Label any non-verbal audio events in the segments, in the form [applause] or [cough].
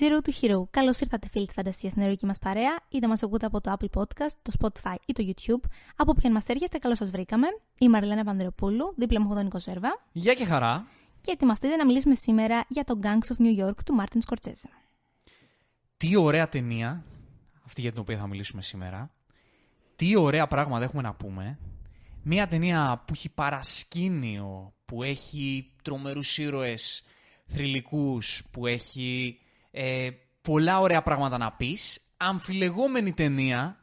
Zero to Hero. Καλώς ήρθατε, φίλοι της φαντασίας, στην ερωική μας παρέα. Είτε μας ακούτε από το Apple Podcast, το Spotify ή το YouTube. Από ποιον μας έρχεστε, καλώς σας βρήκαμε. Είμαι η Μαριλένα Πανδρεοπούλου, δίπλα μου έχω τον Νίκο Σέρβα. Γεια και χαρά. Και ετοιμαστείτε να μιλήσουμε σήμερα για το Gangs of New York του Μάρτιν Σκορτσέζε. Τι ωραία ταινία, αυτή για την οποία θα μιλήσουμε σήμερα. Τι ωραία πράγματα έχουμε να πούμε. Μία ταινία που έχει παρασκήνιο, που έχει τρομερούς ήρωες θρηλυκούς, που έχει ε, πολλά ωραία πράγματα να πεις. Αμφιλεγόμενη ταινία,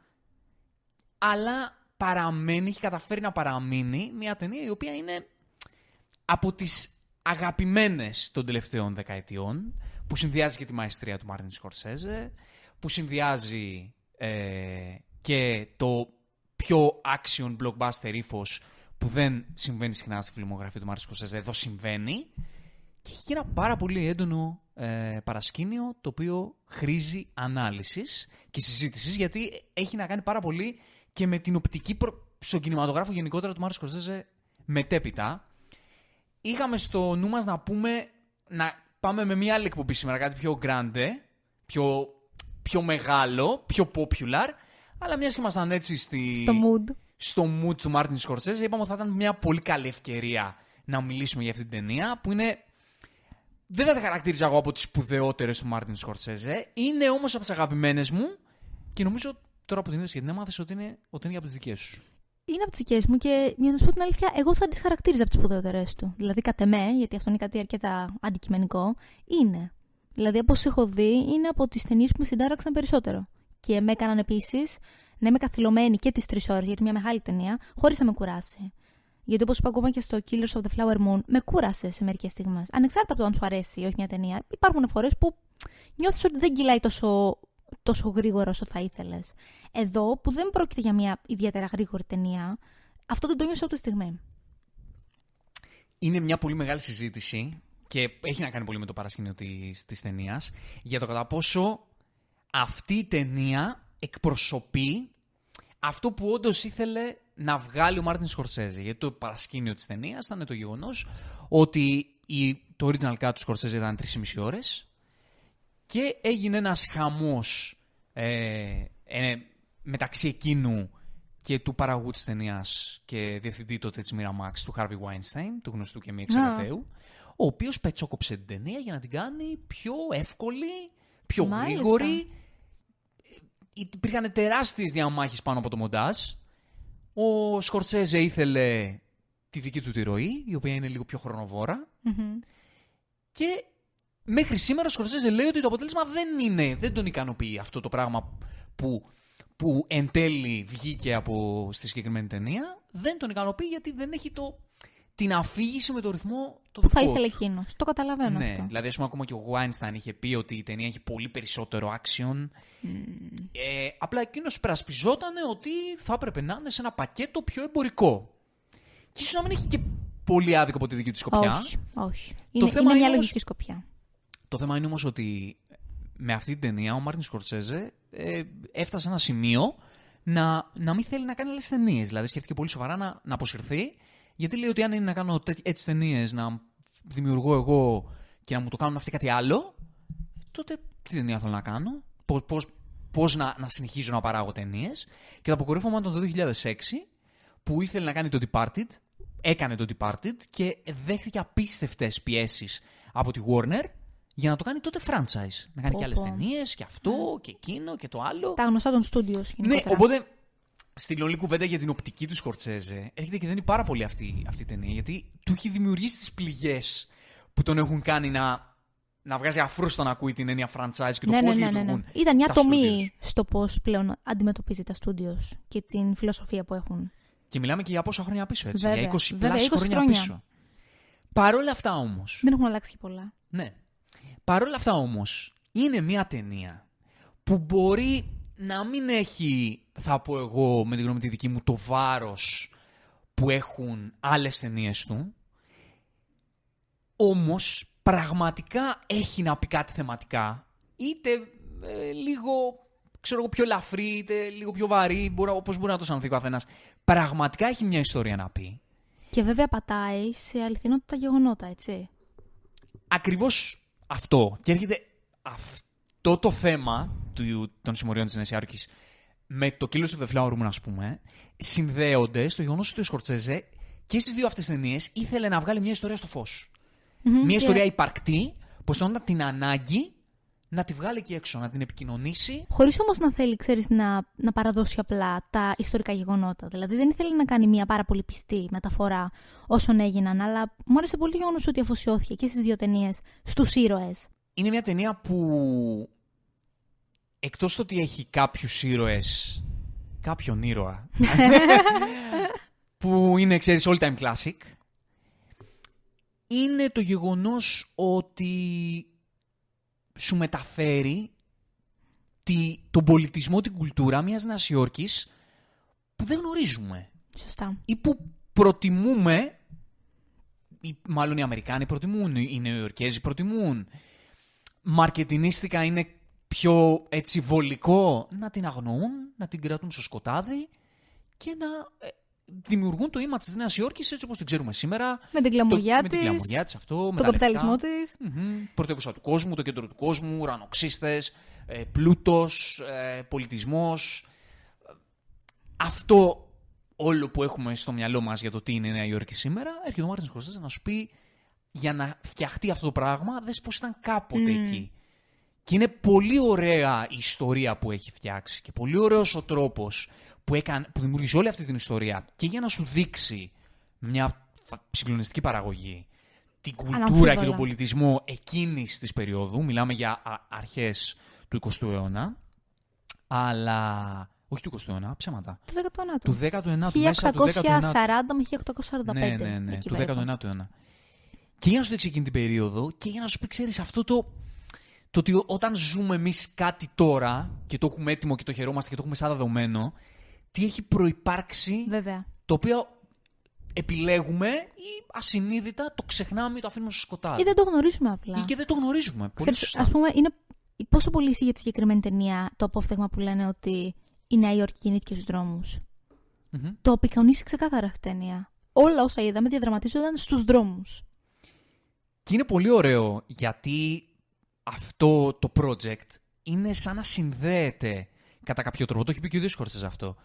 αλλά παραμένει, έχει καταφέρει να παραμείνει μια ταινία η οποία είναι από τις αγαπημένες των τελευταίων δεκαετιών, που συνδυάζει και τη μαεστρία του Μάρτιν Σκορσέζε, που συνδυάζει ε, και το πιο action blockbuster ύφος που δεν συμβαίνει συχνά στη φιλμογραφία του Μάρτιν Σκορσέζε, εδώ συμβαίνει. Και έχει ένα πάρα πολύ έντονο ε, παρασκήνιο το οποίο χρήζει ανάλυσης και συζήτησης γιατί έχει να κάνει πάρα πολύ και με την οπτική προ... στον κινηματογράφο γενικότερα του Μάρτιν Σκορσέζε μετέπειτα. Είχαμε στο νου μας να πούμε να πάμε με μια άλλη εκπομπή σήμερα, κάτι πιο grande, πιο, πιο μεγάλο, πιο popular, αλλά μιας και ήμασταν έτσι στη... Στο mood. στο mood του Μάρτιν Σκορσέζε, είπαμε ότι θα ήταν μια πολύ καλή ευκαιρία να μιλήσουμε για αυτή την ταινία, που είναι δεν θα τα χαρακτήριζα εγώ από τις σπουδαιότερες του Μάρτιν Σκορσέζε. Είναι όμως από τις αγαπημένες μου και νομίζω τώρα που την είδες και την έμαθες ότι είναι, ότι είναι από τις δικές σου. Είναι από τις δικές μου και για να σου πω την αλήθεια, εγώ θα τις χαρακτήριζα από τις σπουδαιότερες του. Δηλαδή, κατ' εμέ, γιατί αυτό είναι κάτι αρκετά αντικειμενικό, είναι. Δηλαδή, όπω έχω δει, είναι από τις ταινίες που με συντάραξαν περισσότερο. Και με έκαναν επίσης να είμαι καθυλωμένη και τις τρεις ώρες, γιατί μια μεγάλη ταινία, χωρίς να με κουράσει. Γιατί όπως είπα ακόμα και στο Killers of the Flower Moon, με κούρασε σε μερικές στιγμές. Ανεξάρτητα από το αν σου αρέσει ή όχι μια ταινία, υπάρχουν φορές που νιώθεις ότι δεν κυλάει τόσο, τόσο γρήγορα όσο θα ήθελες. Εδώ, που δεν πρόκειται για μια ιδιαίτερα γρήγορη ταινία, αυτό δεν το νιώσα ούτε στιγμή. Είναι μια πολύ μεγάλη συζήτηση και έχει να κάνει πολύ με το παρασκήνιο της, της ταινίας για το κατά πόσο αυτή η ταινία εκπροσωπεί αυτό που όντως ήθελε να βγάλει ο Μάρτιν Σκορσέζε. Γιατί το παρασκήνιο της ταινίας ήταν το γεγονός ότι η, το original cut του Σκορσέζε ήταν 3,5 ώρες και έγινε ένας χαμός ε, ε, μεταξύ εκείνου και του παραγωγού της ταινίας και διευθυντή τότε της Miramax, του Harvey Weinstein, του γνωστού και μη εξαιρεταίου, ο οποίος πετσόκοψε την ταινία για να την κάνει πιο εύκολη, πιο Μάλιστα. γρήγορη. Ε, Υπήρχαν τεράστιες διαμάχες πάνω από το μοντάζ. Ο Σκορτσέζε ήθελε τη δική του τη ροή, η οποία είναι λίγο πιο χρονοβόρα. Και μέχρι σήμερα ο Σκορσέζε λέει ότι το αποτέλεσμα δεν είναι, δεν τον ικανοποιεί αυτό το πράγμα που, που εν τέλει βγήκε από στη συγκεκριμένη ταινία. Δεν τον ικανοποιεί γιατί δεν έχει το, την αφήγηση με το ρυθμό το Που θα δικό ήθελε του. εκείνος. Το καταλαβαίνω Ναι, αυτό. δηλαδή, ας πούμε, ακόμα και ο Weinstein είχε πει ότι η ταινία έχει πολύ περισσότερο action. Ε, απλά εκείνος περασπιζόταν ότι θα έπρεπε να είναι σε ένα πακέτο πιο εμπορικό. Και ίσως να μην έχει και πολύ άδικο από τη δική του σκοπιά. Όχι, όχι. Είναι, θέμα είναι μια είναι όμως- λογική σκοπιά. Το θέμα είναι όμως ότι με αυτή την ταινία ο Μάρτιν Σκορτσέζε ε, έφτασε σε ένα σημείο να, να μην θέλει να κάνει άλλες ταινίες. Δηλαδή σκέφτηκε πολύ σοβαρά να, να αποσυρθεί, γιατί λέει ότι αν είναι να κάνω τέτοι- έτσι ταινίες, να δημιουργώ εγώ και να μου το κάνουν αυτοί κάτι άλλο, τότε τι ταινία θέλω να κάνω, πώς πώς, πώς να, να συνεχίζω να παράγω ταινίες; Και το αποκορύφωμα ήταν το 2006, που ήθελε να κάνει το Departed, έκανε το Departed και δέχτηκε απίστευτες πιέσεις από τη Warner για να το κάνει τότε franchise. Να κάνει Πω, και άλλες πω. ταινίες και αυτό και εκείνο και το άλλο. Τα γνωστά των στούντιο Ναι, οπότε στην όλη κουβέντα για την οπτική του Σκορτσέζε έρχεται και δεν είναι πάρα πολύ αυτή, αυτή η ταινία γιατί του έχει δημιουργήσει τις πληγές που τον έχουν κάνει να, να βγάζει αφρούστο να ακούει την έννοια franchise και το ναι, πώς ναι, ναι, ναι, ναι. λειτουργούν. Ήταν μια τα τομή studios. στο πώς πλέον αντιμετωπίζει τα στούντιο και την φιλοσοφία που έχουν. Και μιλάμε και για πόσα χρόνια πίσω, έτσι. Βέβαια, για 20 βέβαια, πλάς 20 χρόνια, χρόνια. πίσω. Παρ' όλα αυτά όμω. Δεν έχουν αλλάξει και πολλά. Ναι. Παρ' όλα αυτά όμως, είναι μια ταινία που μπορεί να μην έχει, θα πω εγώ με τη γνώμη τη δική μου, το βάρος που έχουν άλλες ταινίες του. Όμως, πραγματικά έχει να πει κάτι θεματικά. Είτε ε, λίγο, ξέρω εγώ, πιο ελαφρύ, είτε λίγο πιο βαρύ, μπορεί, όπως μπορεί να το αισθανθεί ο καθένας. Πραγματικά έχει μια ιστορία να πει. Και βέβαια πατάει σε αληθινότητα γεγονότα, έτσι. ακριβώς αυτό. Και έρχεται αυτή αυτό το θέμα του, των συμμοριών της Νέας Υόρκης με το Killers of the Flower Moon, ας πούμε, συνδέονται στο γεγονός ότι ο Σκορτσέζε και στις δύο αυτές ταινίες ήθελε να βγάλει μια ιστορία στο φως. Μια ιστορία υπαρκτή, που αισθανόταν την ανάγκη να τη βγάλει εκεί έξω, να την επικοινωνήσει. Χωρίς όμως να θέλει, ξέρεις, να, να παραδώσει απλά τα ιστορικά γεγονότα. Δηλαδή δεν ήθελε να κάνει μια πάρα πολύ πιστή μεταφορά όσων έγιναν, αλλά μου άρεσε πολύ το γεγονός ότι αφοσιώθηκε και στις δύο ταινίες στους ήρωες. Είναι μια ταινία που εκτός το ότι έχει κάποιους ήρωες, κάποιον ήρωα, [laughs] που είναι, ξέρεις, all time classic, είναι το γεγονός ότι σου μεταφέρει τη, τον πολιτισμό, την κουλτούρα μιας Νέας Υόρκης που δεν γνωρίζουμε. Σωστά. Ή που προτιμούμε, ή μάλλον οι Αμερικάνοι προτιμούν, οι Νεοϊορκέζοι προτιμούν. Μαρκετινίστικα είναι πιο έτσι βολικό να την αγνοούν, να την κρατούν στο σκοτάδι και να ε, δημιουργούν το ύμα της Νέας Υόρκης έτσι όπως την ξέρουμε σήμερα. Με την κλαμουριά το, της, με την κλαμουριά της αυτό, τον καπιταλισμό της. Mm-hmm. Πρωτεύουσα του κόσμου, το κέντρο του κόσμου, ουρανοξύστες, ε, πλούτος, ε, πολιτισμός. Αυτό όλο που έχουμε στο μυαλό μας για το τι είναι η Νέα Υόρκη σήμερα, έρχεται ο Μάρτινς Σκορσέζε να σου πει για να φτιαχτεί αυτό το πράγμα, δες πώς ήταν κάποτε Mm. εκεί. Και είναι πολύ ωραία η ιστορία που έχει φτιάξει και πολύ ωραίος ο τρόπος που, έκανε, που δημιούργησε όλη αυτή την ιστορία και για να σου δείξει μια φα- συγκλονιστική παραγωγή την κουλτούρα Αναμφίβολα. και τον πολιτισμό εκείνης της περίοδου, μιλάμε για α- αρχές του 20ου αιώνα, αλλά... Όχι του 20ου αιώνα, ψέματα. Του 19ου. Του 19ου, μέσα του 19ου. 1840 με 1845. Ναι, ναι, ναι, εκεί του περίπου. 19ου αιώνα. Και για να σου δείξει εκείνη την περίοδο και για να σου πει, ξέρεις, αυτό το. Το ότι όταν ζούμε εμείς κάτι τώρα και το έχουμε έτοιμο και το χαιρόμαστε και το έχουμε σαν δεδομένο, τι έχει προϋπάρξει Βέβαια. το οποίο επιλέγουμε ή ασυνείδητα το ξεχνάμε ή το αφήνουμε στο σκοτάδι. Ή δεν το γνωρίζουμε απλά. Ή και δεν το γνωρίζουμε. Πολύ Ξέρεις, σωστά. ας πούμε, είναι πόσο πολύ ισχύει για τη συγκεκριμένη ταινία το απόφθεγμα που λένε ότι η Νέα Υόρκη κινήθηκε στους δρόμους; Μμμ. Το απεικονίσει ξεκάθαρα αυτή η ταινία. Όλα όσα είδαμε διαδραματίζονταν στους δρόμους. Και είναι πολύ ωραίο γιατί αυτό το project είναι σαν να συνδέεται κατά κάποιο τρόπο. Το έχει πει και ο ίδιος Σκορτσέζε αυτό.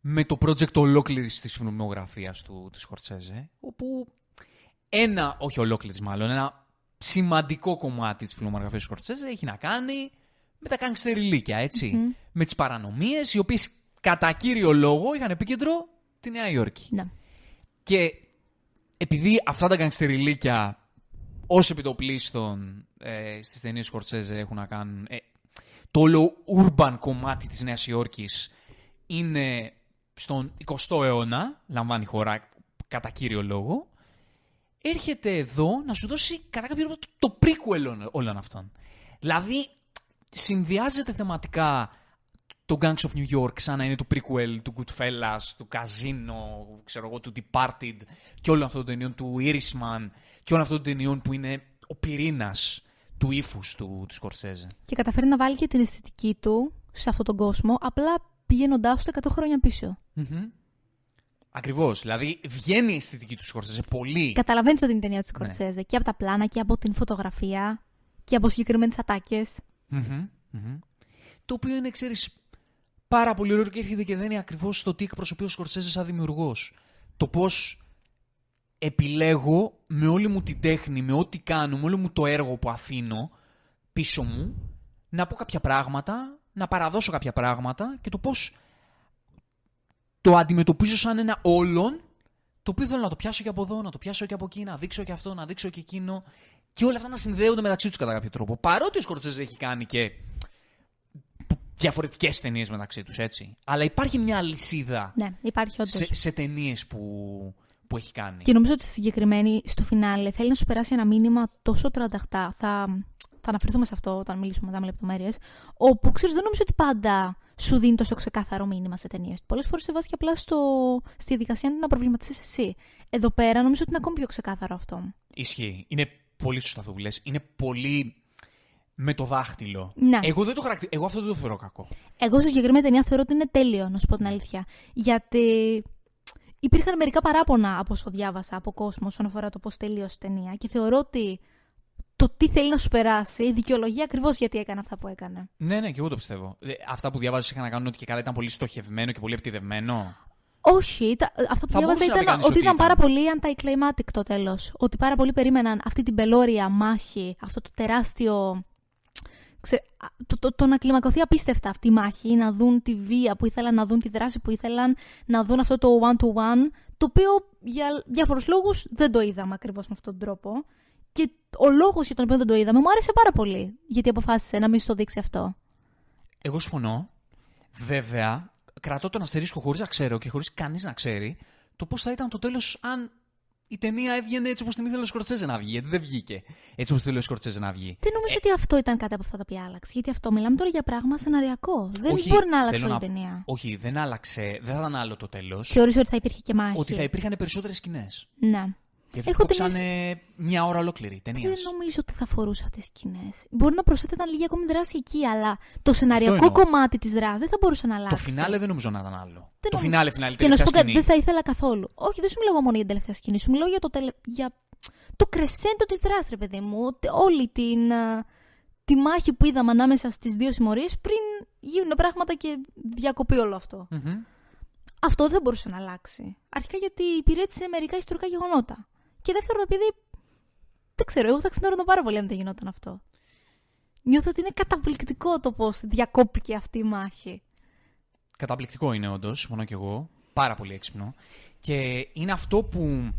Με το project ολόκληρης της φιλμογραφία του της Σκορτσέζε. Όπου ένα, όχι ολόκληρης μάλλον, ένα σημαντικό κομμάτι της φιλμογραφία του Σκορτσέζε έχει να κάνει με τα γκανγκστεριλίκια, έτσι. Με τις παρανομίες, οι οποίες κατά κύριο λόγο είχαν επίκεντρο τη Νέα Υόρκη. Ναι. Και επειδή αυτά τα γκανγκστεριλίκια ως επιτοπλίστων ε, στις ταινίες Σκορτσέζε έχουν να κάνουν ε, το όλο urban κομμάτι της Νέας Υόρκης είναι στον 20ο αιώνα, λαμβάνει χώρα κατά κύριο λόγο, έρχεται εδώ να σου δώσει κατά κάποιο τρόπο το, το prequel όλων- όλων αυτών. Δηλαδή, συνδυάζεται θεματικά το Gangs of New York σαν να είναι το prequel του Goodfellas, του Casino, ξέρω εγώ, του Departed και όλων αυτών των ταινιών του Irishman και όλων αυτών των ταινιών που είναι ο πυρήνας του ύφους του, του Σκορσέζε. Και καταφέρει να βάλει και την αισθητική του σε αυτόν τον κόσμο, απλά πηγαίνοντάς του 100 χρόνια πίσω. Ακριβώς. Δηλαδή, βγαίνει η αισθητική του Σκορσέζε πολύ. Καταλαβαίνεις ότι είναι η ταινία του Ναι. Σκορτσέζε και από τα πλάνα και από την φωτογραφία και από συγκεκριμένες ατάκες. Μμμ, μμμ. Το οποίο είναι, ξέρεις, πάρα πολύ ωραίο και έρχεται και δένει ακριβώς το τι εκπροσωπεί ο Σκορσέζε σαν δημιουργός. Το πώς επιλέγω με όλη μου την τέχνη, με ό,τι κάνω, με όλο μου το έργο που αφήνω πίσω μου, να πω κάποια πράγματα, να παραδώσω κάποια πράγματα και το πώς το αντιμετωπίζω σαν ένα όλον το οποίο θέλω να το πιάσω και από εδώ, να το πιάσω και από εκεί, να δείξω και αυτό, να δείξω και εκείνο και όλα αυτά να συνδέονται μεταξύ τους κατά κάποιο τρόπο. Παρότι ο Σκορτσέζε έχει κάνει και διαφορετικές ταινίες μεταξύ τους, έτσι. Αλλά υπάρχει μια αλυσίδα Ναι, υπάρχει όντως. σε, σε ταινίες που, που έχει κάνει. Και νομίζω ότι στη συγκεκριμένη, στο φινάλε, θέλει να σου περάσει ένα μήνυμα τόσο τρανταχτά. Θα, θα αναφερθούμε σε αυτό όταν μιλήσουμε μετά με λεπτομέρειες. Όπου ξέρεις, δεν νομίζω ότι πάντα σου δίνει τόσο ξεκάθαρο μήνυμα σε ταινίες. Πολλές φορές σε βάζει και απλά στο, στη διαδικασία να προβληματίσει εσύ. Εδώ πέρα νομίζω ότι είναι ακόμη πιο ξεκάθαρο αυτό. Ισχύει. Είναι πολύ σωστά αυτό που λες. Είναι πολύ με το δάχτυλο. Ναι. Εγώ, δεν το χαρακτηρι... Εγώ αυτό δεν το θεωρώ κακό. Εγώ στη συγκεκριμένη ταινία θεωρώ ότι είναι τέλειο, να σου πω την αλήθεια. Γιατί υπήρχαν μερικά παράπονα από όσο διάβασα από κόσμο όσον αφορά το πώς τελείωσε η ταινία. Και θεωρώ ότι το τι θέλει να σου περάσει δικαιολογεί ακριβώς γιατί έκανε αυτά που έκανε. Ναι, ναι, και εγώ το πιστεύω. Ε, Αυτά που διάβαζε είχαν να κάνουν ότι και καλά ήταν πολύ στοχευμένο και πολύ επιτιδευμένο. Όχι, τα- αυτά που Θα διάβαζα μπορούσε να ήταν πει κανείς ότι ότι ήταν ήταν. πάρα πολύ anticlimactic το τέλος. Ότι πάρα πολλοί περίμεναν αυτή την πελώρια μάχη, αυτό το τεράστιο. Ξε... α, Το, το, το να κλιμακωθεί απίστευτα αυτή η μάχη, να δουν τη βία που ήθελαν, να δουν τη δράση που ήθελαν, να δουν αυτό το one-to-one, το οποίο για διάφορους λόγους δεν το είδαμε ακριβώς με αυτόν τον τρόπο. Και ο λόγος για τον οποίο δεν το είδαμε μου άρεσε πάρα πολύ. Γιατί αποφάσισε να μην στο δείξει αυτό. Εγώ συμφωνώ. Βέβαια, κρατώ τον αστερίσκο χωρίς να ξέρω και χωρίς κανείς να ξέρει το πώς θα ήταν το τέλος αν η ταινία έβγαινε έτσι όπως την ήθελε ο Σκορτσέζε να βγει. Γιατί δεν βγήκε έτσι όπως θέλει ο Σκορτσέζε να βγει. Δεν νομίζω ότι αυτό ήταν κάτι από αυτά τα οποία άλλαξε. Γιατί αυτό μιλάμε τώρα για πράγμα σεναριακό. Δεν Όχι, μπορεί να αλλάξει θέλω όλη η να- ταινία. Όχι, δεν άλλαξε. Δεν θα ήταν άλλο το τέλος. Θεωρείς ότι θα υπήρχε και μάχη. Ότι θα υπήρχαν περισσότερες σκηνές. Ναι. Γιατί Έχω κόψανε μια ώρα ολόκληρη ταινίας. Δεν νομίζω ότι θα φορούσε αυτές τις σκηνές. Μπορεί να προσθέτουν λίγη ακόμη δράση εκεί, αλλά το σεναριακό εννοώ. κομμάτι της δράσης δεν θα μπορούσε να αλλάξει. Το φινάλε δεν νομίζω να ήταν άλλο. Δεν το νομι- φινάλε, φινάλε, Και να σου τελευταία πω κάτι, σκηνή. δεν θα ήθελα καθόλου. Όχι, δεν σου μιλάω μόνο για την τελευταία σκηνή. Σου μιλάω για το, τελε... για το κρεσέντο της δράσης, ρε παιδί μου. Ότι Όλη την, α, τη μάχη που είδαμε ανάμεσα στις δύο συμμορίες πριν γίνουν πράγματα και διακοπεί όλο αυτό. Μμμ. Αυτό δεν θα μπορούσε να αλλάξει. Αρχικά γιατί υπηρέτησε μερικά ιστορικά γεγονότα. Και δεύτερον, επειδή. Δεν ξέρω, εγώ θα ξενέρωνω πάρα πολύ αν δεν γινόταν αυτό. Νιώθω ότι είναι καταπληκτικό το πώς διακόπηκε αυτή η μάχη. Καταπληκτικό είναι όντως, συμφωνώ κι εγώ. Πάρα πολύ έξυπνο. Και είναι αυτό που,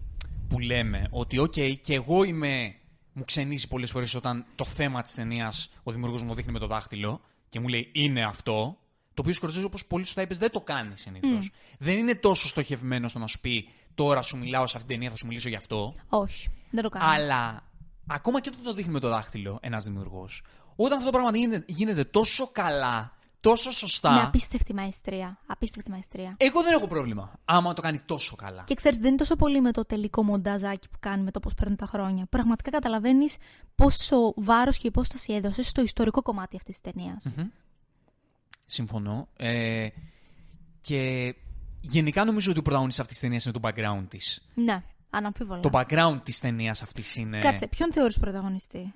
που λέμε, ότι οκ, και εγώ είμαι. Μου ξενίζει πολλές φορές όταν το θέμα της ταινίας ο δημιουργός μου δείχνει με το δάχτυλο και μου λέει είναι αυτό. Το οποίο ο Σκορσέζε όπως πολύ σωστά είπες, δεν το κάνει συνήθως. Δεν είναι τόσο στοχευμένος στο να σου πει τώρα σου μιλάω σε αυτήν την ταινία, θα σου μιλήσω γι' αυτό. Όχι, δεν το κάνει. Αλλά ακόμα και όταν το δείχνει με το δάχτυλο ένας δημιουργός, όταν αυτό το πράγμα γίνεται, γίνεται τόσο καλά, τόσο σωστά. Με απίστευτη μαεστρία. Απίστευτη μαεστρία. Εγώ δεν έχω πρόβλημα. Άμα το κάνει τόσο καλά. Και ξέρεις, δεν είναι τόσο πολύ με το τελικό μονταζάκι που κάνει με το πώς παίρνουν τα χρόνια. Πραγματικά καταλαβαίνεις πόσο βάρος και υπόσταση έδωσε στο ιστορικό κομμάτι αυτής της ταινίας. Συμφωνώ. Ε, και γενικά νομίζω ότι ο πρωταγωνιστής αυτής της ταινίας είναι το background της. Ναι, αναμφίβολα. Το background της ταινίας αυτής είναι... Κάτσε, ποιον θεωρείς πρωταγωνιστή;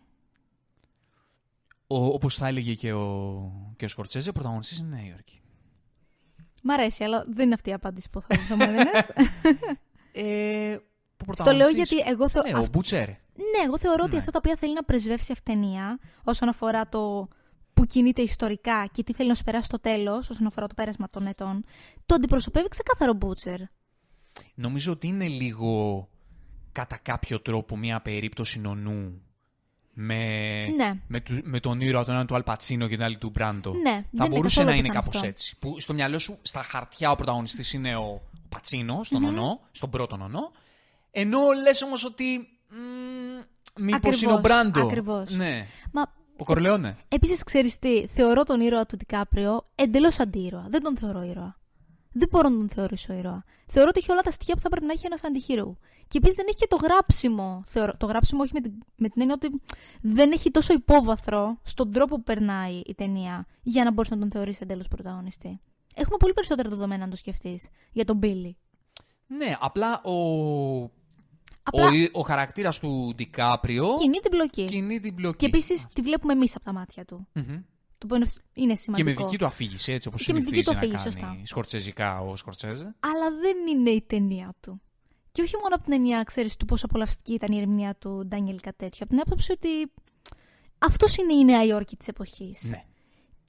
Ο, όπως θα έλεγε και ο, και ο Σκορτσέζε, ο πρωταγωνιστής είναι η Νέα Υόρκη. Μ' αρέσει, αλλά δεν είναι αυτή η απάντηση που θα μου έδινες. Ε, ο Το λέω πρωταγωνιστής- γιατί εγώ θεωρώ. Ναι, ο Μπούτσερ. Ναι, εγώ θεωρώ ότι Ναι. αυτά τα οποία θέλει να πρεσβεύσει αυτή η ταινία όσον αφορά το που κινείται ιστορικά και τι θέλει να σου περάσει στο τέλος, όσον αφορά το πέρασμα των ετών, το αντιπροσωπεύει ξεκάθαρο Μπούτσερ. Νομίζω ότι είναι λίγο κατά κάποιο τρόπο μια περίπτωση νονού με, Ναι. με, του- με τον ήρωα τον έναν του Αλπατσίνο και τον άλλο του Μπράντο. Ναι, δεν θα είναι μπορούσε καθόλου να είναι πιθανό κάπως αυτό. έτσι. Που στο μυαλό σου, στα χαρτιά, ο πρωταγωνιστής είναι ο Πατσίνο, στον ονό, στον πρώτο ονό. Ενώ λες όμως ότι. Μήπως Ακριβώς, είναι ο Μπράντο. ακριβώς. Ναι. Μα Ο Κορλεόνε. επίσης ξέρεις τι, θεωρώ τον ήρωα του Ντικάπριο εντελώς αντίρωα. Δεν τον θεωρώ ήρωα. Δεν μπορώ να τον θεωρήσω ήρωα. Θεωρώ ότι έχει όλα τα στοιχεία που θα πρέπει να έχει ένας αντιχείρο. Και επίσης δεν έχει και το γράψιμο. Θεωρώ, το γράψιμο όχι με την, με την έννοια ότι δεν έχει τόσο υπόβαθρο στον τρόπο που περνάει η ταινία για να μπορείς να τον θεωρήσει εντελώς πρωταγωνιστή. Έχουμε πολύ περισσότερα δεδομένα αν το σκεφτείς για τον Μπίλι. Ναι, απλά ο. Απλά Ο, ο χαρακτήρας του Ντικάπριο κινεί την μπλοκή. κινεί την πλοκή. Και επίσης τη βλέπουμε εμείς από τα μάτια του. Μμμ. Το οποίο είναι- είναι Και σημαντικό. με δική του αφήγηση, έτσι όπως Και με δική του συνηθίζει να αφήγηση, κάνει σωστά. σκορτσεζικά ο Σκορτσέζε. αλλά δεν είναι η ταινία του. Και όχι μόνο από την έννοια, ξέρεις, του πόσο απολαυστική ήταν η ερμηνεία του Ντάνιελ Κατέτιο, από την άποψη ότι αυτός είναι η Νέα Υόρκη της εποχής. Ναι.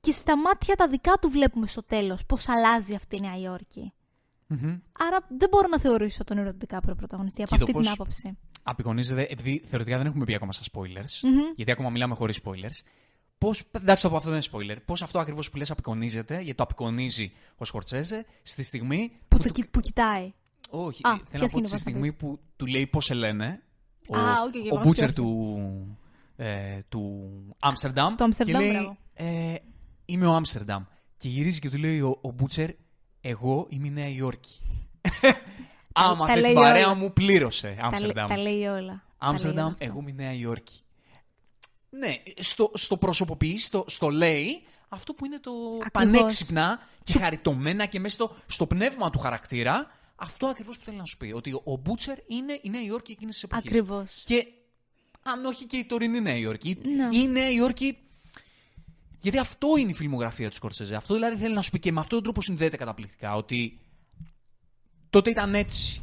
Και στα μάτια τα δικά του βλέπουμε στο τέλος πώς αλλάζει αυτή η Νέα Υόρκη. Μμμ. Άρα δεν μπορώ να θεωρήσω τον ήρωα του Ντικάπριο πρωταγωνιστή από Κοίτα αυτή την πώς- άποψη. Απεικονίζεται, επειδή θεωρητικά δεν έχουμε πει ακόμα στα spoilers, Μμμ. γιατί ακόμα μιλάμε χωρίς spoilers. Πώς, εντάξει, από αυτό δεν είναι spoiler. Πώς αυτό ακριβώς που λες απεικονίζεται, γιατί το απεικονίζει ο Σκορτσέζε στη στιγμή Που, που το, του- κοι- που κοιτάει. Όχι, Α, θέλω ποιας να πω σκηνή ότι στη vas να στιγμή που του λέει πώς σε λένε. Ο, Α, οκ, οκ, ο βάζω Μπούτσερ και του, ε, του Άμστερνταμ. Το Άμστερνταμ, και λέει, μπράβο. ε, Είμαι ο Άμστερνταμ. Και γυρίζει και του λέει ο, ο Μπούτσερ, Εγώ είμαι η Νέα Υόρκη. Άμα τα θες λέει την παρέα όλα. μου, πλήρωσε Τα, λέ- Άμστερνταμ. τα λέει όλα. Τα Άμστερνταμ, λέει όλα αυτό. εγώ είμαι η Νέα Υόρκη. Ναι, στο, στο προσωποποιείς, στο, στο λέει αυτό που είναι το Ακριβώς. πανέξυπνα και χαριτωμένα και μέσα στο, στο πνεύμα του χαρακτήρα. Αυτό ακριβώς που θέλει να σου πει. Ότι ο, ο Μπούτσερ είναι η Νέα Υόρκη εκείνης της εποχής. Ακριβώς. Και αν όχι και η τωρινή Νέα Υόρκη. Ναι. Η Νέα Υόρκη. Γιατί αυτό είναι η φιλμογραφία του Σκορσέζε. Αυτό δηλαδή θέλει να σου πει και με αυτόν τον τρόπο συνδέεται καταπληκτικά. Ότι τότε ήταν έτσι.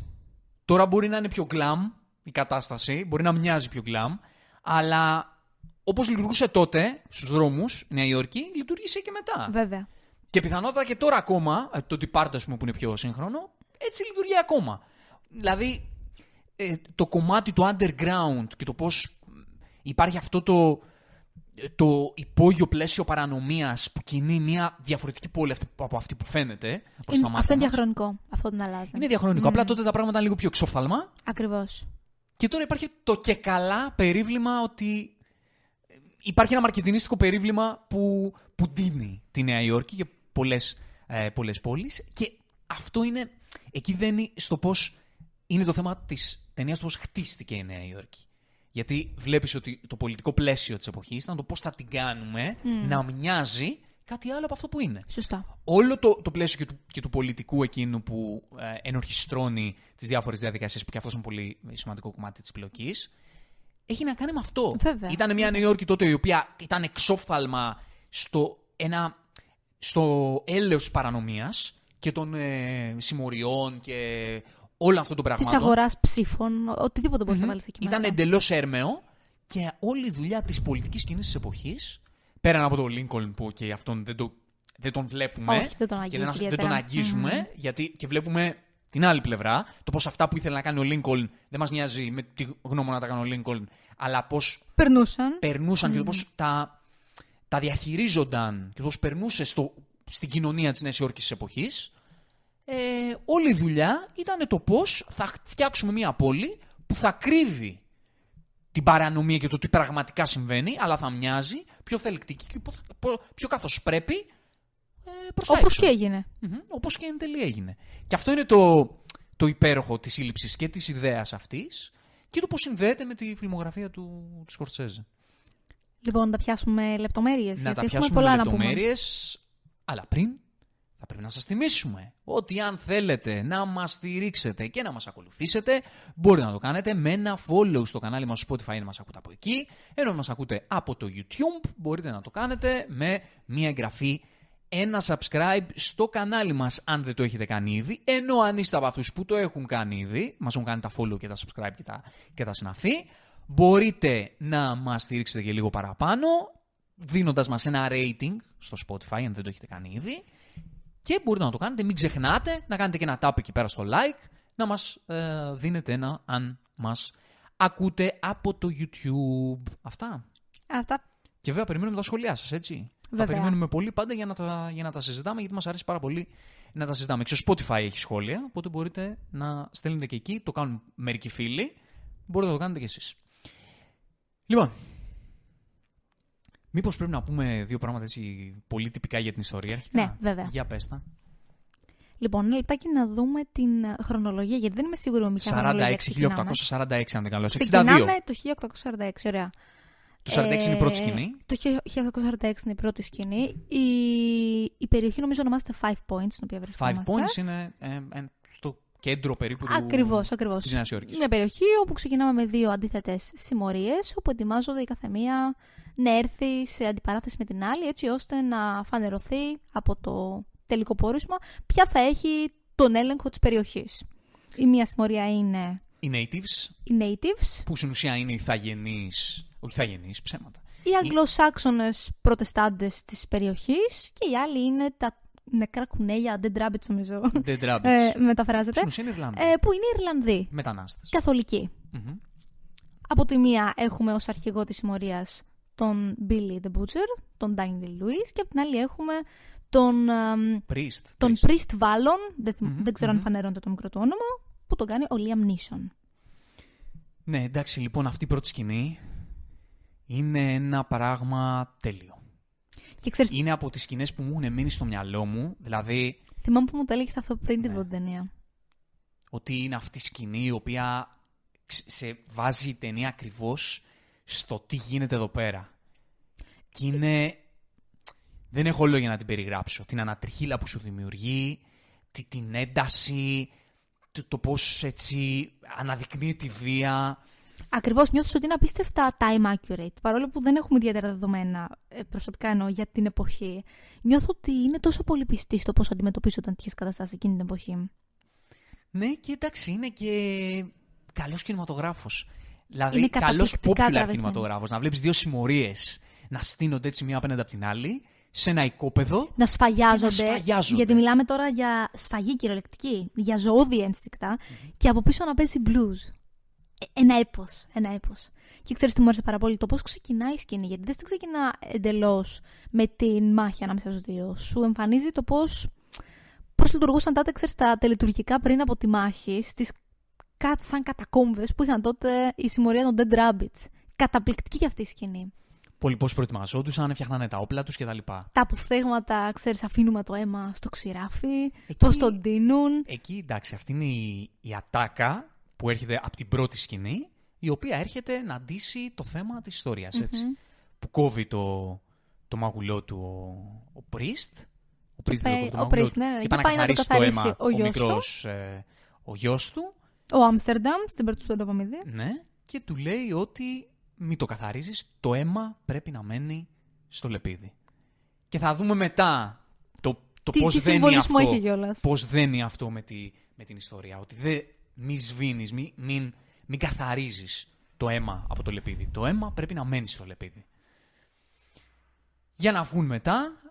Τώρα μπορεί να είναι πιο glam η κατάσταση, μπορεί να μοιάζει πιο glam, αλλά όπως λειτουργούσε τότε στους δρόμους Νέα Υόρκη, λειτουργήσε και μετά. Βέβαια. Και πιθανότατα και τώρα ακόμα, ε, το Depart, ας πούμε, που είναι πιο σύγχρονο, έτσι λειτουργεί ακόμα. Δηλαδή, ε, το κομμάτι του underground και το πώς υπάρχει αυτό το, το υπόγειο πλαίσιο παρανομίας που κινεί μια διαφορετική πόλη αυτή- από αυτή που φαίνεται προς τα Είναι, μάτια αυτό είναι μας. διαχρονικό. Αυτό δεν αλλάζει. Είναι διαχρονικό. Απλά τότε τα πράγματα ήταν λίγο πιο εξόφθαλμα Ακριβώς. και τώρα υπάρχει το και καλά περίβλημα ότι υπάρχει ένα μαρκετινίστικο περίβλημα που, που ντύνει τη Νέα Υόρκη και πολλές, ε, πολλές πόλεις και αυτό είναι, εκεί δένει στο πώς είναι το θέμα της ταινίας, το πώς χτίστηκε η Νέα Υόρκη. Γιατί βλέπεις ότι το πολιτικό πλαίσιο της εποχής ήταν το πώς θα την κάνουμε να μοιάζει κάτι άλλο από αυτό που είναι Σωστά. όλο το, το πλαίσιο και του, και του πολιτικού εκείνου που ε, ενορχιστρώνει τις διάφορες διαδικασίες, που και αυτός είναι πολύ σημαντικό κομμάτι της επιλογής, έχει να κάνει με αυτό. Βέβαια. Ήταν μια Νέα Υόρκη τότε η οποία ήταν εξόφθαλμα στο, ένα, στο έλεος της παρανομίας και των ε, συμμοριών και όλων αυτών των Της πραγμάτων. αγοράς ψήφων, οτιδήποτε μπορείς να βάλεις εκεί Ήταν μέσα. εντελώς έρμεο και όλη η δουλειά της πολιτικής κοινή της εποχής, πέραν από τον Λίνκολν που και αυτόν δεν, το, δεν τον βλέπουμε Όχι, δεν τον και αγγίζει δεν, δεν ιδιαίτερα. τον αγγίζουμε, γιατί και βλέπουμε την άλλη πλευρά, το πώς αυτά που ήθελε να κάνει ο Λίνκολν δεν μας νοιάζει με τη γνώμη να τα κάνει ο Λίνκολν, αλλά πώς Περνούσαν. περνούσαν και το πώς τα, τα διαχειρίζονταν και το πώς περνούσε στο, στην κοινωνία της Νέας Υόρκης της εποχής. Ε, όλη η δουλειά ήταν το πώς θα φτιάξουμε μια πόλη που θα κρύβει την παρανομία και το τι πραγματικά συμβαίνει, αλλά θα μοιάζει πιο θελκτική και πο- πο- πιο καθώς πρέπει ε, προς τα Όπως έξω. και έγινε. Μμμ, όπως και εν τέλει έγινε. Και αυτό είναι το, το υπέροχο της σύλληψης και της ιδέας αυτής και το πώς συνδέεται με τη φιλμογραφία του, του Σκορτσέζε. Λοιπόν, να τα πιάσουμε λεπτομέρειες. Να γιατί τα έχουμε πιάσουμε πολλά με να πούμε. λεπτομέρειες, αλλά πριν θα πρέπει να σας θυμίσουμε ότι αν θέλετε να μας στηρίξετε και να μας ακολουθήσετε, μπορείτε να το κάνετε με ένα follow στο κανάλι μας στο Spotify, να μας ακούτε από εκεί, ενώ μας ακούτε από το YouTube, μπορείτε να το κάνετε με μια εγγραφή ένα subscribe στο κανάλι μας αν δεν το έχετε κάνει ήδη, ενώ αν είστε από αυτούς που το έχουν κάνει ήδη, μας έχουν κάνει τα follow και τα subscribe και τα, και τα συναφή, μπορείτε να μας στηρίξετε και λίγο παραπάνω, δίνοντας μας ένα rating στο Spotify αν δεν το έχετε κάνει ήδη και μπορείτε να το κάνετε, μην ξεχνάτε να κάνετε και ένα tap εκεί πέρα στο like, να μας ε, δίνετε ένα αν μας ακούτε από το YouTube. Αυτά. Αυτά. Και βέβαια περιμένουμε τα σχόλιά σας, έτσι. Τα Βέβαια. περιμένουμε πολύ πάντα για να, τα, για να τα συζητάμε, γιατί μας αρέσει πάρα πολύ να τα συζητάμε. Και στο Spotify έχει σχόλια, οπότε μπορείτε να στέλνετε και εκεί. Το κάνουν μερικοί φίλοι. Μπορείτε να το κάνετε κι εσείς. Λοιπόν, μήπως πρέπει να πούμε δύο πράγματα έτσι πολύ τυπικά για την ιστορία αρχικά; Ναι, βέβαια. Για πες τα. Λοιπόν, ένα λεπτάκι να δούμε την ε, χρονολογία, γιατί δεν είμαι σίγουρη με ποια χρονολογία 46, ξεκινάμε. 1846 αν δεν κάνω λάθος. 62. Ξεκινάμε το 1846, ωραία. Το 46 είναι η πρώτη Ε, σκηνή. Το 1846 είναι η πρώτη σκηνή. Η, η περιοχή νομίζω ονομάζεται Five Points, στην οποία Five βρισκόμαστε. Points είναι ε, ε, στο κέντρο περίπου του... Ακριβώς, ακριβώς. της Νέας Υόρκης. Είναι μια περιοχή όπου ξεκινάμε με δύο αντίθετες συμμορίες, όπου ετοιμάζονται η καθεμία να έρθει σε αντιπαράθεση με την άλλη, έτσι ώστε να φανερωθεί από το τελικό πόρισμα ποια θα έχει τον έλεγχο της περιοχής. Η μία συμμορία είναι Οι natives, οι natives, που στην ουσία είναι οι θαγενείς, όχι θαγενείς, ψέματα. οι αγγλοσάξονες προτεστάντες της περιοχής και οι άλλοι είναι τα νεκρά κουνέλια, dead rabbits νομίζω, Dead rabbits. ε, μεταφράζεται, Στην ουσία είναι Ιρλανδοί. ε, που είναι οι Ιρλανδοί, Μετανάστες. καθολικοί. Μμμ. Από τη μία έχουμε ως αρχηγό της συμμορίας τον Billy the Butcher, τον Daniel Lewis και από την άλλη έχουμε τον, εμ, Priest. τον Priest. Priest Vallon, δεν, θυμ- Μμμ, δεν ξέρω αν μμμ. φανέρωνται το μικρό του όνομα, που τον κάνει ο Liam Neeson. Ναι, εντάξει, λοιπόν, αυτή η πρώτη σκηνή είναι ένα πράγμα τέλειο. Και ξέρεις, Είναι από τις σκηνές που μου έχουν μείνει στο μυαλό μου, δηλαδή θυμάμαι που μου το έλεγες αυτό πριν τη Ναι. δω την ταινία. ότι είναι αυτή η σκηνή η οποία ξ- σε βάζει η ταινία ακριβώς στο τι γίνεται εδώ πέρα. Και είναι... Δεν έχω λόγια να την περιγράψω. Την ανατριχίλα που σου δημιουργεί, τη- την ένταση, το, το πώς έτσι αναδεικνύει τη βία. Ακριβώς νιώθω ότι είναι απίστευτα time accurate. Παρόλο που δεν έχουμε ιδιαίτερα δεδομένα, ε, προσωπικά εννοώ, για την εποχή. Νιώθω ότι είναι τόσο πολύ πιστή στο πώς αντιμετωπίζονταν τέτοιες καταστάσεις εκείνη την εποχή. Ναι, και εντάξει, είναι και καλός κινηματογράφος. Δηλαδή, Είναι καλός καταπληκτικά popular τραβηγμένο. κινηματογράφος. Να βλέπεις δύο συμμορίες να στείνονται έτσι μία απέναντι από την άλλη, σε ένα οικόπεδο. Να σφαγιάζονται. Και να σφαγιάζονται. Γιατί μιλάμε τώρα για σφαγή κυριολεκτική, για ζωώδη ένστικτα και από πίσω να παίζει blues. Ε, Ένα έπος. Ένα έπος. Και ξέρεις τι μου άρεσε πάρα πολύ, το πώς ξεκινάει η σκηνή. Γιατί δεν στην ξεκινά εντελώς με την μάχη ανάμεσα στους δύο. Σου εμφανίζει το πώς πώς λειτουργούσαν τότε, ξέρεις, τα τελετουργικά πριν από τη μάχη στις κάτι σαν κατακόμβες που είχαν τότε η συμμορία των Dead Rabbits. Καταπληκτική και αυτή η σκηνή. Πολλοί πώς προετοιμαζόντουσαν, φτιάχνανε τα όπλα τους κτλ. Τα αποφθέγματα, ξέρεις, αφήνουμε το αίμα στο ξηράφι, Εκεί- πώς τον ντύνουν. Εκεί εντάξει, αυτή είναι η, η ατάκα που έρχεται από την πρώτη σκηνή, η οποία έρχεται να ντύσει το θέμα της ιστορίας, έτσι. Που κόβει το, το μαγουλό του ο, ο Priest. Ο Priest πάει- δεν το κόβει το ο μαγουλό Priest, του. ναι, ναι, Και και πάει να πάει να το καθαρίσει το καθαρίσει αίμα ο ο, γιος του. μικρός, ε, ο γιος του. Ο Άμστερνταμ στην πρώτη του Ντοπαμίδη. Ναι, και του λέει ότι μην το καθαρίζεις, το αίμα πρέπει να μένει στο λεπίδι. Και θα δούμε μετά το, το Τι- πώς τι δένει συμβολισμό αυτό, έχει κιόλας. πώς δένει αυτό με, τη, με την ιστορία. Ότι δεν μη σβήνεις, μη, μην, μην καθαρίζεις το αίμα από το λεπίδι. Το αίμα πρέπει να μένει στο λεπίδι. Για να βγουν μετά,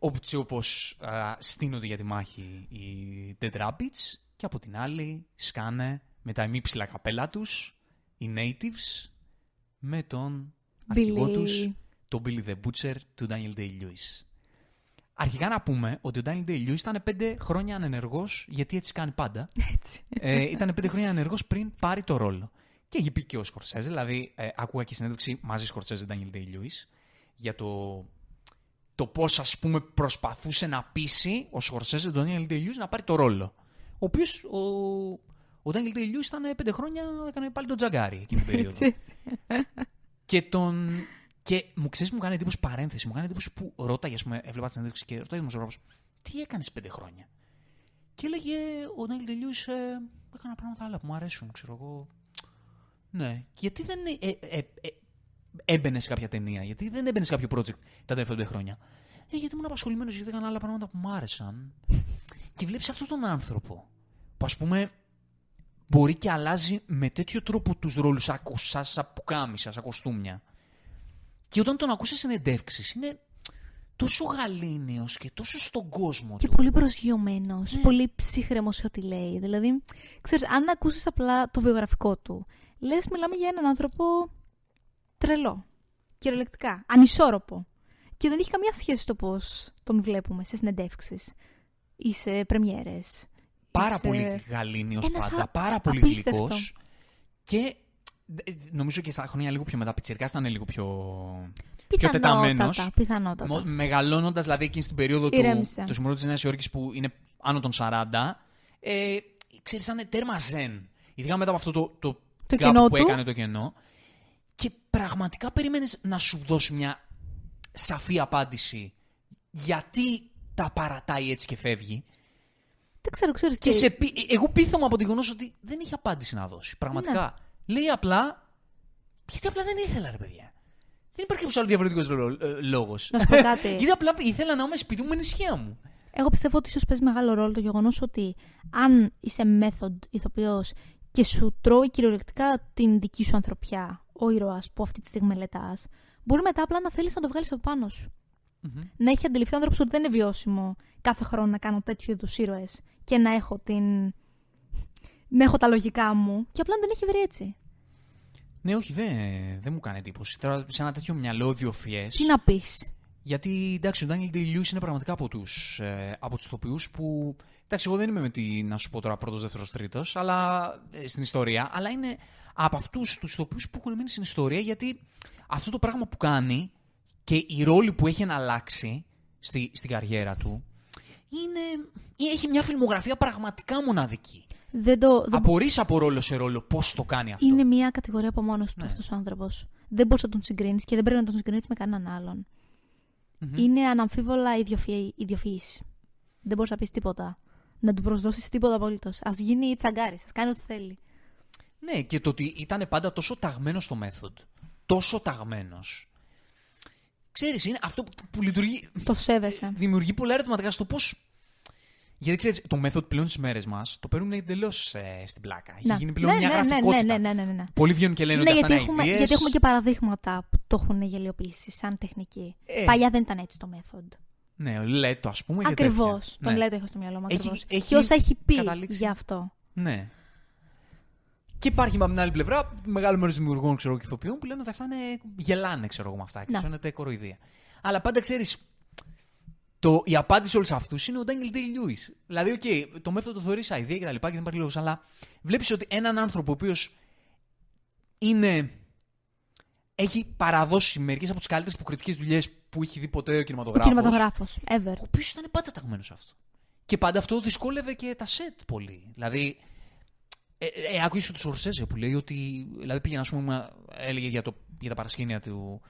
έτσι όπως α, στείνονται για τη μάχη οι Dead Rabbits και από την άλλη σκάνε με τα ημίψηλα καπέλα τους οι Natives με τον αρχηγό Billy. τους, τον Billy the Butcher του Daniel Day-Lewis. Αρχικά να πούμε ότι ο Daniel Day-Lewis ήταν πέντε χρόνια ανενεργός, γιατί έτσι κάνει πάντα. Έτσι. ε, ήταν πέντε χρόνια ανενεργός πριν πάρει το ρόλο. Και έχει πει και ο Σκορσέζε, δηλαδή ε, άκουγα και συνέντευξη μαζί Σκορσέζε Daniel Day-Lewis για το, το πώς ας πούμε προσπαθούσε να πείσει ο Σκορσέζε τον Daniel Day-Lewis να πάρει το ρόλο. Ο οποίος ο, ο Daniel Day-Lewis ήταν πέντε χρόνια, έκανε πάλι τον Τζαγκάρι εκείνη την περίοδο. Έτσι. Και τον. Και μου ξέρεις, μου κάνει εντύπωση παρένθεση. Μου κάνει εντύπωση που ρώταγε, ας πούμε, έβλεπα τη συνέντευξη και ρωτάει ο δημοσιογράφος, τι έκανες πέντε χρόνια; Και έλεγε ο Νέλ Τελιού, ε, έκανα πράγματα άλλα που μου αρέσουν, ξέρω εγώ. Ναι. Γιατί δεν ε, ε, ε, ε, έμπαινε σε κάποια ταινία, γιατί δεν έμπαινε σε κάποιο project τα τελευταία πέντε χρόνια. Ε, γιατί ήμουν απασχολημένος, γιατί έκανα άλλα πράγματα που μου άρεσαν. [laughs] και βλέπεις αυτόν τον άνθρωπο που ας πούμε μπορεί και αλλάζει με τέτοιο τρόπο τους ρόλους σαν κοσά, σαν πουκάμισα, σαν κοστούμια. Και όταν τον ακούσει σε συνεντεύξεις είναι τόσο γαλήνιος και τόσο στον κόσμο Και του. πολύ προσγειωμένος, Ναι. πολύ ψύχρεμος σε ό,τι λέει. Δηλαδή, ξέρεις, αν ακούσεις απλά το βιογραφικό του, λες, μιλάμε για έναν άνθρωπο τρελό. Κυριολεκτικά. Ανισόρροπο. Και δεν έχει καμία σχέση το πώς τον βλέπουμε σε συνεντεύξεις ή σε πρεμιέρες. Πάρα Είσαι πολύ γαλήνιος ένας πάντα, α- πάρα πολύ απίστευτο. γλυκός. Και ε, νομίζω και στα χρόνια λίγο πιο μετά, πιτσιρικά ήταν λίγο πιο, πιο τεταμένος. Πιθανότατα. πιθανότατα. Μο- Μεγαλώνοντας δηλαδή εκείνη στην περίοδο του, Ηρέμησε. του Συμμορού της Νέας Υόρκης που είναι άνω των 40, ε, ξέρεις, ήταν τέρμα ζεν. Ειδικά μετά από αυτό το, το, Το gap κενό που του. έκανε το κενό. Και πραγματικά περίμενες να σου δώσει μια σαφή απάντηση γιατί τα παρατάει έτσι και φεύγει. Δεν ξέρω, ξέρεις Και τι. σε, πεί- ε, εγώ πείθομαι από τη γνώση ότι δεν είχε απάντηση να δώσει. Πραγματικά. Λέει απλά. Γιατί απλά δεν ήθελα, ρε παιδιά. Δεν υπάρχει κάποιος άλλος διαφορετικός λόγος. Να σου πω κάτι. [laughs] Γιατί απλά ήθελα να είμαι σπίτι μου με νησιά μου. Εγώ πιστεύω ότι ίσως παίζει μεγάλο ρόλο το γεγονός ότι αν είσαι method ηθοποιός και σου τρώει κυριολεκτικά την δική σου ανθρωπιά, ο ήρωας που αυτή τη στιγμή μελετάς, μπορεί μετά απλά να θέλεις να το βγάλεις από πάνω σου. Να έχει αντιληφθεί ο άνθρωπος ότι δεν είναι βιώσιμο κάθε χρόνο να κάνω τέτοιου είδους ήρωες και να έχω την. Να έχω τα λογικά μου και απλά να την έχει βρει έτσι. Ναι, όχι, δεν δεν μου κάνει εντύπωση. Τώρα σε ένα τέτοιο μυαλό διοφιέ. Τι να πεις; Γιατί εντάξει, ο Daniel Day-Lewis είναι πραγματικά από τους ε, από τους ηθοποιούς που. Εντάξει, εγώ δεν είμαι με τη να σου πω τώρα πρώτος, δεύτερος, τρίτος, αλλά ε, στην ιστορία, αλλά είναι από αυτούς τους ηθοποιού που έχουν μείνει στην ιστορία γιατί αυτό το πράγμα που κάνει και η ρόλη που έχει εναλλάξει στη, στην καριέρα του είναι. έχει μια φιλμογραφία πραγματικά μοναδική. Δεν το. δεν Απορείς από ρόλο σε ρόλο πώς το κάνει αυτό. Είναι μια κατηγορία από μόνος του Ναι. αυτός ο άνθρωπος. Δεν μπορείς να τον συγκρίνεις και δεν πρέπει να τον συγκρίνεις με κανέναν άλλον. Είναι αναμφίβολα ιδιοφυής. Δεν μπορείς να πεις τίποτα. Να του προσδώσεις τίποτα απολύτως. Α γίνει τσαγκάρι, ας κάνει ό,τι θέλει. Ναι, και το ότι ήταν πάντα τόσο ταγμένος στο method. Τόσο ταγμένος. Ξέρεις, είναι αυτό που- που λειτουργεί. Το σέβεσαι. Δημιουργεί πολλά ερωτηματικά στο πώς. Γιατί ξέρεις, το method πλέον στι μέρες μας το παίρνουν εντελώ στην πλάκα. Έχει Να. γίνει πλέον ναι, μια ναι, ναι, γραφικότητα. ναι, ναι, ναι, ναι, ναι. Πολλοί βγαίνουν και λένε Ναι, ότι γιατί αυτά έχουμε, είναι γιατί ideas. έχουμε και παραδείγματα που το έχουν γελιοποιήσει σαν τεχνική. Ε. Παλιά δεν ήταν έτσι το method. Ναι, Λέτο, ας πούμε. και Ακριβώς. τέτοια. Τον ναι. Λέτο έχω στο μυαλό μου. Έχει- Ακριβώς. έχει Και όσα έχει πει καταλήξει. γι' αυτό. Ναι. Και υπάρχει από την άλλη πλευρά μεγάλο μέρος δημιουργών ξέρω, και ηθοποιών που λένε ότι αυτά είναι, γελάνε ξέρω, εγώ, με αυτά και Ναι. σου φαίνεται κοροϊδία. Αλλά πάντα ξέρεις. Το, η απάντηση σε όλους αυτούς είναι ο Ντάνιελ Ντέι Λιούις. Δηλαδή, οκ, το method το θεωρείς αηδία και τα λοιπά και δεν υπάρχει λόγος, αλλά βλέπεις ότι έναν άνθρωπο ο οποίος είναι. Έχει παραδώσει μερικές από τις καλύτερες υποκριτικές δουλειές που έχει δει ποτέ ο Ο κινηματογράφος. κινηματογράφος. Ever. Ο οποίος ήταν πάντα ταγμένος σε αυτό. Και πάντα αυτό δυσκόλευε και τα σετ πολύ. Δηλαδή, ε, ε, άκουσε τους Ορσέζε που λέει ότι. Δηλαδή πήγαινε, ας πούμε, έλεγε για, το, για τα παρασκήνια του.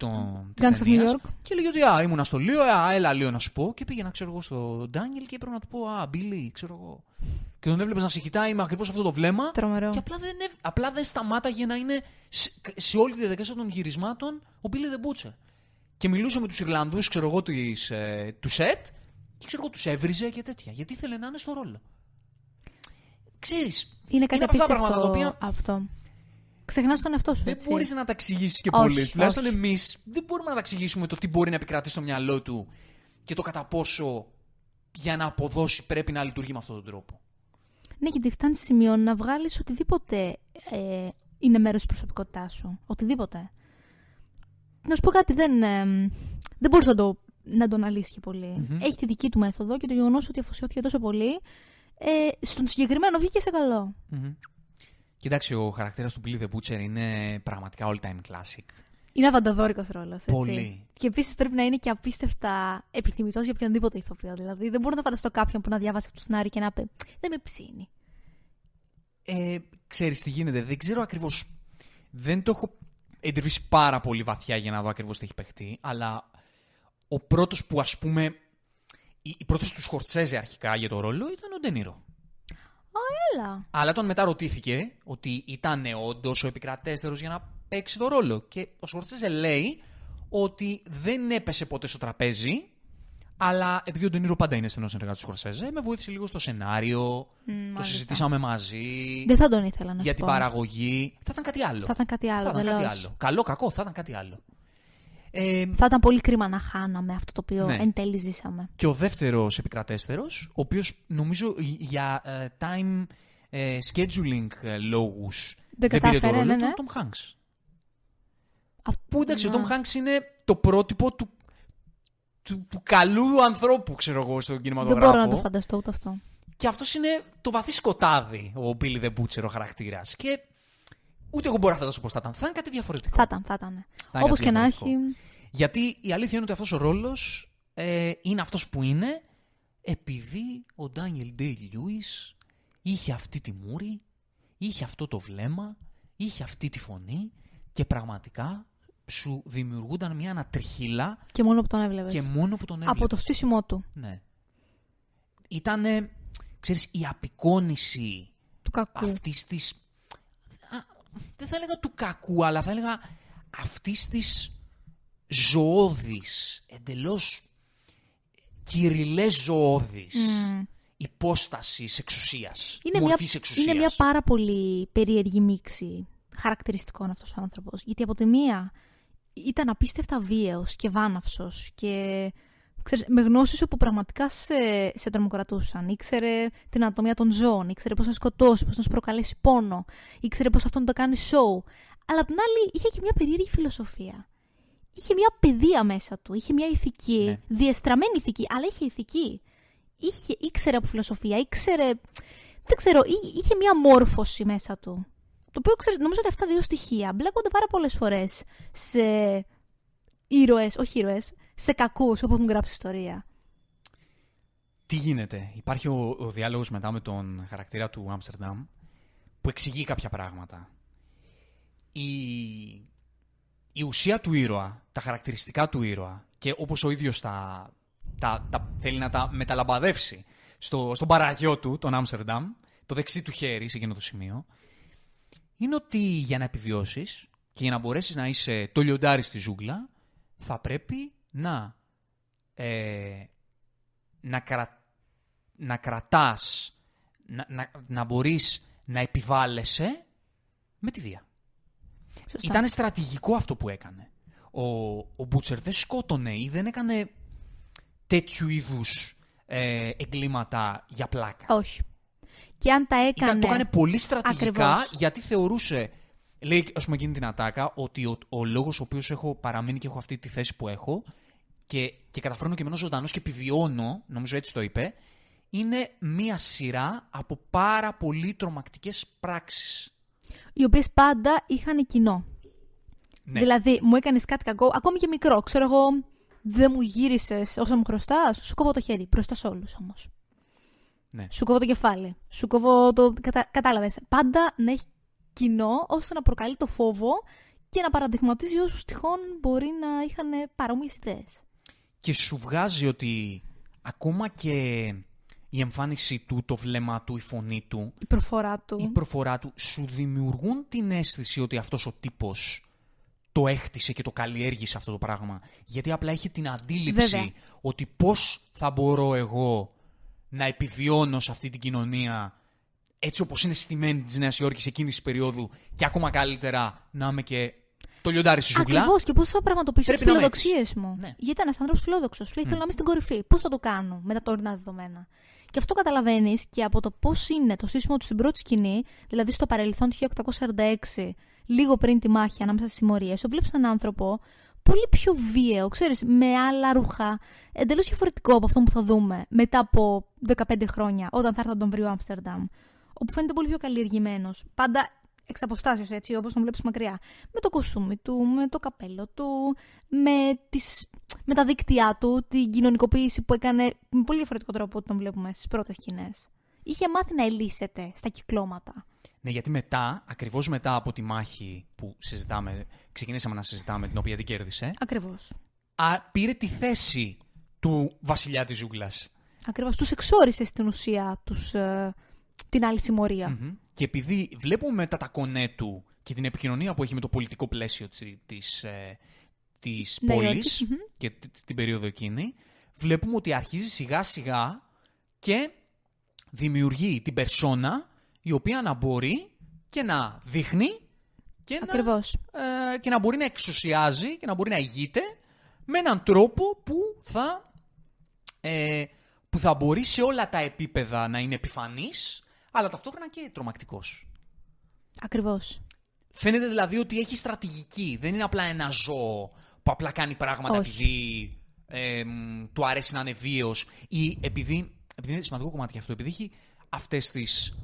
Τον, της Gangs of New ταινίας York. Και λέγε ότι α, ήμουνα στο Λίο, α, έλα Λίο να σου πω. Και πήγαινα, ξέρω εγώ, στο Ντάνιελ και έπρεπε να του πω, Α, Μπίλι, ξέρω εγώ. Και τον έβλεπες να σε κοιτάει με ακριβώς αυτό το βλέμμα. Τρομερό. Και απλά δεν, ευ- απλά δεν σταμάταγε να είναι σε, σε όλη τη διαδικασία των γυρισμάτων ο Μπίλι Δεμπούτσε. Και μιλούσε με τους Ιρλανδούς, ξέρω εγώ, της, ε, του σετ και ξέρω εγώ, τους έβριζε και τέτοια. Γιατί ήθελε να είναι στο ρόλο. Ξέρεις, Είναι κάτι από αυτά τα απίστευτο πράγματα τα οποία αυτό. Ξεχνάς τον εαυτό σου. δεν έτσι. μπορείς να τα εξηγήσεις και Όχι, πολύ. Τουλάχιστον όχι. εμείς δεν μπορούμε να τα εξηγήσουμε το τι μπορεί να επικρατήσει στο μυαλό του και το κατά πόσο για να αποδώσει πρέπει να λειτουργεί με αυτόν τον τρόπο. Ναι, γιατί φτάνει σε σημείο να βγάλεις οτιδήποτε ε, είναι μέρος της προσωπικότητάς σου. Οτιδήποτε. Να σου πω κάτι, δεν, ε, δεν μπορεί να το, να το αναλύσεις και πολυ Έχει τη δική του μέθοδο και το γεγονός ότι αφοσιώθηκε τόσο πολύ. Ε, στον συγκεκριμένο βγήκε σε καλό. Mm-hmm. Κοιτάξτε, ο χαρακτήρας του Billy the Butcher είναι πραγματικά all time classic. Είναι αβανταδόρικος ρόλος. Πολύ. Και επίσης πρέπει να είναι και απίστευτα επιθυμητό για οποιονδήποτε ηθοποιό. Δηλαδή, δεν μπορώ να φανταστώ κάποιον που να διάβασε αυτό το σενάριο και να πει Δεν με ψήνει. Ε, ξέρεις τι γίνεται, δεν ξέρω ακριβώς, δεν το έχω εντρυφήσει πάρα πολύ βαθιά για να δω ακριβώς τι έχει παιχτεί, αλλά ο πρώτος που ας πούμε, η, η πρόταση του Σκορτσέζε αρχικά για το ρόλο ήταν ο Ντενίρο. Έλα. Αλλά όταν μετά ρωτήθηκε ότι ήταν όντως ο επικρατέστερος για να παίξει το ρόλο. Και ο Σκορτσέζε λέει ότι δεν έπεσε ποτέ στο τραπέζι, αλλά επειδή ο Ντενίρο πάντα είναι στενός συνεργάτης του Σκορτσέζε, με βοήθησε λίγο στο σενάριο, το μάλιστα. συζητήσαμε μαζί. Δεν θα τον ήθελα να για σου την πω. παραγωγή. Θα ήταν κάτι άλλο. Θα ήταν κάτι άλλο. Θα ήταν κάτι τελώς. άλλο. Καλό, κακό, θα ήταν κάτι άλλο. Ε, Θα ήταν πολύ κρίμα να χάναμε αυτό το οποίο Ναι. εν τέλει ζήσαμε. και ο δεύτερος επικρατέστερος, ο οποίος νομίζω για ε, time ε, scheduling ε, λόγους Δεν δεν πήρε το κατάφερε, ρόλο ναι, ήταν ναι. ο Tom Hanks. Αυτό- Που εντάξει, ο Να. Tom Hanks είναι το πρότυπο του, του, του καλού ανθρώπου, ξέρω εγώ, στον Δεν κινηματογράφο. μπορώ να το φανταστώ ούτε αυτό. Και αυτός είναι το βαθύ σκοτάδι, ο Billy the Butcher, ο χαρακτήρας. Και ούτε εγώ μπορώ να φανταστώ πώ θα ήταν. Θα είναι κάτι διαφορετικό. Θα ήταν, θα ήταν. είναι Όπως κάτι και να διαφορετικό. έχει. Γιατί η αλήθεια είναι ότι αυτός ο ρόλος ε, είναι αυτός που είναι επειδή ο Ντάνιελ Ντέι Λιούι είχε αυτή τη μούρη, είχε αυτό το βλέμμα, είχε αυτή τη φωνή και πραγματικά σου δημιουργούνταν μια ανατριχύλα Και μόνο που τον έβλεπες. και μόνο που τον έβλεπες. Από το στήσιμό του. Ναι. Ήτανε, ξέρεις, η απεικόνηση Του κακού. αυτής της... α, δεν θα έλεγα του κακού, αλλά θα έλεγα αυτής της ζωώδης, εντελώς κυριλές ζωώδης Μμμ. υπόστασης εξουσίας, Είναι μια, μορφής εξουσίας. είναι μια πάρα πολύ περίεργη μίξη χαρακτηριστικών αυτός ο άνθρωπος. Γιατί από τη μία ήταν απίστευτα βίαιος και βάναυσος και ξέρεις, με γνώσεις όπου πραγματικά σε, σε τρομοκρατούσαν. Ήξερε την ανατομία των ζώων, ήξερε πώς να σκοτώσει, πώς να σου προκαλέσει πόνο, ήξερε πώς αυτό να το κάνει show. Αλλά απ' την άλλη είχε και μια περίεργη φιλοσοφία. Είχε μια παιδεία μέσα του, είχε μια ηθική, Ναι. διεστραμμένη ηθική, αλλά είχε ηθική. Είχε, ήξερε από φιλοσοφία, ήξερε. Δεν ξέρω, εί- είχε μια μόρφωση μέσα του. Το οποίο ξέρεις, νομίζω ότι αυτά δύο στοιχεία μπλέκονται πάρα πολλές φορές σε ήρωες, όχι ήρωες, σε κακούς όπου έχουν γράψει ιστορία. Τι γίνεται; Υπάρχει ο, ο διάλογος μετά με τον χαρακτήρα του Άμστερνταμ που εξηγεί κάποια πράγματα. Η, η ουσία του ήρωα, τα χαρακτηριστικά του ήρωα και όπως ο ίδιος τα, τα, τα θέλει να τα μεταλαμπαδεύσει στο, στον παραγιό του, τον Άμστερνταμ, το δεξί του χέρι σε εκείνο το σημείο, είναι ότι για να επιβιώσεις και για να μπορέσεις να είσαι το λιοντάρι στη ζούγκλα, θα πρέπει να, ε, να, κρα, να κρατάς, να, να, να μπορείς να επιβάλλεσαι με τη βία. Σωστά. Ήταν στρατηγικό αυτό που έκανε. Ο, ο Μπούτσερ δεν σκότωνε ή δεν έκανε τέτοιου είδους ε, εγκλήματα για πλάκα. Όχι. Και αν τα έκανε. Ήταν, το έκανε πολύ στρατηγικά Ακριβώς. γιατί θεωρούσε, λέει ας πούμε εκείνη την ατάκα, ότι ο, ο λόγος ο οποίος έχω παραμείνει και έχω αυτή τη θέση που έχω και, και καταφέρνω και μένω ζωντανός και επιβιώνω, νομίζω έτσι το είπε, είναι μία σειρά από πάρα πολύ τρομακτικές πράξεις. Οι οποίες πάντα είχαν κοινό. Ναι. Δηλαδή, μου έκανες κάτι κακό, ακόμη και μικρό. Ξέρω εγώ, δεν μου γύρισες όσο μου χρωστά, σου κόβω το χέρι. Μπροστά σε όλους όμως. Ναι. Σου κόβω το κεφάλι. Σου κόβω το. Κατα... Κατάλαβες. Πάντα να έχει κοινό ώστε να προκαλεί το φόβο και να παραδειγματίζει όσους τυχόν μπορεί να είχαν παρόμοιες ιδέες. Και σου βγάζει ότι ακόμα και η εμφάνισή του, το βλέμμα του, η φωνή του, Η προφορά του. η προφορά του σου δημιουργούν την αίσθηση ότι αυτός ο τύπος το έχτισε και το καλλιέργησε αυτό το πράγμα. Γιατί απλά έχει την αντίληψη Βέβαια. ότι πώς θα μπορώ εγώ να επιβιώνω σε αυτή την κοινωνία έτσι όπως είναι στημένη της Νέας Υόρκης εκείνης της περίοδου και ακόμα καλύτερα να είμαι και το λιοντάρι στη ζούγκλα. Ακριβώς και πώς θα πραγματοποιήσω τις Πρέπει να είμαι φιλοδοξίες μου. Ναι. Γιατί ήταν ένας άνθρωπος φιλόδοξος. Λέει: Θέλω να είμαι στην κορυφή. Πώς θα το κάνω με τα τωρινά δεδομένα. Και αυτό καταλαβαίνεις και από το πώς είναι το στήσιμο του στην πρώτη σκηνή, δηλαδή στο παρελθόν του 1846, λίγο πριν τη μάχη ανάμεσα στις συμμορίες, το βλέπεις έναν άνθρωπο πολύ πιο βίαιο, ξέρεις, με άλλα ρούχα, εντελώς διαφορετικό από αυτό που θα δούμε μετά από 15 χρόνια, όταν θα έρθει τον βρει ο Άμστερνταμ. Όπου φαίνεται πολύ πιο καλλιεργημένος. Πάντα εξ αποστάσεως, έτσι, όπως τον βλέπεις μακριά. Με το κοσούμι του, με το καπέλο του, με, τις, με τα δίκτυά του, την κοινωνικοποίηση που έκανε με πολύ διαφορετικό τρόπο από τον βλέπουμε στις πρώτες σκηνές. Είχε μάθει να ελίσσεται στα κυκλώματα. Ναι, γιατί μετά, ακριβώς μετά από τη μάχη που συζητάμε, ξεκινήσαμε να συζητάμε, την οποία την κέρδισε, Ακριβώς. α, πήρε τη θέση του βασιλιά της ζούγκλας. Ακριβώς. Τους εξόρισε στην ουσία τους, ε, την άλλη συμμορία. Μμμ. Και επειδή βλέπουμε μετά τα κονέ του και την επικοινωνία που έχει με το πολιτικό πλαίσιο της, της, ε, της Νέα πόλης Υόρκης, μμμ. και τ- την περίοδο εκείνη, βλέπουμε ότι αρχίζει σιγά σιγά και δημιουργεί την περσόνα η οποία να μπορεί και να δείχνει και να, Ακριβώς. ε, και να μπορεί να εξουσιάζει και να μπορεί να ηγείται με έναν τρόπο που θα, ε, που θα μπορεί σε όλα τα επίπεδα να είναι επιφανής, αλλά ταυτόχρονα και τρομακτικός. Ακριβώς. Φαίνεται δηλαδή ότι έχει στρατηγική. Δεν είναι απλά ένα ζώο που απλά κάνει πράγματα Όχι. επειδή ε, μ, του αρέσει να είναι βίαιος ή επειδή, επειδή είναι σημαντικό κομμάτι αυτό, επειδή έχει αυτές τις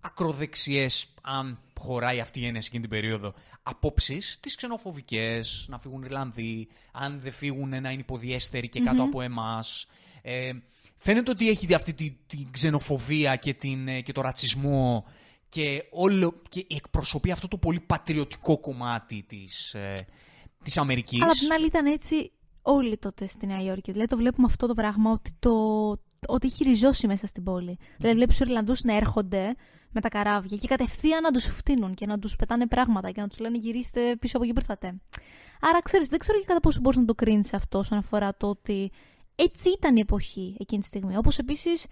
ακροδεξιές, αν χωράει αυτή η έννοια σε εκείνη την περίοδο, απόψεις, τις ξενοφοβικές, να φύγουν Ιρλανδοί, αν δεν φύγουν να είναι υποδιέστεροι και κατω από εμάς. Ε, φαίνεται ότι έχει αυτή την, την ξενοφοβία και, την, ε, και το ρατσισμό και, όλο, και εκπροσωπεί αυτό το πολύ πατριωτικό κομμάτι της, ε, της Αμερικής. Αλλά απ' την άλλη ήταν έτσι όλοι τότε στη Νέα Υόρκη. Δηλαδή το βλέπουμε αυτό το πράγμα ότι, το, ότι έχει ριζώσει μέσα στην πόλη. Δηλαδή βλέπεις τους Ιρλανδούς να έρχονται με τα καράβια και κατευθείαν να τους φτύνουν και να τους πετάνε πράγματα και να τους λένε γυρίστε πίσω από εκεί που ήρθατε. Άρα ξέρεις, δεν ξέρω και κατά πόσο μπορείς να το κρίνεις αυτό όσον αφορά το ότι έτσι ήταν η εποχή εκείνη τη στιγμή. Όπως επίσης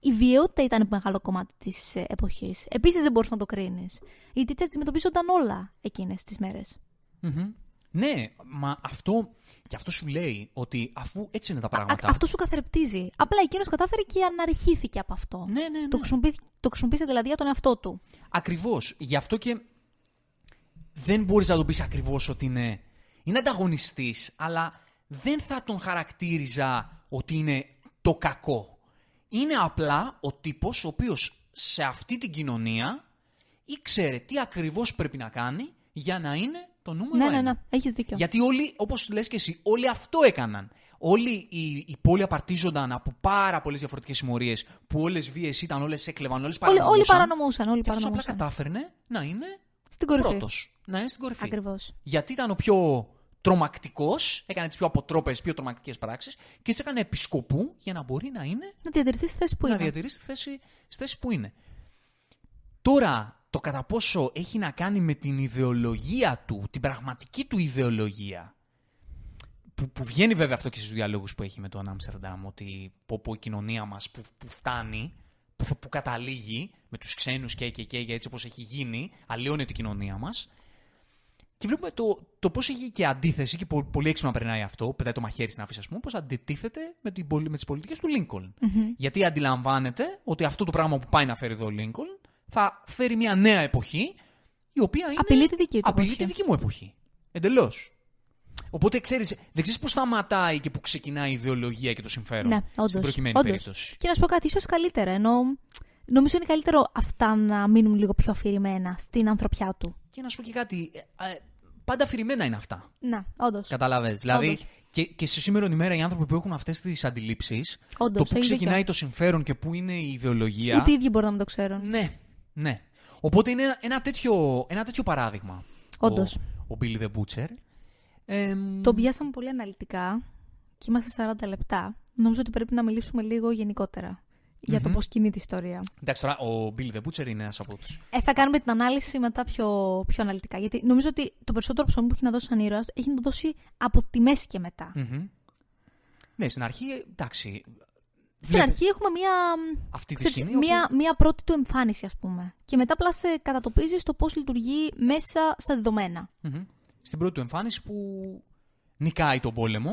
η βιαιότητα ήταν μεγάλο κομμάτι της εποχής. Επίσης δεν μπορείς να το κρίνεις. Γιατί έτσι αντιμετωπίζονταν όλα εκείνες τις μέρες. Μμμ. Ναι, μα αυτό και αυτό σου λέει ότι αφού έτσι είναι τα πράγματα. αυτό σου καθρεπτίζει. Απλά εκείνος κατάφερε και αναρριχήθηκε από αυτό. Ναι, ναι, ναι. Το, χρησιμοποιεί- το χρησιμοποίησε δηλαδή για τον εαυτό του. Ακριβώς. Γι' αυτό και δεν μπορείς να το πεις ακριβώς ότι είναι, είναι ανταγωνιστής, αλλά δεν θα τον χαρακτήριζα ότι είναι το κακό. Είναι απλά ο τύπος ο οποίος σε αυτή την κοινωνία ήξερε τι ακριβώς πρέπει να κάνει για να είναι το νούμερο Ναι, ένα. ναι, ναι. Έχεις δίκιο. Γιατί όλοι, όπως λες και εσύ, όλοι αυτό έκαναν. Όλοι οι, οι πόλοι απαρτίζονταν από πάρα πολλές διαφορετικές συμμορίες που όλες βίες ήταν, όλες έκλεβαν, όλες Όλοι, παρανομούσαν. όλοι παρανομούσαν. Όλοι Και αυτός απλά παρανομούσαν. κατάφερνε να είναι Στην κορυφή. πρώτος. Να είναι στην κορυφή. Ακριβώς. Γιατί ήταν ο πιο τρομακτικός, έκανε τις πιο αποτρόπες, πιο τρομακτικές πράξεις και έτσι έκανε επισκοπού για να μπορεί να είναι Να διατηρηθείς στη θέση που να είναι. διατηρήσει τη θέση, στη θέση που είναι. Τώρα, το κατά πόσο έχει να κάνει με την ιδεολογία του, την πραγματική του ιδεολογία. Που, που βγαίνει βέβαια αυτό και στους διαλόγους που έχει με τον Άμστερνταμ, ότι πω, πω η κοινωνία μας που, που φτάνει, που, που καταλήγει με τους ξένους και, και, και, έτσι όπως έχει γίνει, αλλοιώνεται η κοινωνία μας. Και βλέπουμε το, το πώς έχει και αντίθεση, και πολύ, πολύ έξυπνα περνάει αυτό, πετάει το μαχαίρι στην αφήση, ας πούμε, πώς αντιτίθεται με, την, με τις πολιτικές του λινκολν Γιατί αντιλαμβάνεται ότι αυτό το πράγμα που πάει να φέρει εδώ ο Λίνκολν θα φέρει μια νέα εποχή, η οποία είναι. Απειλεί τη δική του. Απειλεί τη δική μου εποχή. Εντελώς. Οπότε ξέρεις, δεν ξέρεις πώς σταματάει και που ξεκινάει η ιδεολογία και το συμφέρον. Ναι, όντως, στην προκειμένη όντως. περίπτωση. Και να σου πω κάτι, ίσως καλύτερα. Ενώ νομίζω είναι καλύτερο αυτά να μείνουν λίγο πιο αφηρημένα στην ανθρωπιά του. Και να σου πω και κάτι. Ε, ε, πάντα αφηρημένα είναι αυτά. Να, όντως. Καταλαβέ. Δηλαδή, Όντως. και, και σε σήμερα ημέρα οι άνθρωποι που έχουν αυτές τις αντιλήψεις, Όντως, το που έχεις ξεκινάει δίκιο. το συμφέρον και που είναι η ιδεολογία. Ούτε οι ίδιοι μπορεί να μην το ξέρουν. Ναι, ναι. Οπότε είναι ένα τέτοιο, ένα τέτοιο παράδειγμα. Όντως. Ο, ο Billy the Butcher. Εμ, Το πιάσαμε πολύ αναλυτικά και είμαστε 40 λεπτά. Νομίζω ότι πρέπει να μιλήσουμε λίγο γενικότερα για το Μμμ. πώς κινεί τη ιστορία. Εντάξει, τώρα ο Billy the Butcher είναι ένας από τους. Ε, θα κάνουμε την ανάλυση μετά πιο, πιο αναλυτικά. Γιατί νομίζω ότι το περισσότερο ψωμί που έχει να δώσει σαν ήρωας έχει να το δώσει από τη μέση και μετά. Ναι, στην αρχή, εντάξει. Στην βλέπε αρχή έχουμε μία, Αυτή τη ξέρεις, σκηνή. μία, όπου- μία πρώτη του εμφάνιση, ας πούμε. Και μετά απλά σε κατατοπίζεις το πώς λειτουργεί μέσα στα δεδομένα. Μμμ. Στην πρώτη του εμφάνιση που νικάει τον πόλεμο.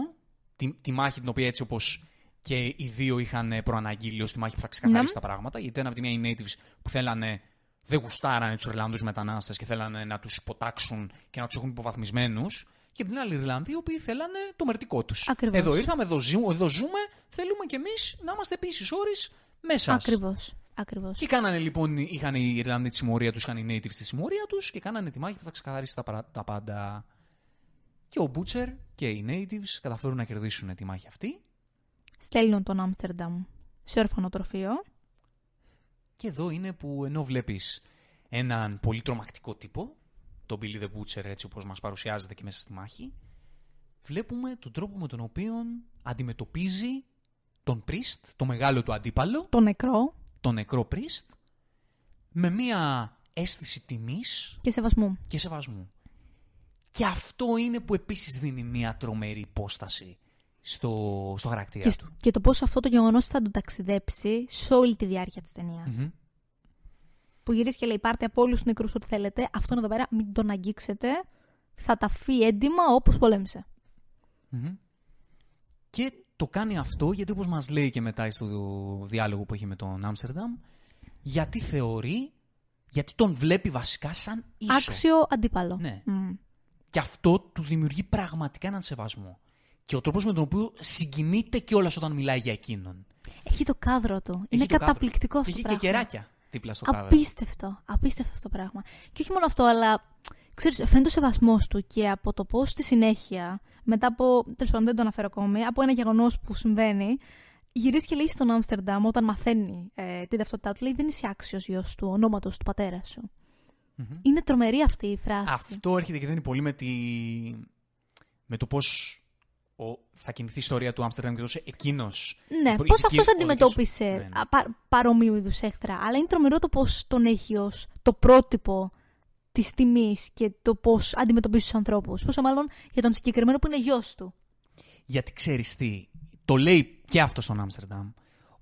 Τη, τη μάχη την οποία έτσι όπως και οι δύο είχαν ε, προαναγγείλει ως τη μάχη που θα ξεκαθαρίσει Ναι. τα πράγματα. Γιατί ήταν από τη μία οι natives που θέλανε, δεν γουστάρανε τους Ιρλανδούς μετανάστες και θέλανε να τους υποτάξουν και να τους έχουν υποβαθμισμένους. Και από την άλλη οι Ιρλανδοί, οι οποίοι θέλανε το μερτικό τους. Ακριβώς. Εδώ ήρθαμε, εδώ, ζούμε, εδώ ζούμε, θέλουμε κι εμείς να είμαστε επίσης όρει μέσα. Ακριβώς. Ακριβώς. Και κάνανε λοιπόν, είχαν οι Ιρλανδοί τη συμμορία τους, είχαν οι natives τη συμμορία τους και κάνανε τη μάχη που θα ξεκαθαρίσει τα, παρα- τα πάντα. Και ο Butcher και οι natives καταφέρουν να κερδίσουν τη μάχη αυτή. Στέλνουν τον Άμστερνταμ σε ορφανοτροφείο. Και εδώ είναι που ενώ βλέπεις έναν πολύ τρομακτικό τύπο, τον Billy the Butcher έτσι όπως μας παρουσιάζεται και μέσα στη μάχη, βλέπουμε τον τρόπο με τον οποίο αντιμετωπίζει τον Priest, το μεγάλο του αντίπαλο, Το νεκρό τον νεκρό Priest, με μία αίσθηση τιμής και σεβασμού. και σεβασμού. Και αυτό είναι που επίσης δίνει μία τρομερή υπόσταση στο, στο χαρακτήρα Και, του. και το πώς αυτό το γεγονός θα τον ταξιδέψει σε όλη τη διάρκεια της ταινίας. Μμμ. Που γυρίζει και λέει: Πάρτε από όλους τους νεκρούς ό,τι θέλετε. Αυτόν εδώ πέρα μην τον αγγίξετε. Θα τα φύγει έντοιμα όπως πολέμησε. Μμμ. Και το κάνει αυτό γιατί όπως μας λέει και μετά στο διάλογο που έχει με τον Άμστερνταμ, γιατί θεωρεί, γιατί τον βλέπει βασικά σαν ίσο. Άξιο αντίπαλο. Ναι. Μμ. Και αυτό του δημιουργεί πραγματικά έναν σεβασμό. Και ο τρόπος με τον οποίο συγκινείται κιόλα όταν μιλάει για εκείνον. Έχει το κάδρο του. Έχει Είναι το κάδρο. καταπληκτικό Και αυτό το έχει και πράγμα. κεράκια δίπλα στο κάδρο. Απίστευτο. Απίστευτο αυτό το πράγμα. Και όχι μόνο αυτό, αλλά ξέρεις, φαίνεται ο σεβασμός του και από το πώς στη συνέχεια, μετά από. τέλος πάντων δεν το αναφέρω ακόμη, από ένα γεγονός που συμβαίνει, γυρίζει και λέει στον Άμστερνταμ όταν μαθαίνει ε, την ταυτότητά του, λέει Δεν είσαι άξιος γιος του ονόματος του πατέρα σου. Μμμ. Είναι τρομερή αυτή η φράση. Αυτό έρχεται και δίνει πολύ με, τη... με το πώς ο... θα κινηθεί η ιστορία του Άμστερνταμ και τόσο εκείνος Ναι, η πώς δική- αυτό ο δικός- αντιμετώπισε Ναι. α, πα, παρομοίου είδους έχθρα. Αλλά είναι τρομερό το πώς τον έχει ως το πρότυπο της τιμής και το πώς αντιμετωπίζει τους ανθρώπους. Πόσο μάλλον για τον συγκεκριμένο που είναι γιος του. Γιατί ξέρεις τι, το λέει και αυτό στον Άμστερνταμ,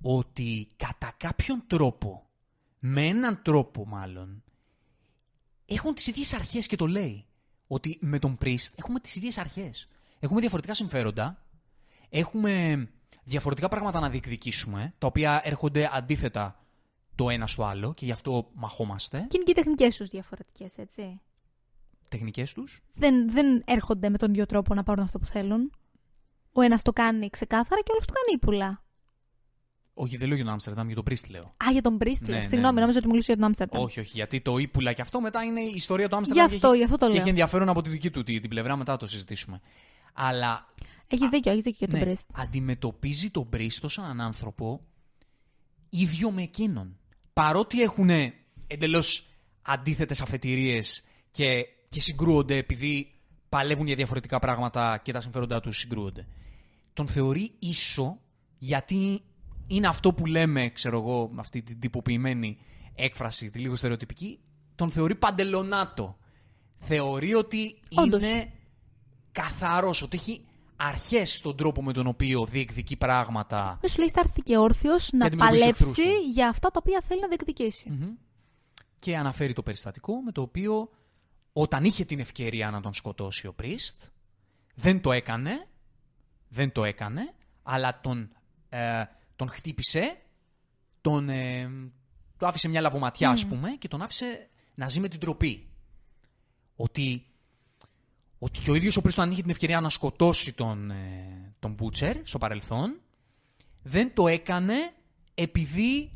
ότι κατά κάποιον τρόπο, με έναν τρόπο μάλλον, έχουν τις ίδιες αρχές και το λέει. Ότι με τον Priest έχουμε τις ίδιες αρχές. Έχουμε διαφορετικά συμφέροντα, έχουμε διαφορετικά πράγματα να διεκδικήσουμε, τα οποία έρχονται αντίθετα το ένα στο άλλο και γι' αυτό μαχόμαστε. Και είναι και οι τεχνικές τους διαφορετικές, έτσι. Τεχνικές τους; Δεν, δεν έρχονται με τον ίδιο τρόπο να πάρουν αυτό που θέλουν. Ο ένας το κάνει ξεκάθαρα και ο άλλος το κάνει ύπουλα. Όχι, δεν λέω για τον Άμστερνταμ, για τον Priest λέω. Α, για τον Πρίστ. Ναι, ναι, Συγγνώμη, ναι. νόμιζα ότι μιλούσε για τον Άμστερνταμ. Όχι, όχι, γιατί το ύπουλα και αυτό μετά είναι η ιστορία του Γι' Άμστερνταμ. και αυτό, έχει- γι' αυτό το Και λέω. έχει ενδιαφέρον από τη δική του τη- την πλευρά, μετά το συζητήσουμε. Αλλά Έχει δίκιο, έχεις δίκιο για τον ναι, Πρίστ. αντιμετωπίζει τον Πρίστο σαν έναν άνθρωπο ίδιο με εκείνον. Παρότι έχουν εντελώς αντίθετες αφετηρίες και, και συγκρούονται επειδή παλεύουν για διαφορετικά πράγματα και τα συμφέροντά τους συγκρούονται. Τον θεωρεί ίσο γιατί είναι αυτό που λέμε, ξέρω εγώ, με αυτή την τυποποιημένη έκφραση, τη λίγο στερεοτυπική, τον θεωρεί παντελονάτο. Θεωρεί ότι Όντως. είναι καθαρός, ότι έχει αρχές στον τρόπο με τον οποίο διεκδικεί πράγματα. Με σου λέει στάθηκε όρθιος να αντιμετωπίζει εχθρούς παλέψει του. για αυτά τα οποία θέλει να διεκδικήσει. Και αναφέρει το περιστατικό με το οποίο όταν είχε την ευκαιρία να τον σκοτώσει ο Πρίστ, δεν το έκανε, δεν το έκανε, αλλά τον, ε, τον χτύπησε, τον, ε, το άφησε μια λαβοματιά ας πούμε και τον άφησε να ζει με την τροπή. Ότι, ότι και ο ίδιος ο Πρίστ αν είχε την ευκαιρία να σκοτώσει τον, ε, τον Μπούτσερ στο παρελθόν, δεν το έκανε επειδή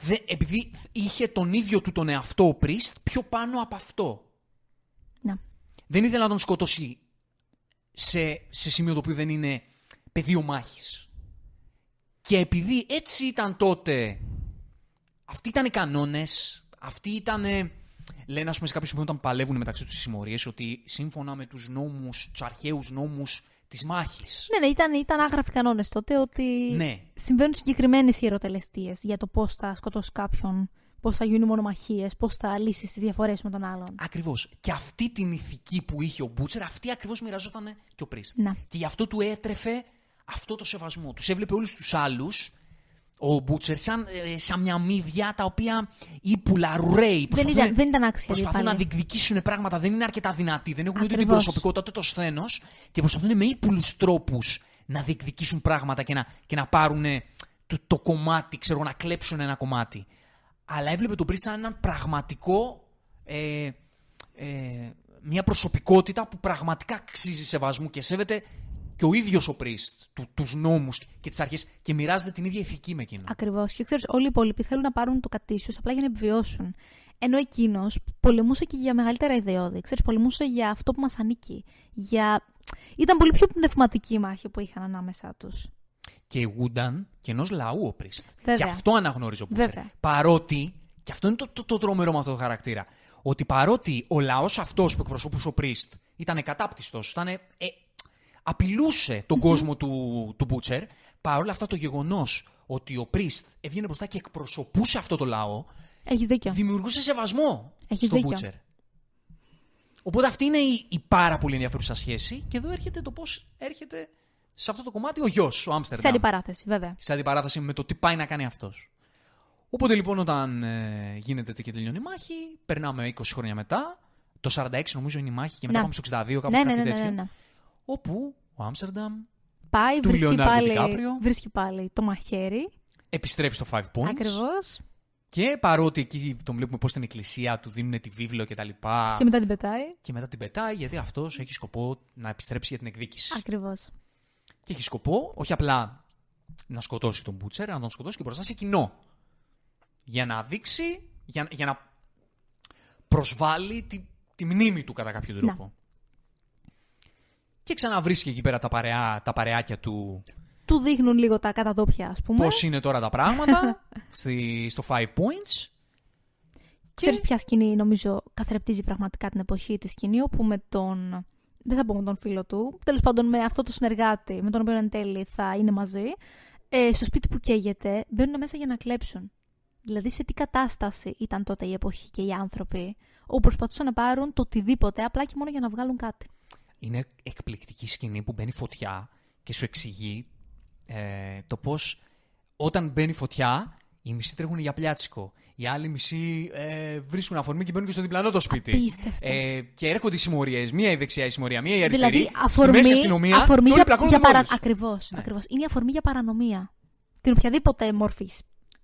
Δε, επειδή είχε τον ίδιο του τον εαυτό ο Πρίστ πιο πάνω από αυτό. Να. Δεν ήθελε να τον σκοτώσει σε, σε σημείο το οποίο δεν είναι πεδίο μάχης. Και επειδή έτσι ήταν τότε, αυτοί ήταν οι κανόνες, αυτοί ήταν, λένε ας πούμε σε κάποιο σημείο όταν παλεύουν μεταξύ τους οι συμμορίες, ότι σύμφωνα με τους νόμους, τους αρχαίους νόμους της μάχης. Ναι, ναι, ήταν, ήταν άγραφοι κανόνες τότε ότι Ναι. συμβαίνουν συγκεκριμένες ιεροτελεστίες για το πώς θα σκοτώσει κάποιον, πώς θα γίνουν μονομαχίες, πώς θα λύσεις τις διαφορές με τον άλλον. Ακριβώς. Και αυτή την ηθική που είχε ο Μπούτσερ, αυτή ακριβώς μοιραζόταν και ο Πρίστ. Να. Και γι' αυτό του έτρεφε αυτό το σεβασμό. Τους έβλεπε όλους τους άλλους, ο Μπούτσερ, σαν, ε, σαν μια μύδια τα οποία ή πουλαρουρέοι. Δεν ήταν, δεν ήταν άξια Προσπαθούν να αντίπαλοι. διεκδικήσουν πράγματα, δεν είναι αρκετά δυνατοί, δεν έχουν ούτε την Ακριβώς. προσωπικότητα ούτε το σθένος και προσπαθούν με ύπουλους τρόπους να διεκδικήσουν πράγματα και να, και να πάρουν το, το κομμάτι, ξέρω, να κλέψουν ένα κομμάτι. Αλλά έβλεπε τον Πρίστ σαν έναν πραγματικό. Ε, ε, μια προσωπικότητα που πραγματικά αξίζει σεβασμού και σέβεται και ο ίδιος ο Πρίστ του, τους νόμους και τις αρχές και μοιράζεται την ίδια ηθική με εκείνο. Ακριβώς. Και ξέρεις, όλοι οι υπόλοιποι θέλουν να πάρουν το κατήσιο απλά για να επιβιώσουν. Ενώ εκείνος πολεμούσε και για μεγαλύτερα ιδεώδη. Ξέρεις, πολεμούσε για αυτό που μας ανήκει. Για... Ήταν πολύ πιο πνευματική η μάχη που είχαν ανάμεσά τους. και ηγούνταν και ενός λαού ο Πρίστ. Βέβαια. Και αυτό αναγνωρίζει ο Μπούτσερ. Βέβαια. Παρότι, και αυτό είναι το, το, το τρομερό με αυτό το χαρακτήρα, ότι παρότι ο λαός αυτός που εκπροσωπούσε ο Πρίστ ήταν κατάπτυστο, ήταν. Ε, απειλούσε τον κόσμο του, του Μπούτσερ, παρόλα αυτά το γεγονός ότι ο Πρίστ έβγαινε μπροστά και εκπροσωπούσε αυτό το λαό, Έχει δίκιο. δημιουργούσε σεβασμό Έχεις στον δίκιο. Μπούτσερ. Οπότε αυτή είναι η, η πάρα πολύ ενδιαφέρουσα σχέση και εδώ έρχεται το πώς έρχεται σε αυτό το κομμάτι ο γιος, ο Σε Άμστερνταμ αντιπαράθεση, βέβαια. σε αντιπαράθεση με το τι πάει να κάνει αυτός. Οπότε λοιπόν όταν ε, γίνεται και τελειώνει η μάχη, περνάμε 20 χρόνια μετά. Το 46 νομίζω είναι η μάχη και μετά Να. πάμε στο 62, κάπου Ναι, ναι, κάτι ναι, ναι, τέτοιο. Ναι, ναι. Όπου ο Άμστερνταμ Πάει, Του βρίσκει Leonardo πάλι, DiCaprio. βρίσκει πάλι το μαχαίρι. επιστρέφει στο 5 points. Ακριβώς. Και παρότι εκεί τον βλέπουμε πώς στην εκκλησία του δίνουν τη βίβλο κτλ. Και, Και μετά την πετάει. και μετά την πετάει γιατί αυτός έχει σκοπό να επιστρέψει για την εκδίκηση. Ακριβώς. Και έχει σκοπό όχι απλά να σκοτώσει τον Μπούτσερ, αλλά να τον σκοτώσει και μπροστά σε κοινό. Για να δείξει, για, για να προσβάλλει τη, τη μνήμη του κατά κάποιο τρόπο. Και ξαναβρίσκει εκεί πέρα τα, παρεά, τα παρεάκια του Του δείχνουν λίγο τα καταδόπια, ας πούμε. πώς είναι τώρα τα πράγματα [laughs] στη, στο 5 points. Ξέρεις ποια σκηνή νομίζω καθρεπτίζει πραγματικά την εποχή της σκηνή, όπου με τον. Δεν θα πω με τον φίλο του, τέλος πάντων με αυτό το συνεργάτη με τον οποίο εν τέλει θα είναι μαζί, ε, στο σπίτι που καίγεται, μπαίνουν μέσα για να κλέψουν. Δηλαδή σε τι κατάσταση ήταν τότε η εποχή και οι άνθρωποι, όπου προσπαθούσαν να πάρουν το οτιδήποτε απλά και μόνο για να βγάλουν κάτι. Είναι εκπληκτική σκηνή που μπαίνει φωτιά και σου εξηγεί ε, το πώς όταν μπαίνει φωτιά οι μισοί τρέχουν για πλιάτσικο. Οι άλλοι μισοί ε, βρίσκουν αφορμή και μπαίνουν και στο διπλανό το σπίτι. Απίστευτο. Ε, και έρχονται οι συμμορίες. Μία η δεξιά η συμμορία, μία η αριστερή. δηλαδή στη αφορμή, μέση αστυνομία. αφορμή και όλοι για, πλακώνονται για παρα... μόνοι τους. Ακριβώς, Ναι. ακριβώς. Είναι η αφορμή για παρανομία. Την οποιαδήποτε μορφή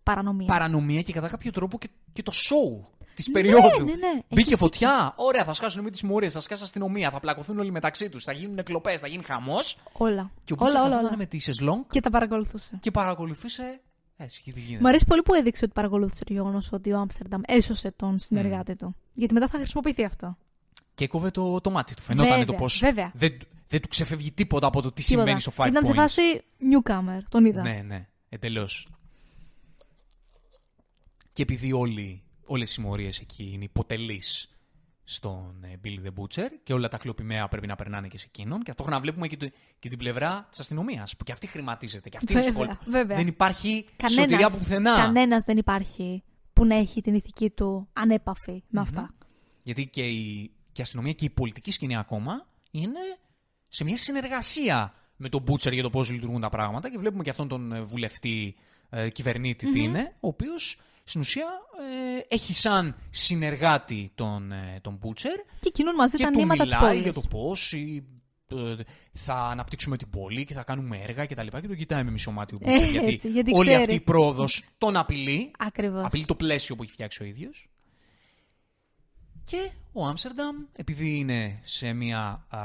παρανομία. Παρανομία και κατά κάποιο τρόπο και, και το show της Ναι, περίοδου. ναι, ναι. Μπήκε Έχεις φωτιά. Ωραία, θα σκάσουν με τι συμμορίε, θα σκάσει αστυνομία, θα πλακωθούν όλοι μεταξύ τους, θα γίνουν εκλοπέ, θα γίνει χαμός. Όλα. Και ο όλα, Μπούτσα όλα, καθόταν όλα. με τη σεσλόγκ Και τα παρακολουθούσε. και παρακολουθούσε. Έτσι, και τι γίνεται. Μου αρέσει πολύ που έδειξε ότι παρακολούθησε το γεγονός ότι ο Άμστερνταμ έσωσε τον συνεργάτη του. Γιατί μετά θα χρησιμοποιηθεί αυτό. Και έκοβε το, το μάτι του. Φαινόταν Βέβαια, το πώ. βέβαια. Δεν, δεν του ξεφεύγει τίποτα από το τι Τίποτα. συμβαίνει στο 5 Ήταν σε points. φάση newcomer. Τον είδα. Ναι, ναι, εντελώς. Και επειδή όλοι, όλες οι συμμορίες εκεί είναι υποτελείς στον ε, Billy the Butcher και όλα τα κλοπημαία πρέπει να περνάνε και σε εκείνον. Και ταυτόχρονα βλέπουμε και, το- και την πλευρά της αστυνομίας που και αυτή χρηματίζεται. Και αυτή είναι Βέβαια, σχόλια. βέβαια. Δεν υπάρχει Κανένας, σωτηρία από πουθενά. κανένας δεν υπάρχει που να έχει την ηθική του ανέπαφη με αυτά. Γιατί και η, και η αστυνομία και η πολιτική σκηνή ακόμα είναι σε μια συνεργασία με τον Μπούτσερ για το πώς λειτουργούν τα πράγματα και βλέπουμε και αυτόν τον ε, βουλευτή ε, κυβερνήτη τι είναι, ο οποίος στην ουσία ε, έχει σαν συνεργάτη τον, ε, τον Μπούτσερ. Και κινούν μαζί και τα του νήματα της μιλάει πόλης. για το πώς θα αναπτύξουμε την πόλη και θα κάνουμε έργα κτλ. Και, τον κοιτάει με μισό μάτι ο Μπούτσερ. Ε, γιατί, έτσι, γιατί όλη ξέρει. αυτή η πρόοδος τον απειλεί. Ακριβώς. Απειλεί το πλαίσιο που έχει φτιάξει ο ίδιος. Και ο Άμστερνταμ, επειδή είναι σε μια α,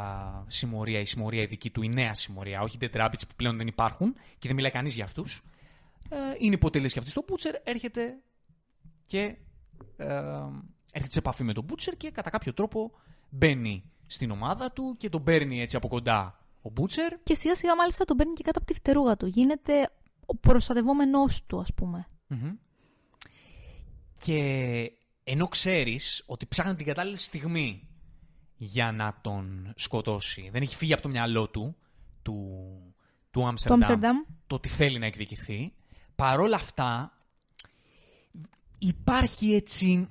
συμμορία, η συμμορία η δική του, η νέα συμμορία, όχι Dead Rabbits που πλέον δεν υπάρχουν και δεν μιλάει κανείς για αυτούς, ε, είναι υποτελής και αυτή στο Butcher, έρχεται και ε, έρχεται σε επαφή με τον Butcher και κατά κάποιο τρόπο μπαίνει στην ομάδα του και τον παίρνει έτσι από κοντά ο Butcher. Και σιγά σιγά μάλιστα τον παίρνει και κάτω από τη φτερούγα του. Γίνεται ο προστατευόμενός του, ας πούμε. Μμμ. Και ενώ ξέρεις ότι ψάχνει την κατάλληλη στιγμή για να τον σκοτώσει, δεν έχει φύγει από το μυαλό του, του, του Το Άμστερνταμ, Άμστερνταμ. το ότι θέλει να εκδικηθεί. Παρόλα αυτά, υπάρχει έτσι...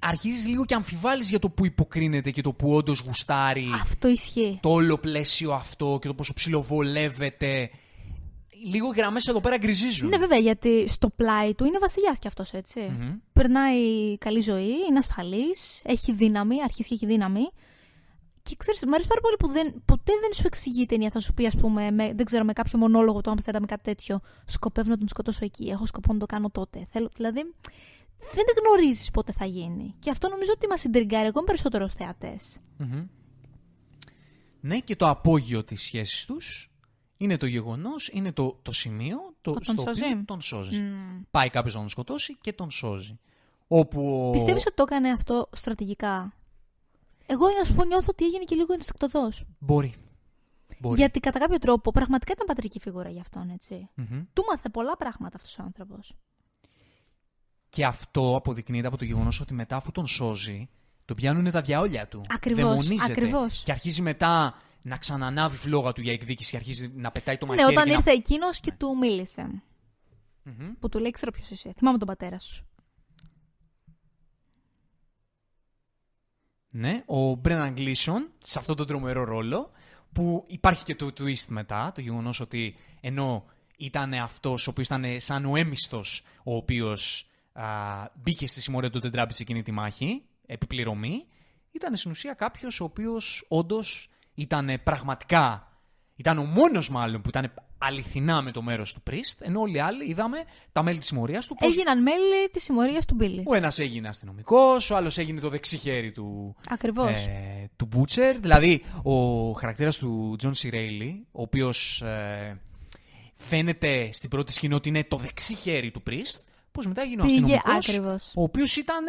Αρχίζεις λίγο και αμφιβάλλεις για το που υποκρίνεται και το που όντως γουστάρει Αυτό ισχύει. το όλο πλαίσιο αυτό και το πόσο ψιλοβολεύεται. Λίγο οι γραμμές εδώ πέρα γκριζίζουν. Ναι, βέβαια, γιατί στο πλάι του είναι βασιλιάς κι αυτός, έτσι. Μμμ. Περνάει καλή ζωή, είναι ασφαλής, έχει δύναμη, αρχίζει και έχει δύναμη. Και ξέρεις, μου αρέσει πάρα πολύ που δεν, ποτέ δεν σου εξηγεί η ταινία. Θα σου πει, ας πούμε, με, δεν ξέρω, με κάποιο μονόλογο του Άμστερνταμ ή κάτι τέτοιο. Σκοπεύω να τον σκοτώσω εκεί. Έχω σκοπό να το κάνω τότε. Θέλω, δηλαδή, δεν γνωρίζεις πότε θα γίνει. Και αυτό νομίζω ότι μας συντριγκάρει ακόμα περισσότερο ως θεατές. Μμμ. Ναι, και το απόγειο της σχέσης τους είναι το γεγονός, είναι το, το σημείο το, Που τον στο σώζει. οποίο τον σώζει. Πάει κάποιος να τον σκοτώσει και τον σώζει. Όπου... ο- Πιστεύεις ότι το έκανε αυτό στρατηγικά; Εγώ, να σου πω, νιώθω ότι έγινε και λίγο ενστικτοδός. Μπορεί. Μπορεί. Γιατί κατά κάποιο τρόπο πραγματικά ήταν πατρική φιγούρα για αυτόν, έτσι. Μμμ. Του μάθε πολλά πράγματα αυτός ο άνθρωπος. Και αυτό αποδεικνύεται από το γεγονός ότι μετά αφού τον σώζει, τον πιάνουν τα διαόλια του. Ακριβώς, Δαιμονίζεται. ακριβώς. Και αρχίζει μετά να ξανανάβει φλόγα του για εκδίκηση και αρχίζει να πετάει το Ναι, μαχαίρι. όταν και να- ήρθε εκείνος και του μίλησε. Μμμ. Που του λέει: Ξέρω ποιος είσαι. Θυμάμαι τον πατέρα σου. Ναι, ο Μπρέναν Γκλίσον σε αυτό τον τρομερό ρόλο που υπάρχει και το twist μετά, το γεγονός ότι ενώ ήταν αυτός ο οποίος ήταν σαν ο έμιστος ο οποίος α, μπήκε στη συμμορία του Τεντράμπη σε εκείνη τη μάχη, επιπληρωμή, ήταν στην ουσία κάποιος ο οποίος όντως ήταν πραγματικά, ήταν ο μόνος μάλλον που ήταν αληθινά με το μέρος του Πρίστ, ενώ όλοι οι άλλοι είδαμε τα μέλη της συμμορίας του πώς Έγιναν μέλη της συμμορίας του Μπίλι. ο ένας έγινε αστυνομικός, ο άλλος έγινε το δεξί χέρι του, Ακριβώς. ε, του Butcher. Δηλαδή, ο χαρακτήρας του John C. Reilly, ο οποίος ε, φαίνεται στην πρώτη σκηνή ότι είναι το δεξί χέρι του Priest, πως μετά έγινε ο Πήγε αστυνομικός, ακριβώς. ο οποίος ήταν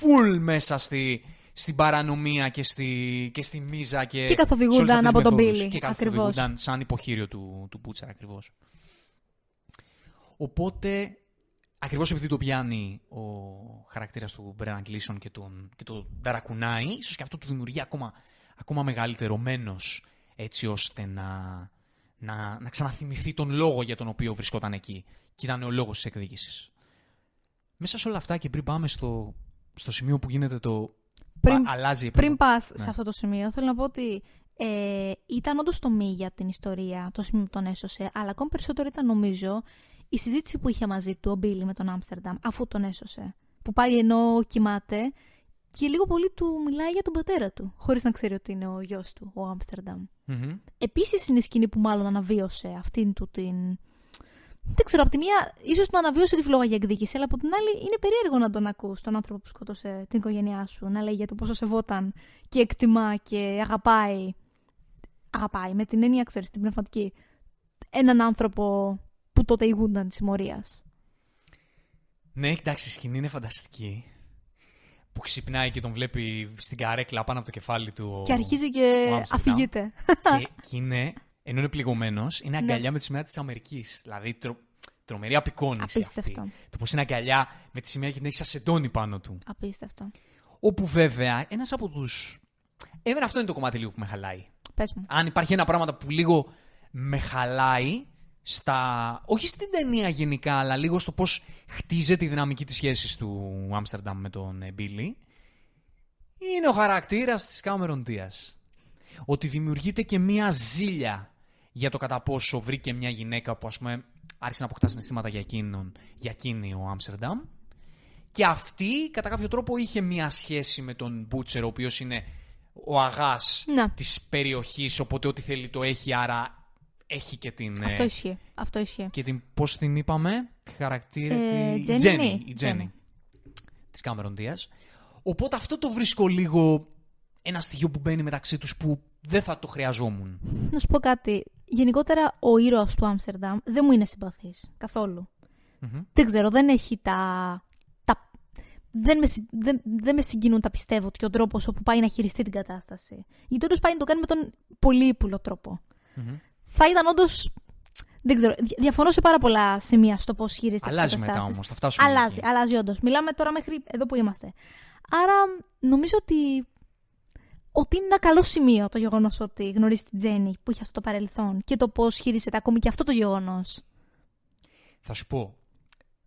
full μέσα στη, στην παρανομία και στη, και στη μίζα και, Και καθοδηγούνταν σε όλες αυτές από τις τον μεθόδους. Billy, Και ακριβώς. καθοδηγούνταν σαν υποχείριο του, του Butcher ακριβώς. Οπότε, ακριβώς επειδή το πιάνει ο χαρακτήρας του Brennan Gleeson και τον, και τον ταρακουνάει, ίσως και αυτό του δημιουργεί ακόμα, ακόμα μεγαλύτερο μένος, έτσι ώστε να, να, να ξαναθυμηθεί τον λόγο για τον οποίο βρισκόταν εκεί. Και ήταν ο λόγος της εκδίκησης. Μέσα σε όλα αυτά και πριν πάμε στο, στο σημείο που γίνεται το... Πριν- πα- αλλάζει η Πριν επίπεδο. πας σε αυτό το σημείο, θέλω να πω ότι ε, ήταν όντως το μη για την ιστορία, το σημείο που τον έσωσε, αλλά ακόμη περισσότερο ήταν νομίζω η συζήτηση που είχε μαζί του ο Μπίλι με τον Άμστερνταμ, αφού τον έσωσε. Που πάει ενώ κοιμάται και λίγο πολύ του μιλάει για τον πατέρα του, χωρίς να ξέρει ότι είναι ο γιος του, ο Άμστερνταμ. Μμμ. Επίσης είναι η σκηνή που μάλλον αναβίωσε αυτήν του την. Δεν ξέρω, από τη μία ίσως τον αναβίωσε τη φλόγα για εκδίκηση, αλλά από την άλλη είναι περίεργο να τον ακούς τον άνθρωπο που σκότωσε την οικογένειά σου να λέει για το πόσο σεβόταν και εκτιμά και αγαπάει. Αγαπάει, με την έννοια, ξέρεις, την πνευματική. Έναν άνθρωπο που τότε ηγούνταν της συμμορίας. Ναι, εντάξει, η σκηνή είναι φανταστική. Που ξυπνάει και τον βλέπει στην καρέκλα πάνω από το κεφάλι του. ο- Και αρχίζει και ο Άμστερνταμ. αφηγείται. και, και είναι, ενώ είναι πληγωμένος, είναι Ναι. αγκαλιά με τη σημαία της Αμερικής. Δηλαδή τρο, τρομερή απεικόνηση. Απίστευτο. Αυτή. Το πώς είναι αγκαλιά με τη σημαία και την έχει σαν σεντόνι πάνω του. Απίστευτο. Όπου βέβαια ένας από του. Εμένα αυτό είναι το κομμάτι λίγο που με χαλάει. Πες μου. Αν υπάρχει ένα πράγμα που λίγο με χαλάει στα... όχι στην ταινία γενικά, αλλά λίγο στο πώς χτίζεται η δυναμική της σχέσης του Άμστερνταμ με τον Μπίλι, είναι ο χαρακτήρας της Κάμερον Δίας. Ότι δημιουργείται και μία ζήλια για το κατά πόσο βρήκε μια γυναίκα που ας πούμε άρχισε να αποκτά συναισθήματα για, εκείνον, για εκείνη ο Άμστερνταμ. Και αυτή κατά κάποιο τρόπο είχε μία σχέση με τον Μπούτσερ, ο οποίος είναι ο αγάς Να. της περιοχής, οπότε ό,τι θέλει το έχει, άρα έχει και την... ε, Αυτό ισχύει. Αυτό ισχύει. και την, πώς την είπαμε, τη χαρακτήρα Ε, τη... Τζένι, Τζένι, ναι. η Τζένι, Τζένι. της Κάμερον Δίας. Οπότε αυτό το βρίσκω λίγο ένα στοιχείο που μπαίνει μεταξύ τους που δεν θα το χρειαζόμουν. Να σου πω κάτι. Γενικότερα, ο ήρωας του Άμστερνταμ δεν μου είναι συμπαθής. Καθόλου. Μμμ. Δεν ξέρω, δεν έχει τα... τα... Δεν, με, συ- δεν, δεν με συγκινούν τα πιστεύω και ο τρόπος όπου πάει να χειριστεί την κατάσταση. Γιατί όντως πάει να το κάνει με τον πολύ ύπουλο τρόπο. Μμμ. Θα ήταν όντως. Δεν ξέρω. δια- Διαφωνώ σε πάρα πολλά σημεία στο πώς χειρίζεται τις Αλλάζει μετά καταστάσεις. όμως, θα φτάσουμε Αλλάζει, εκεί. αλλάζει όντως. Μιλάμε τώρα μέχρι εδώ που είμαστε. Άρα νομίζω ότι. Ότι είναι ένα καλό σημείο το γεγονός ότι γνωρίζει την Τζέννη που έχει αυτό το παρελθόν και το πώς χειρίζεται ακόμη και αυτό το γεγονός. Θα σου πω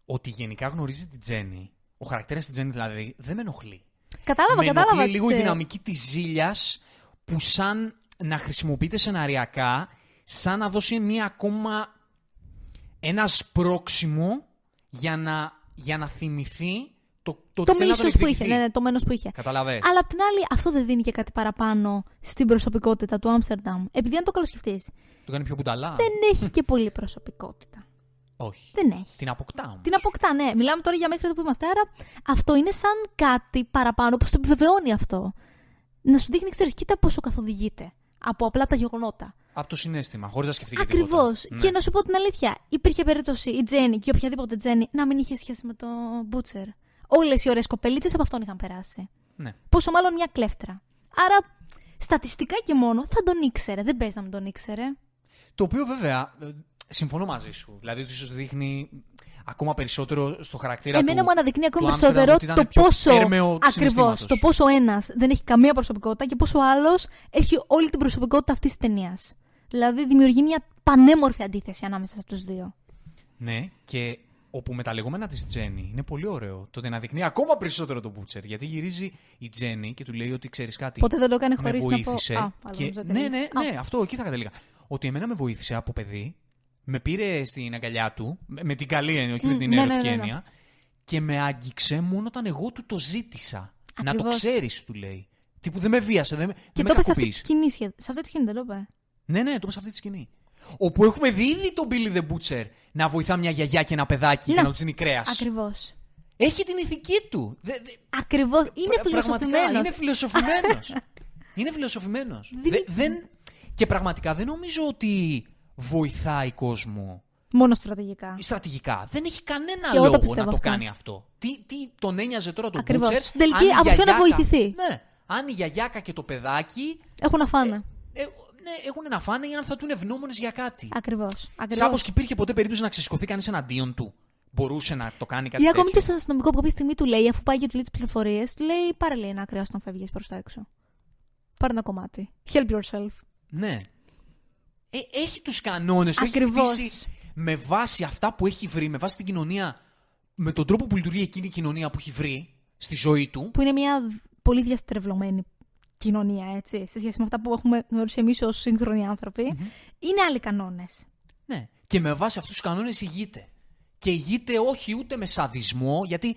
ότι γενικά γνωρίζει την Τζέννη, ο χαρακτήρας της Τζέννη δηλαδή, δεν με ενοχλεί. Κατάλαβα, με κατάλαβα. ενοχλεί λίγο η τις, ε, δυναμική της ζήλιας που σαν να χρησιμοποιείται σεναριακά σαν να δώσει μία ακόμα ένας σπρώξιμο για να, για να θυμηθεί το, το, Το ότι θέλει να τον μίσο που είχε. εκδικηθεί. Ναι, ναι, το μένος που είχε. Καταλαβες. Αλλά απ' την άλλη, αυτό δεν δίνει και κάτι παραπάνω στην προσωπικότητα του Άμστερνταμ. Επειδή αν το καλοσκεφτείς, Το κάνει πιο κουνταλά. δεν έχει και πολύ προσωπικότητα. Όχι. Δεν έχει. Την αποκτά όμως. Την αποκτά, ναι. Μιλάμε τώρα για μέχρι εδώ που είμαστε. Άρα αυτό είναι σαν κάτι παραπάνω που το επιβεβαιώνει αυτό. Να σου δείχνει, ξέρεις, κοίτα πόσο καθοδηγείται από απλά τα γεγονότα. Από το συνέστημα, χωρίς να σκεφτεί και Ακριβώς. τίποτα. Ναι. Και να σου πω την αλήθεια, υπήρχε περίπτωση η Τζέννη και οποιαδήποτε Τζέννη να μην είχε σχέση με τον Μπούτσερ. Όλες οι ωραίες κοπελίτσες από αυτόν είχαν περάσει. Ναι. Πόσο μάλλον μια κλέφτρα. Άρα, στατιστικά και μόνο θα τον ήξερε. Δεν παίζει να μην τον ήξερε. Το οποίο βέβαια, ε, συμφωνώ μαζί σου. Δηλαδή, ότι ίσως δείχνει ακόμα περισσότερο στο χαρακτήρα Εμένα του. μου αναδεικνύει του ακόμα Άμστερνταμ περισσότερο ότι ήταν το πιο πόσο. έρμεο Ακριβώς. συναισθήματος. Το πόσο ένας δεν έχει καμία προσωπικότητα και πόσο άλλος έχει όλη την προσωπικότητα αυτής της ταινίας. Δηλαδή, δημιουργεί μια πανέμορφη αντίθεση ανάμεσα σε αυτού του δύο. Ναι, και όπου με τα λεγόμενα της Τζέννη είναι πολύ ωραίο. Το ότι αναδεικνύει ακόμα περισσότερο τον Μπούτσερ. Γιατί γυρίζει η Τζέννη και του λέει ότι ξέρεις κάτι. Ποτέ δεν το έκανε με χωρίς να πω. βοήθησε. Α, άλλο και... νόμιζα ότι Ναι, έλεγες. ναι, Α, ναι, αυτό εκεί θα κατέληγα. Ότι εμένα με βοήθησε από παιδί, με πήρε στην αγκαλιά του, με με την καλή έννοια, όχι με Μμ, την ναι, ναι, ερωτική ναι, ναι. έννοια, και με άγγιξε μόνο όταν εγώ του το ζήτησα. Να το Ακριβώς. ξέρεις, του λέει. Τι που δεν με βίασε, δεν, με- Και δεν το με είπε σε αυτή τη κακοποίησε. σκηνή. σχεδ- Σε αυτή τη σκηνή δεν το είπε. Ναι, ναι, το είπα σε αυτή τη σκηνή. Όπου έχουμε δει ήδη τον Billy the Butcher να βοηθά μια γιαγιά και ένα παιδάκι Ναι. για να τους δίνει κρέας. Ακριβώς. Έχει την ηθική του. Δε, δε, Ακριβώς. Είναι πρα- πραγματικά, φιλοσοφημένος. Είναι φιλοσοφημένος. [laughs] είναι φιλοσοφημένος. Δεν- δεν... Και πραγματικά δεν νομίζω ότι βοηθάει κόσμο Μόνο στρατηγικά. στρατηγικά. Δεν έχει κανένα Και εγώ το λόγο πιστεύω να το αυτό. κάνει αυτό. Τι, τι τον ένοιαζε τώρα τον Ακριβώς. Butcher, Στην τελική, αν η από ποιο να γιαγιάκα- βοηθηθεί; Ναι. Αν η γιαγιάκα και το παιδάκι Έχουν να φάνε. ε, ναι, έχουν να φάνε ή αν θα του είναι ευγνώμονες για κάτι. Ακριβώς. Σάπω και υπήρχε ποτέ περίπτωση να ξεσηκωθεί κανείς εναντίον του. Μπορούσε να το κάνει κάτι Ή ακόμη και τέτοιο. στον αστυνομικό που κάποια στιγμή του λέει, αφού πάει και του λέει τις πληροφορίες, του λέει πάρε λέει ένα κρέας όταν φεύγεις προς τα έξω. Πάρε ένα κομμάτι. Help yourself. Ναι. Ε, έχει τους κανόνες του. Έχει Ακριβώς. χτίσει με βάση αυτά που έχει βρει, με βάση την κοινωνία, με τον τρόπο που λειτουργεί εκείνη η κοινωνία που έχει βρει στη ζωή του. Που είναι μια πολύ διαστρεβλωμένη κοινωνία, έτσι, σε σχέση με αυτά που έχουμε γνωρίσει εμείς ως σύγχρονοι άνθρωποι. Είναι άλλοι κανόνες. Ναι. Και με βάση αυτούς τους κανόνες ηγείται. Και ηγείται όχι ούτε με σαδισμό, γιατί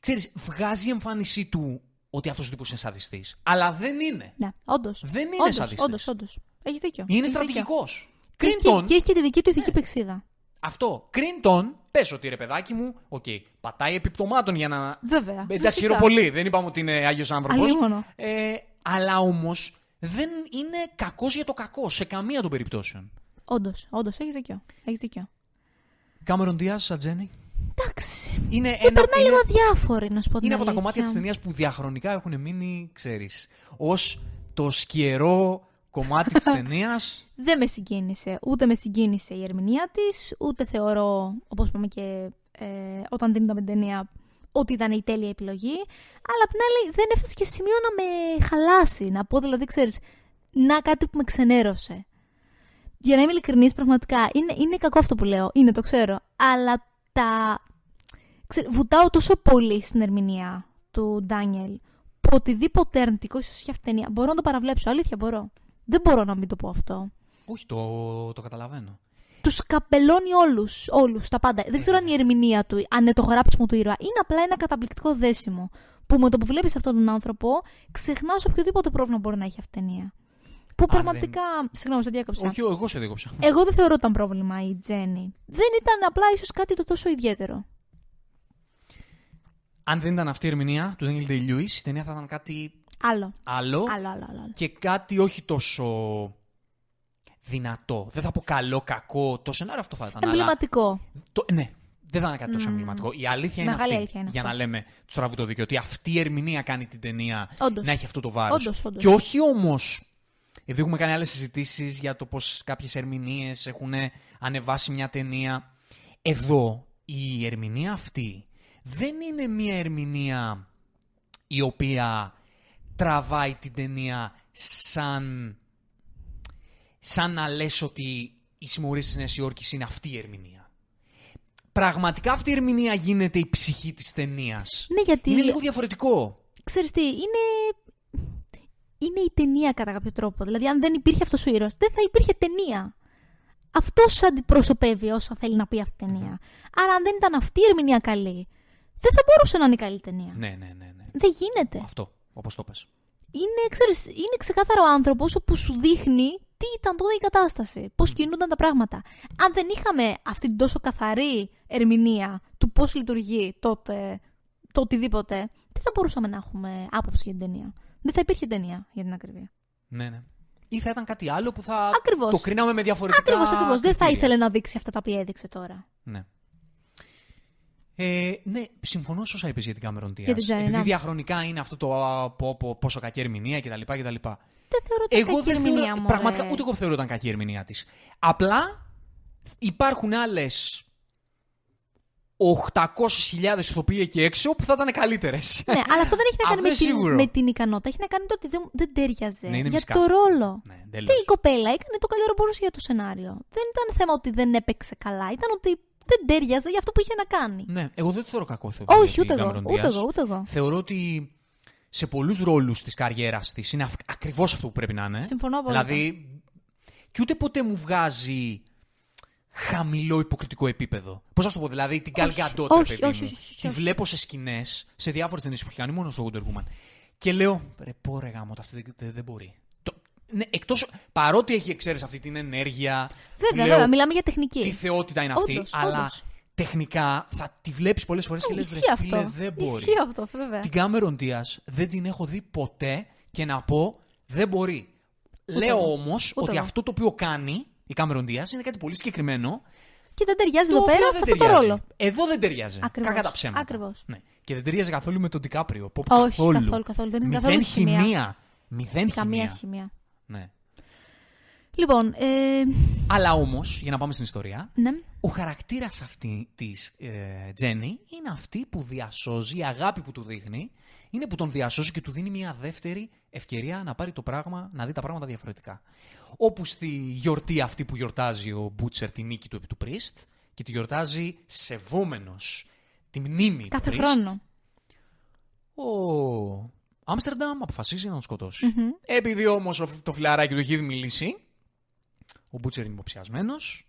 ξέρεις, βγάζει η εμφάνισή του ότι αυτός ο τύπος είναι σαδιστής. Αλλά δεν είναι. Ναι, όντως. Δεν είναι σαδιστής. Όντως, όντως. Έχεις δίκιο. Είναι Έχεις στρατηγικός. δίκιο. Και έχει- Κρίντον. Και έχει και τη δική του ηθική πυξίδα. Αυτό. Κρίντον, πες ότι ρε παιδάκι μου, οκ, πατάει επί πτωμάτων για να. Βέβαια. Εντάξει, φυσικά. Χαίρω πολύ. Δεν είπαμε ότι είναι Άγιος άνθρωπος. Αλίμονο. Ε, αλλά όμως δεν είναι κακός για το κακό σε καμία των περιπτώσεων. Όντως, όντως, έχεις δίκιο. Έχεις δίκιο. Κάμερον Ντίαζ, η Τζένι. Εντάξει. Είναι, Με ένα, περνάει είναι, λίγο αδιάφορη, να σου πω την είναι από τα αλήθεια. κομμάτια της ταινίας που διαχρονικά έχουν μείνει, ξέρεις, ως το σκιερό κομμάτι της [laughs] ταινίας. Δεν με συγκίνησε. Ούτε με συγκίνησε η ερμηνεία της, ούτε θεωρώ, όπως είπαμε και ε, όταν την είδαμε την ταινία, ότι ήταν η τέλεια επιλογή. Αλλά απ' την άλλη δεν έφτασε και σε σημείο να με χαλάσει. Να πω δηλαδή, ξέρεις, να κάτι που με ξενέρωσε. Για να είμαι ειλικρινής, πραγματικά είναι, είναι κακό αυτό που λέω. Είναι, το ξέρω. Αλλά τα. Ξέρω, βουτάω τόσο πολύ στην ερμηνεία του Ντάνιελ που οτιδήποτε αρνητικό ίσως έχει αυτή η ταινία. Μπορώ να το παραβλέψω. Αλήθεια, μπορώ. Δεν μπορώ να μην το πω αυτό. Όχι, το, το καταλαβαίνω. Τους καπελώνει όλους. Όλους, τα πάντα. Δεν ξέρω αν η ερμηνεία του, αν είναι το γράψιμο του ήρωα. Είναι απλά ένα καταπληκτικό δέσιμο. Που με το που βλέπεις αυτόν τον άνθρωπο, ξεχνάς οποιοδήποτε πρόβλημα μπορεί να έχει αυτή η ταινία. Που πραγματικά. Συγγνώμη, σε διάκοψα. Όχι, εγώ σε διάκοψα. Εγώ δεν θεωρώ ότι ήταν πρόβλημα η Τζέννη. Δεν ήταν απλά ίσως κάτι το τόσο ιδιαίτερο. Αν δεν ήταν αυτή η ερμηνεία του Daniel Day-Lewis, η ταινία θα ήταν κάτι Άλλο. άλλο, Άλλο, άλλο, άλλο. άλλο. και κάτι όχι τόσο δυνατό. Δεν θα πω καλό, κακό. Το σενάριο αυτό θα ήταν. αλλά Εμβληματικό. Το, ναι, δεν θα είναι κάτι τόσο εμβληματικό. Η αλήθεια είναι Μεγάλη αυτή. αλήθεια είναι για αυτό. να λέμε του τραβού το δίκαιο. Ότι αυτή η ερμηνεία κάνει την ταινία Όντως. να έχει αυτό το βάρος. Όντως, όντως. Και όχι όμως. Επειδή έχουμε κάνει άλλες συζητήσεις για το πώς κάποιες ερμηνείες έχουν ανεβάσει μια ταινία. Εδώ η ερμηνεία αυτή δεν είναι μια ερμηνεία η οποία τραβάει την ταινία σαν, σαν να λες ότι η συμμορία της Νέας Υόρκης είναι αυτή η ερμηνεία. Πραγματικά αυτή η ερμηνεία γίνεται η ψυχή της ταινίας. Ναι, γιατί. Είναι λίγο διαφορετικό. Ξέρεις τι, είναι... είναι η ταινία κατά κάποιο τρόπο. Δηλαδή, αν δεν υπήρχε αυτός ο ήρωας, δεν θα υπήρχε ταινία. Αυτός αντιπροσωπεύει όσα θέλει να πει αυτή η ταινία. Άρα, αν δεν ήταν αυτή η ερμηνεία καλή, δεν θα μπορούσε να είναι η καλή ταινία. Ναι, ναι, ναι. ναι. Δεν γίνεται. Αυτό, όπως το πες. Είναι, ξέρεις, είναι ξεκάθαρο άνθρωπος που σου δείχνει τι ήταν τότε η κατάσταση, πώς κινούνταν τα πράγματα. Αν δεν είχαμε αυτή την τόσο καθαρή ερμηνεία του πώς λειτουργεί τότε το οτιδήποτε, δεν θα μπορούσαμε να έχουμε άποψη για την ταινία; Δεν θα υπήρχε ταινία για την ακρίβεια. Ναι, ναι. Ή θα ήταν κάτι άλλο που θα Ακριβώς. το κρίναμε με διαφορετικά Ακριβώς, ακριβώς. Δεν θα κριτήρια. ήθελε να δείξει αυτά τα οποία έδειξε τώρα. Ναι. Ε, ναι, συμφωνώ σε όσα είπες για την Cameron Diaz. Για την Τζάνι, Επειδή ναι. διαχρονικά είναι αυτό το α, πω, πω, πόσο κακή ερμηνεία κτλ. κτλ. Δεν θεωρώ ότι είναι Εγώ κακή δεν ερμηνεία θεωρώ, μου. πραγματικά ούτε εγώ θεωρώ ήταν κακή η ερμηνεία της. Απλά υπάρχουν άλλες 800.000 ηθοποιοί εκεί έξω που θα ήταν καλύτερες. Ναι, αλλά αυτό δεν έχει να κάνει Αυτό με είναι την, σίγουρο. με την ικανότητα. Έχει να κάνει το ότι δεν, δεν τέριαζε Ναι, είναι για μισκά. το ρόλο. ναι, δεν Τι λέω. η κοπέλα έκανε το καλύτερο που μπορούσε για το σενάριο. Δεν ήταν θέμα ότι δεν έπαιξε καλά. Ήταν ότι δεν τέριαζε για αυτό που είχε να κάνει. Ναι, εγώ δεν το θεωρώ κακό ηθοποιό. Όχι, την ούτε εγώ, Cameron ούτε Diaz. εγώ, ούτε εγώ. Θεωρώ ότι σε πολλούς ρόλους της καριέρας της είναι αυ- ακριβώς αυτό που πρέπει να είναι. Συμφωνώ απόλυτα. Δηλαδή, και ούτε ποτέ μου βγάζει χαμηλό υποκριτικό επίπεδο. Πώς να σου το πω, δηλαδή την Gal Όχι, Gadot, όχι, ρε παιδί όχι, μου. όχι, όχι, Τη όχι. βλέπω σε σκηνές, σε διάφορες ταινίες που έχει κάνει, μόνο στο Wonder Woman. Και λέω, ρε πω ρε γάμο, αυτή δεν, δεν, δεν μπορεί. Το, ναι, εκτός, παρότι έχει εξαίρεση αυτή την ενέργεια. Βέβαια, λέω, βέβαια, μιλάμε για τεχνική. Τι θεότητα είναι αυτή. Όντως, αλλά όντως. τεχνικά θα τη βλέπεις πολλές φορές και λες, Ισχύει ρε φίλε, αυτό. δεν μπορεί. Ισχύει αυτό, βέβαια. Την Cameron Diaz δεν την έχω δει ποτέ και να πω δεν μπορεί. Λέω εγώ. όμως Ούτε ότι εγώ. αυτό το οποίο κάνει η Cameron Diaz είναι κάτι πολύ συγκεκριμένο. Και δεν ταιριάζει το εδώ οποίο πέρα δεν σε αυτό το ταιριάζει. ρόλο. Εδώ δεν ταιριάζει. Ακριβώς. Κακά τα ψέματα. Ακριβώς. Ναι. Και δεν ταιριάζει καθόλου με τον Τικάπριο. Πω, Όχι, καθόλου. καθόλου, καθόλου. Δεν είναι Μηδέν καθόλου χημεία. χημεία. Μηδέν Καμία χημεία. Χημεία. Ναι. Λοιπόν, ε, Αλλά όμως, για να πάμε στην ιστορία, ναι. ο χαρακτήρας αυτή της ε, Τζέννη είναι αυτή που διασώζει, η αγάπη που του δείχνει, είναι που τον διασώζει και του δίνει μια δεύτερη ευκαιρία να πάρει το πράγμα, να δει τα πράγματα διαφορετικά. Όπου στη γιορτή αυτή που γιορτάζει ο Μπούτσερ τη νίκη του επί του Πρίστ και τη γιορτάζει σεβόμενος τη μνήμη Κάθε του χρόνο. ο Άμστερνταμ αποφασίζει να τον σκοτωσει Επειδή όμως το φιλαράκι του έχει ήδη μιλήσει, ο Μπούτσερ είναι υποψιασμένος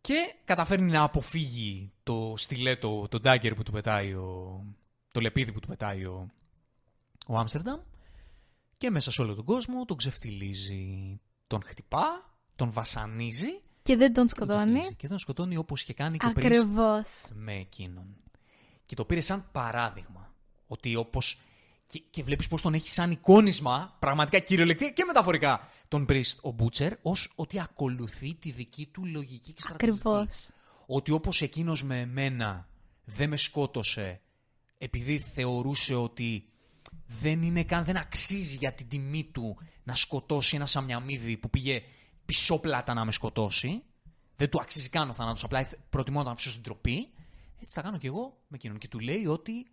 και καταφέρνει να αποφύγει το στιλέτο, το ντάγκερ που του πετάει, ο, το λεπίδι που του πετάει ο, ο Άμστερνταμ και μέσα σε όλο τον κόσμο τον ξεφτιλίζει. Τον χτυπά, τον βασανίζει Και δεν τον τον σκοτώνει. ξεφτιλίζει και τον σκοτώνει όπως είχε κάνει και ο Priest Ακριβώς. με εκείνον. Και το πήρε σαν παράδειγμα. Ότι όπως. Και, και βλέπεις πώ τον έχει σαν εικόνισμα, πραγματικά κυριολεκτικά και μεταφορικά, τον Priest ο Μπούτσερ, ως ότι ακολουθεί τη δική του λογική και στρατηγική. Ακριβώς. Ότι όπως εκείνος με εμένα δεν με σκότωσε επειδή θεωρούσε ότι δεν είναι καν, δεν αξίζει για την τιμή του να σκοτώσει ένα σαμιαμίδι που πήγε πισόπλατα να με σκοτώσει. Δεν του αξίζει καν ο θάνατος, απλά προτιμώ να τον αφήσω στην τροπή. Έτσι θα κάνω κι εγώ με εκείνον. Και του λέει ότι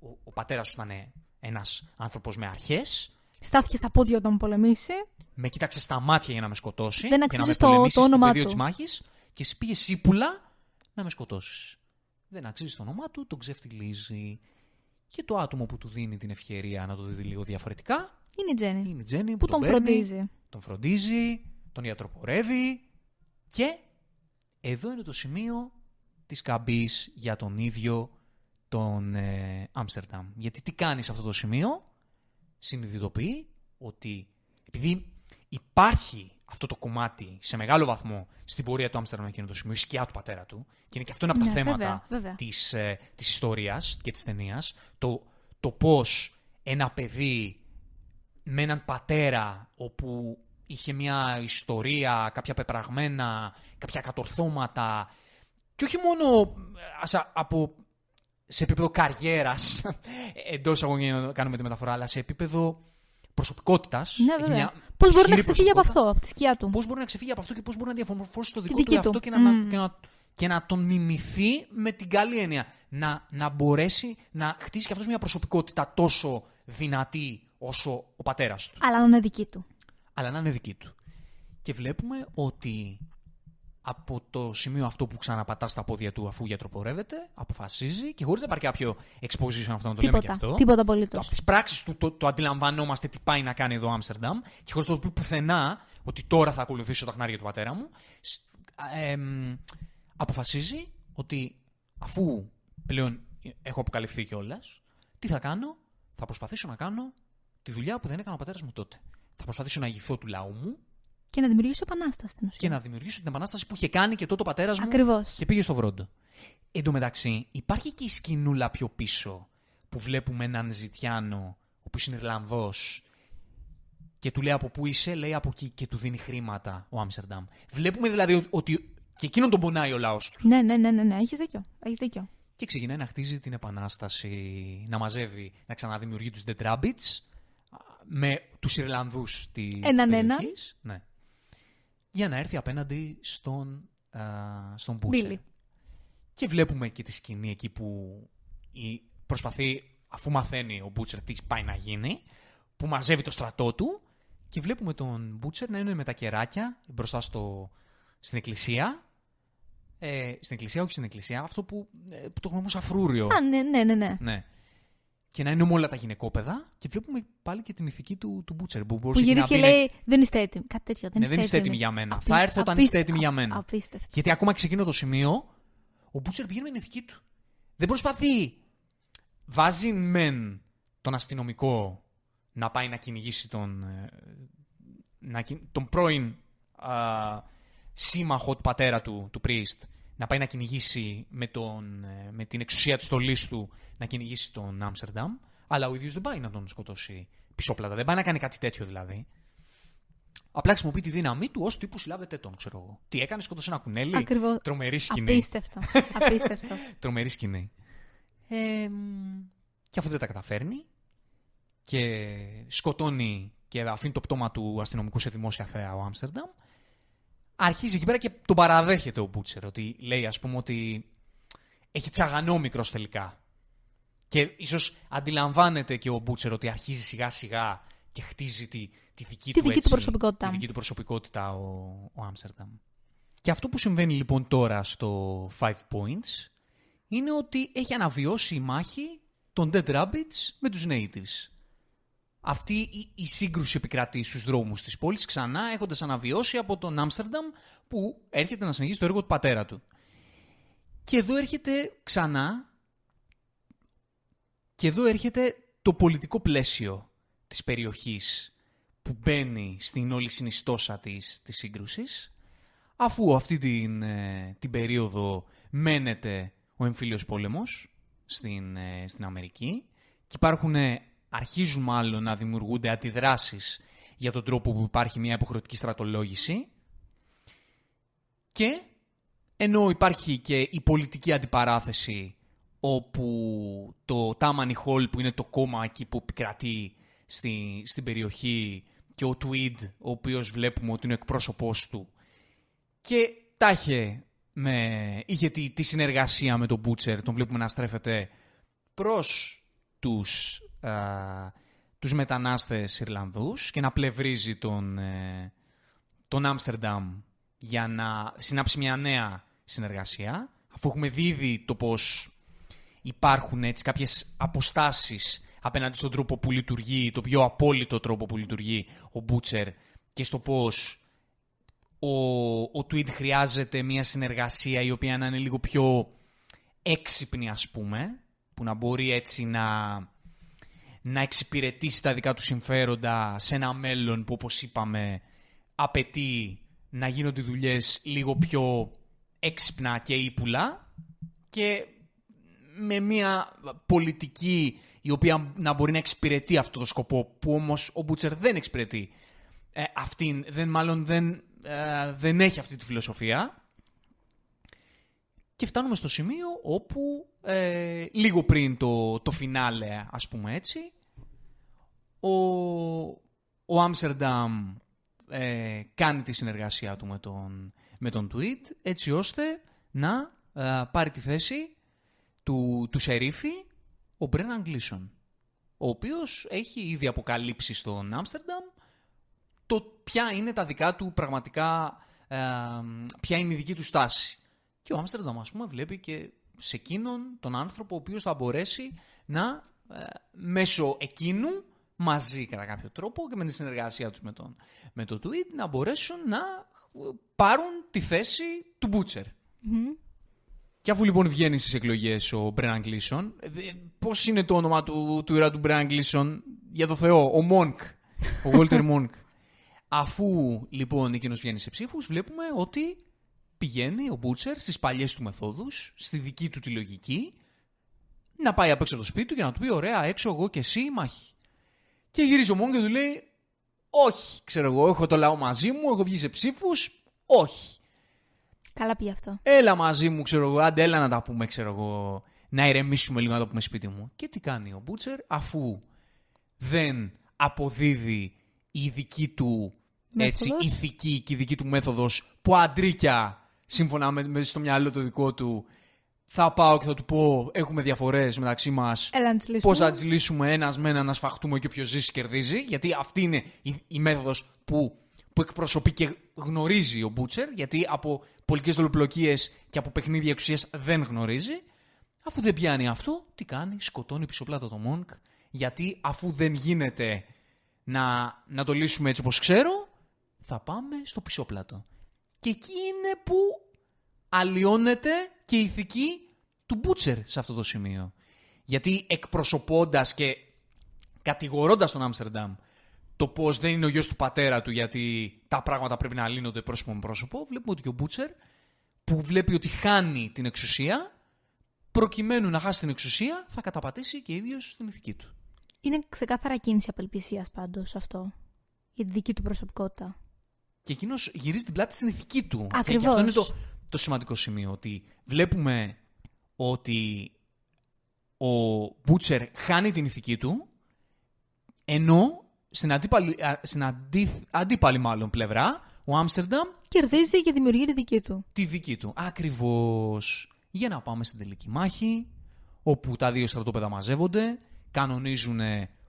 ο, ο πατέρας σου ήταν ένας άνθρωπος με αρχές Στάθηκε στα πόδια όταν πολεμήσει. με κοίταξε στα μάτια για να με σκοτώσει. Δεν για αξίζει να με το- πολεμήσεις το στο όνομά πεδίο του. της μάχης και εσύ πήγε σύπουλα να με σκοτώσεις. Δεν αξίζει το όνομά του, τον ξεφτιλίζει. Και το άτομο που του δίνει την ευκαιρία να το δει λίγο διαφορετικά Είναι η Τζέννη. είναι η Τζέννη που, Που τον παίρνει, φροντίζει. Τον φροντίζει, τον ιατροπορεύει και εδώ είναι το σημείο της καμπής για τον ίδιο τον ε, Άμστερνταμ. Γιατί τι κάνεις σε αυτό το σημείο, συνειδητοποιεί ότι επειδή υπάρχει αυτό το κομμάτι σε μεγάλο βαθμό στην πορεία του Άμστερνταμ εκείνο το σημείο, η σκιά του πατέρα του, και είναι και αυτό ένα από τα Ναι, θέματα βέβαια, βέβαια. της, ε, της ιστορίας και της ταινίας, το, το πώς ένα παιδί με έναν πατέρα όπου είχε μια ιστορία, κάποια πεπραγμένα, κάποια κατορθώματα και όχι μόνο ε, ασα- από, σε επίπεδο καριέρας, εντός αγωνίων να κάνουμε τη μεταφορά, αλλά σε επίπεδο προσωπικότητας. Ναι, Έχει βέβαια. μια Πώς μπορεί να ισχυρή ξεφύγει από προσωπικότητα. αυτό, από τη σκιά του; Πώς μπορεί να ξεφύγει από αυτό και πώς μπορεί να διαμορφώσει το δικό δική του εαυτό του. και να, Μμμ. και, να, και να τον μιμηθεί με την καλή έννοια. Να, να μπορέσει να χτίσει και αυτός μια προσωπικότητα τόσο δυνατή όσο ο πατέρας του. Αλλά να είναι δική του. Αλλά να είναι δική του. Και βλέπουμε ότι από το σημείο αυτό που ξαναπατάς στα πόδια του αφού γιατροπορεύεται, αποφασίζει και χωρίς να πάρει κάποιο exposition αυτό να το λέμε και Τίποτα. αυτό. Τίποτα απολύτως. Από τις πράξεις του το, το αντιλαμβανόμαστε τι πάει να κάνει εδώ ο Άμστερνταμ και χωρίς να το πει πουθενά ότι τώρα θα ακολουθήσω τα χνάρια του πατέρα μου. σ- α, εμ, αποφασίζει ότι αφού πλέον έχω αποκαλυφθεί κιόλας, τι θα κάνω, θα προσπαθήσω να κάνω τη δουλειά που δεν έκανε ο πατέρας μου τότε. Θα προσπαθήσω να ηγηθώ του λαού μου Και να δημιουργήσει επανάσταση στην ουσία. και να δημιουργήσω την επανάσταση που είχε κάνει και τότε ο πατέρας μου Ακριβώς. και πήγε στο βρόντο. Εν τω μεταξύ, υπάρχει και η σκηνούλα πιο πίσω που βλέπουμε έναν Ζητιάνο, ο οποίος είναι Ιρλανδός και του λέει από πού είσαι, λέει από εκεί και του δίνει χρήματα ο Άμστερνταμ. Βλέπουμε δηλαδή ότι και εκείνον τον πονάει ο λαός του. Ναι, ναι, ναι, ναι, ναι. έχεις δίκιο. Έχεις δίκιο. Και ξεκινάει να χτίζει την επανάσταση, να μαζεύει, να ξαναδημιουργεί τους Dead Rabbits με τους Ιρλανδούς της, της Έναν έναν. περιοχής. Ναι. Για να έρθει απέναντι στον, α, στον Μπούτσερ. Μπίλι. Και βλέπουμε και τη σκηνή εκεί που η- προσπαθεί, αφού μαθαίνει ο Μπούτσερ τι πάει να γίνει, που μαζεύει το στρατό του και βλέπουμε τον Μπούτσερ να είναι με τα κεράκια μπροστά στο, στην εκκλησία. Ε, στην εκκλησία, όχι στην εκκλησία, αυτό που, ε, που το γνωρίζουμε σαν φρούριο. Σαν, ναι, ναι, ναι. ναι. Ναι. Και να είναι με όλα τα γυναικόπαιδα και βλέπουμε πάλι και τη μυθική του, του Μπούτσερ. Που, Που μπορούσε γυρίζει να και πει, ναι, λέει Δεν είστε έτοιμοι. Κάτι τέτοιο. Δεν Ναι, είστε δεν είστε έτοιμοι. έτοιμοι για μένα. Απίστα- Θα έρθω όταν απίστα- είστε έτοιμοι για μένα. Απίστευτο. Γιατί ακόμα και σε εκείνο το σημείο, ο Μπούτσερ πηγαίνει με την ηθική του. Δεν προσπαθεί. Βάζει μεν τον αστυνομικό να πάει να κυνηγήσει τον, ε, να, κυ- τον πρώην α, σύμμαχο του πατέρα του, του Priest, να πάει να κυνηγήσει με, τον, ε, με την εξουσία της στολής του να κυνηγήσει τον Άμστερνταμ, αλλά ο ίδιος δεν πάει να τον σκοτώσει πισόπλατα. Δεν πάει να κάνει κάτι τέτοιο δηλαδή. Απλά χρησιμοποιεί τη δύναμή του ως τύπου συλλάβετε τον, ξέρω εγώ. Τι έκανε, σκότωσε ένα κουνέλι. Ακριβώς. Τρομερή σκηνή. Απίστευτο. Απίστευτο. [laughs] Τρομερή σκηνή. Ε, μ, και αφού δεν τα καταφέρνει και σκοτώνει και αφήνει το πτώμα του αστυνομικού σε δημόσια θέα ο Άμστερνταμ, αρχίζει εκεί πέρα και τον παραδέχεται ο Μπούτσερ. Ότι λέει, ας πούμε, ότι έχει τσαγανό μικρός τελικά. Και ίσως αντιλαμβάνεται και ο Μπούτσερ ότι αρχίζει σιγά σιγά και χτίζει τη, τη δική, Τη του, δική του έτσι, προσωπικότητα. Τη δική του προσωπικότητα ο, ο Άμστερνταμ. Και αυτό που συμβαίνει λοιπόν τώρα στο Five Points είναι ότι έχει αναβιώσει η μάχη των Dead Rabbits με τους Natives. Αυτή η, η σύγκρουση επικρατεί στους δρόμους της πόλης ξανά έχοντας αναβιώσει από τον Άμστερνταμ που έρχεται να συνεχίσει το έργο του πατέρα του. Και εδώ έρχεται ξανά και εδώ έρχεται το πολιτικό πλαίσιο της περιοχής που μπαίνει στην όλη συνιστόσα της, της σύγκρουσης αφού αυτή την, ε, την περίοδο μένεται ο εμφύλιος πόλεμος στην, ε, στην Αμερική και υπάρχουν, ε, αρχίζουν μάλλον να δημιουργούνται αντιδράσεις για τον τρόπο που υπάρχει μια υποχρεωτική στρατολόγηση και ενώ υπάρχει και η πολιτική αντιπαράθεση όπου το Tammany Hall που είναι το κόμμα εκεί που επικρατεί στη, στην περιοχή και ο Tweed ο οποίος βλέπουμε ότι είναι ο εκπρόσωπός του και τα είχε, με, είχε τη, τη συνεργασία με τον Butcher, τον βλέπουμε να στρέφεται προς τους, α, τους μετανάστες Ιρλανδούς και να πλευρίζει τον, ε, τον Άμστερνταμ για να συνάψει μια νέα συνεργασία, αφού έχουμε δει ήδη το πώς υπάρχουν έτσι κάποιες αποστάσεις απέναντι στον τρόπο που λειτουργεί, το πιο απόλυτο τρόπο που λειτουργεί ο Μπούτσερ και στο πώς ο, ο Tweed χρειάζεται μια συνεργασία η οποία να είναι λίγο πιο έξυπνη ας πούμε, που να μπορεί έτσι να, να εξυπηρετήσει τα δικά του συμφέροντα σε ένα μέλλον που όπως είπαμε απαιτεί να γίνονται δουλειές λίγο πιο έξυπνα και ύπουλα και με μια πολιτική η οποία να μπορεί να εξυπηρετεί αυτό το σκοπό που όμως ο Μπούτσερ δεν εξυπηρετεί. Ε, αυτήν, δεν, μάλλον δεν, ε, δεν έχει αυτή τη φιλοσοφία. Και φτάνουμε στο σημείο όπου ε, λίγο πριν το, το φινάλε, ας πούμε έτσι, ο, ο Άμστερνταμ ε, κάνει τη συνεργασία του με τον, με τον Tweet έτσι ώστε να ε, πάρει τη θέση του, του σερίφη ο Μπρέναν Γκλίσον ο οποίος έχει ήδη αποκαλύψει στον Άμστερνταμ το ποια είναι τα δικά του πραγματικά, ε, ποια είναι η δική του στάση. Και ο Άμστερνταμ, ας πούμε, βλέπει και σε εκείνον τον άνθρωπο ο οποίος θα μπορέσει να ε, μέσω εκείνου μαζί κατά κάποιο τρόπο και με τη συνεργασία τους με, τον, με το tweet να μπορέσουν να πάρουν τη θέση του Μπούτσερ. Και αφού λοιπόν βγαίνει στις εκλογές ο Μπρέναν Γκλίσον, ε, πώς είναι το όνομα του, του ήρωα του Μπρέναν Γκλίσον, για το Θεό, ο Μόνκ, ο Βόλτερ Μόνκ. [laughs] Αφού λοιπόν εκείνος βγαίνει σε ψήφους, βλέπουμε ότι πηγαίνει ο Μπούτσερ στις παλιές του μεθόδους, στη δική του τη λογική, να πάει απ' έξω από το σπίτι του και να του πει: Ωραία, έξω εγώ και εσύ μάχη. Και γυρίζει ο Μόνκ και του λέει: Όχι, ξέρω εγώ, έχω το λαό μαζί μου, έχω βγει σε ψήφους. Όχι. Καλά πει αυτό. Έλα μαζί μου, ξέρω εγώ, άντε έλα να τα πούμε, ξέρω εγώ, να ηρεμήσουμε λίγο να το πούμε σπίτι μου. Και τι κάνει ο Μπούτσερ, αφού δεν αποδίδει η δική του έτσι, ηθική και η δική του μέθοδος που αντρίκια, σύμφωνα με, με στο μυαλό το δικό του, θα πάω και θα του πω: Έχουμε διαφορές μεταξύ μας. Πώς θα τις λύσουμε ένας με ένα να σφαχτούμε και όποιος ζήσει κερδίζει. Γιατί αυτή είναι η, η μέθοδος που, που εκπροσωπεί και γνωρίζει ο Μπούτσερ. Γιατί από πολιτικές δολοπλοκίες και από παιχνίδια εξουσίας δεν γνωρίζει. Αφού δεν πιάνει αυτό, τι κάνει, σκοτώνει πισωπλάτο το Μόνκ. Γιατί αφού δεν γίνεται να, να το λύσουμε έτσι όπως ξέρω, θα πάμε στο πισωπλάτο. Και εκεί είναι που αλλοιώνεται και η ηθική του Μπούτσερ σε αυτό το σημείο. Γιατί εκπροσωπώντας και κατηγορώντας τον Άμστερνταμ το πώς δεν είναι ο γιος του πατέρα του γιατί τα πράγματα πρέπει να λύνονται πρόσωπο με πρόσωπο, βλέπουμε ότι και ο Μπούτσερ που βλέπει ότι χάνει την εξουσία, προκειμένου να χάσει την εξουσία, θα καταπατήσει και ίδιος την ηθική του. Είναι ξεκάθαρα κίνηση απελπισίας πάντως αυτό, η δική του προσωπικότητα. Και εκείνος γυρίζει την πλάτη στην ηθική του. Ακριβώς. Και αυτό είναι το, το σημαντικό σημείο. Ότι βλέπουμε ότι ο Μπούτσερ χάνει την ηθική του, ενώ στην, αντίπαλη, στην αντί, αντίπαλη μάλλον πλευρά, ο Άμστερνταμ κερδίζει και δημιουργεί τη δική του. Τη δική του. Ακριβώς. Για να πάμε στην τελική μάχη, όπου τα δύο στρατόπεδα μαζεύονται, κανονίζουν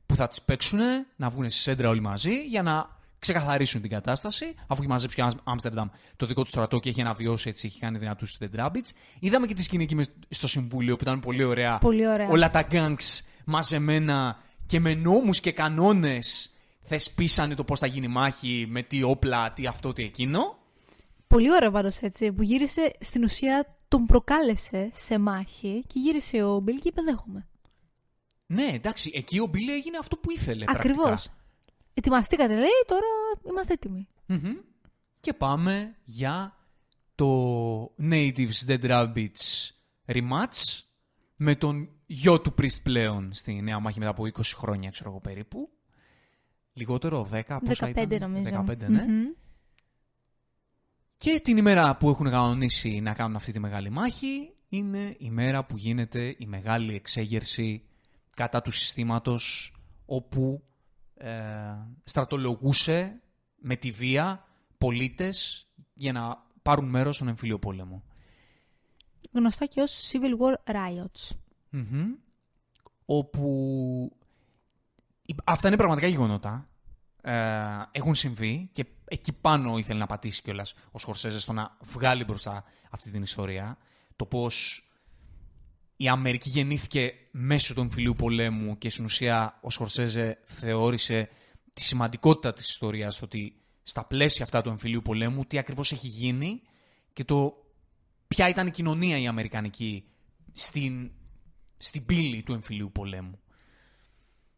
που θα τις παίξουν, να βγουν στη σέντρα όλοι μαζί, για να ξεκαθαρίσουν την κατάσταση, αφού έχει μαζέψει και Άμστερνταμ το δικό του στρατό και έχει αναβιώσει έτσι, έχει κάνει δυνατούς τους Τεντράμπιτ. Είδαμε και τη σκηνή εκεί στο Συμβούλιο που ήταν πολύ ωραία. Πολύ ωραία. Όλα τα γκάγκς μαζεμένα και με νόμους και κανόνες θεσπίσανε το πώς θα γίνει η μάχη, με τι όπλα, τι αυτό, τι εκείνο. Πολύ ωραίο πάντως έτσι, που γύρισε στην ουσία τον προκάλεσε σε μάχη και γύρισε ο Μπιλ και είπε δέχομαι. Ναι, εντάξει, εκεί ο Μπιλ έγινε αυτό που ήθελε. Ακριβώς. Ετοιμαστήκατε, λέει, τώρα είμαστε Και πάμε για το Natives Dead Rabbits rematch με τον γιο του Priest πλέον στη νέα μάχη μετά από 20 χρόνια, ξέρω εγώ περίπου. Λιγότερο, 10, πόσα 15 ήταν; νομίζω. 15, ναι. Και την ημέρα που έχουν κανονίσει να κάνουν αυτή τη μεγάλη μάχη είναι η μέρα που γίνεται η μεγάλη εξέγερση κατά του συστήματος όπου ε, στρατολογούσε με τη βία πολίτες για να πάρουν μέρος στον εμφύλιο πόλεμο. Γνωστά και ως Civil War Riots. Όπου Αυτά είναι πραγματικά γεγονότα. Ε, έχουν συμβεί και εκεί πάνω ήθελε να πατήσει κιόλας ο Σκορσέζε στο να βγάλει μπροστά αυτή την ιστορία. Το πώς η Αμερική γεννήθηκε μέσω του εμφυλίου πολέμου και στην ουσία ο Σκορσέζε θεώρησε τη σημαντικότητα της ιστορίας ότι στα πλαίσια αυτά του εμφυλίου πολέμου τι ακριβώς έχει γίνει και το ποια ήταν η κοινωνία η Αμερικανική στην, στην πύλη του εμφυλίου πολέμου.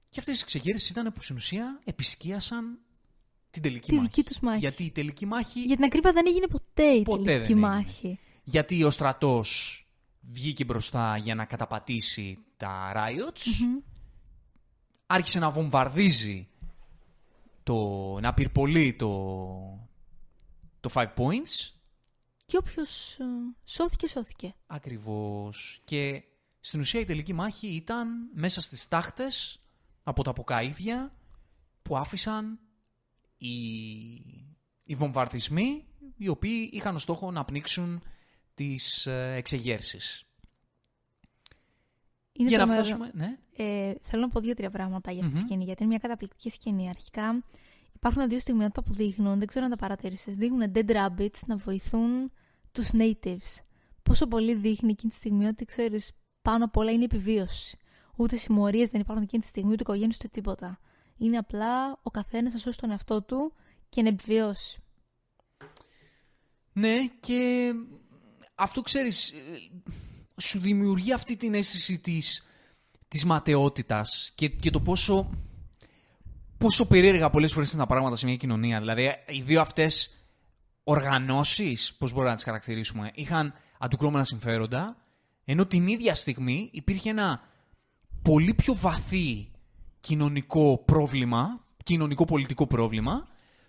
Και αυτές οι εξεγέρσεις ήταν που στην ουσία επισκίασαν την τελική Τη μάχη. δική τους μάχη. Γιατί η τελική μάχη Για την ακρίβεια δεν έγινε ποτέ η Ποτέ τελική δεν έγινε. μάχη. γιατί ο στρατός βγήκε μπροστά για να καταπατήσει τα riots, άρχισε να βομβαρδίζει, το, να πυρπολεί το, το Five Points, Και όποιος σώθηκε, σώθηκε. ακριβώς. Και στην ουσία η τελική μάχη ήταν μέσα στις τάχτες από τα αποκαίδια που άφησαν οι, οι βομβαρδισμοί οι οποίοι είχαν ως στόχο να πνίξουν τις ε, εξεγέρσεις. Είναι Για να τρομερό. φτάσουμε. Ναι. Ε, θέλω να πω δύο-τρία πράγματα για αυτή Μμμ. τη σκηνή, γιατί είναι μια καταπληκτική σκηνή. Αρχικά υπάρχουν δύο στιγμιότυπα που δείχνουν, δεν ξέρω αν τα παρατήρησε, δείχνουν dead rabbits να βοηθούν τους natives. Πόσο πολύ δείχνει εκείνη τη στιγμή ότι ξέρεις, πάνω απ' όλα είναι η επιβίωση. Ούτε συμμορίες δεν υπάρχουν εκείνη τη στιγμή, ούτε οικογένειες, ούτε τίποτα. Είναι απλά ο καθένας να σώσει τον εαυτό του και να επιβιώσει. ναι, και αυτό ξέρεις, ε, σου δημιουργεί αυτή την αίσθηση της, της ματαιότητας και, και το πόσο, πόσο περίεργα πολλές φορές είναι τα πράγματα σε μια κοινωνία. Δηλαδή, οι δύο αυτές οργανώσεις, πώς μπορούμε να τις χαρακτηρίσουμε, είχαν αντικρώμενα συμφέροντα, ενώ την ίδια στιγμή υπήρχε ένα πολύ πιο βαθύ κοινωνικό πρόβλημα, κοινωνικό-πολιτικό πρόβλημα,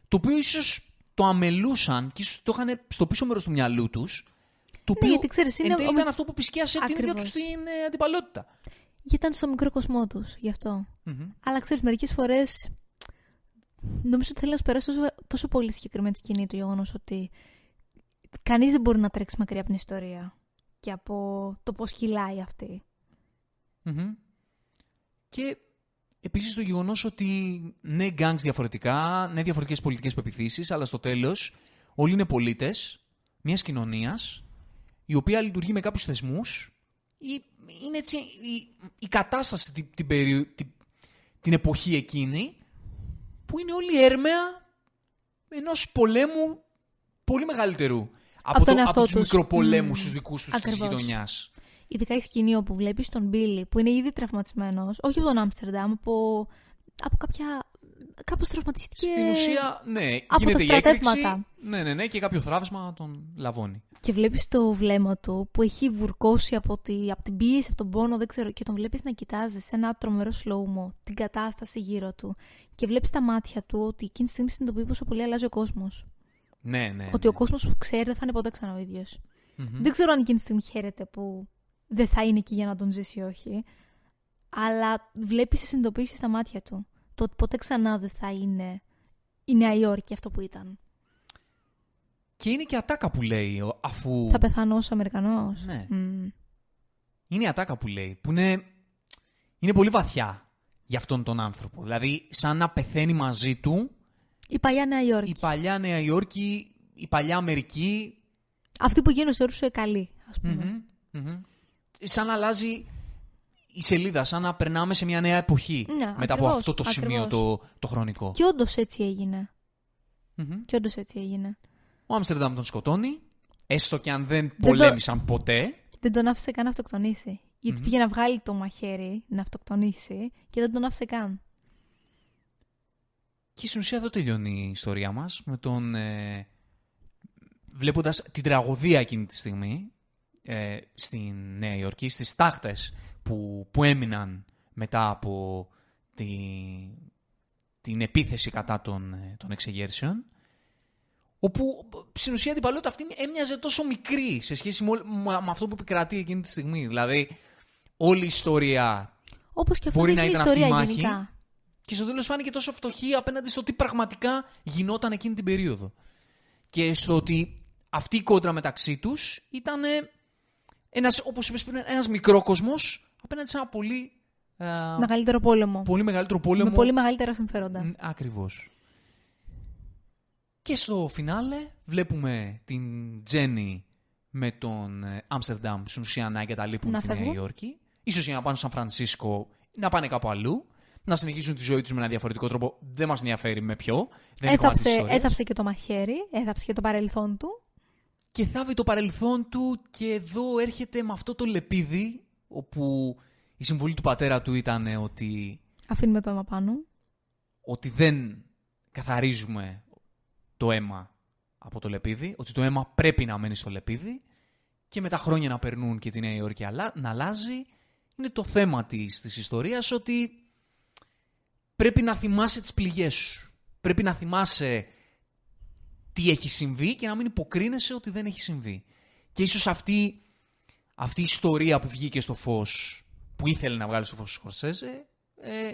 το οποίο ίσως το αμελούσαν και ίσως το είχαν στο πίσω μέρος του μυαλού τους, το οποίο γιατί ξέρεις, είναι εν τέλει ο- ήταν αυτό που επισκίασε την ίδια Ακριβώς. τους την ε, αντιπαλότητα. Γιατί ήταν στο μικρό κοσμό τους, γι' αυτό. Αλλά ξέρεις, μερικές φορές. Νομίζω ότι θέλει να σου περάσει τόσο, τόσο πολύ συγκεκριμένη σκηνή το γεγονός ότι κανείς δεν μπορεί να τρέξει μακριά από την ιστορία και από το πώς κυλάει αυτή. Μμμ. Και επίσης το γεγονός ότι ναι, γκάγκς διαφορετικά, ναι, διαφορετικές πολιτικές πεπιθήσεις, αλλά στο τέλος όλοι είναι πολίτες μιας κοινωνίας η οποία λειτουργεί με κάποιους θεσμούς ή είναι έτσι η, η κατάσταση την, την, περιο- την, την εποχή εκείνη που είναι όλη έρμεα ενός πολέμου πολύ μεγαλύτερου από, τον το, εαυτό από τους τους. μικροπολέμους Μμμ. στους δικούς τους της Ακριβώς. γειτονιάς. Ειδικά η σκηνή όπου βλέπεις τον Μπίλι που είναι ήδη τραυματισμένος, όχι από τον Άμστερνταμ, από, από κάποια. Κάπως τραυματιστική. Στην ουσία, ναι, από γίνεται τα η έκρηξη. στρατεύματα. Ναι, ναι, ναι, και κάποιο θράψμα τον λαβώνει. Και βλέπεις το βλέμμα του που έχει βουρκώσει από, τη, από την πίεση, από τον πόνο, δεν ξέρω. Και τον βλέπεις να κοιτάζει σε ένα τρομερό slow την κατάσταση γύρω του. Και βλέπεις τα μάτια του ότι εκείνη τη στιγμή συνειδητοποιεί πόσο πολύ αλλάζει ο κόσμος. Ναι, ναι. Ότι ναι. ο κόσμος που ξέρει δεν θα είναι ποτέ ξανά ο ίδιος. Μμμ. Δεν ξέρω αν εκείνη τη στιγμή χαίρεται που δεν θα είναι εκεί για να τον ζήσει ή όχι. Αλλά βλέπεις τις συνειδητοποιήσει στα μάτια του. Το ότι ποτέ ξανά δεν θα είναι η Νέα Υόρκη αυτό που ήταν. Και είναι και ατάκα που λέει, ο- αφού. Θα πεθάνω ως Αμερικανός. Ναι. Είναι η ατάκα που λέει, που είναι. Είναι πολύ βαθιά για αυτόν τον άνθρωπο. Δηλαδή, σαν να πεθαίνει μαζί του Η παλιά Νέα Υόρκη. η παλιά Νέα Υόρκη, η παλιά Αμερική. Αυτή που εκείνος θεωρούσε καλή, ας πούμε. Μμμ, μμμ. Σαν να αλλάζει η σελίδα, σαν να περνάμε σε μια νέα εποχή Ναι, μετά από ακριβώς, αυτό το σημείο ακριβώς. το, το χρονικό. Και όντως έτσι έγινε. Μμμ. Και όντως έτσι έγινε. Ο Άμστερνταμ τον σκοτώνει, έστω και αν δεν το- πολέμησαν ποτέ. Δεν τον άφησε καν να αυτοκτονήσει. Γιατί πήγε να βγάλει το μαχαίρι να αυτοκτονήσει και δεν τον άφησε καν. Και στην ουσία εδώ τελειώνει η ιστορία μας, με τον... Ε, βλέποντας την τραγωδία εκείνη τη στιγμή, ε, στην Νέα Υόρκη, στις τάχτες που, που έμειναν μετά από τη, την επίθεση κατά των, ε, των εξεγέρσεων, όπου στην ουσία η αντιπαλότητα αυτή έμοιαζε τόσο μικρή σε σχέση με, όλ- με με αυτό που επικρατεί εκείνη τη στιγμή. Δηλαδή, όλη η ιστορία Όπως και αυτό Μπορεί είναι να η ήταν αυτή η ιστορία μάχη. γενικά. και στο τέλος φάνηκε τόσο φτωχή απέναντι στο τι πραγματικά γινόταν εκείνη την περίοδο. Και στο ότι αυτή η κόντρα μεταξύ τους ήταν ένας, όπως είπες πριν, ένας μικρόκοσμος απέναντι σε ένα πολύ ε, Μεγαλύτερο πόλεμο. πολύ μεγαλύτερο πόλεμο. Με πολύ μεγαλύτερα συμφέροντα. Μ, Ακριβώς. Και στο φινάλε βλέπουμε την Τζέννη με τον ε, Άμστερνταμ στην ουσία να εγκαταλείπουν Να τη Νέα φεύγουν. Υόρκη. Ίσως για να πάνε στο Σαν Φρανσίσκο να πάνε κάπου αλλού. Να συνεχίσουν τη ζωή τους με ένα διαφορετικό τρόπο. Δεν μας ενδιαφέρει με ποιο. Δεν είναι κομμάτι της Έθαψε, ιστορίας. έθαψε και το μαχαίρι, έθαψε και το παρελθόν του. Και θάβει το παρελθόν του και εδώ έρχεται με αυτό το λεπίδι όπου η συμβουλή του πατέρα του ήταν ότι Αφήνουμε το αίμα πάνω. ότι δεν καθαρίζουμε το αίμα από το λεπίδι, ότι το αίμα πρέπει να μένει στο λεπίδι και με τα χρόνια να περνούν και τη Νέα Υόρκη αλλα- να αλλάζει, είναι το θέμα της, της ιστορίας ότι πρέπει να θυμάσαι τις πληγές σου. Πρέπει να θυμάσαι τι έχει συμβεί και να μην υποκρίνεσαι ότι δεν έχει συμβεί. Και ίσως αυτή, αυτή η ιστορία που βγήκε στο φως, που ήθελε να βγάλει στο φως ο Σκορσέζε, ε,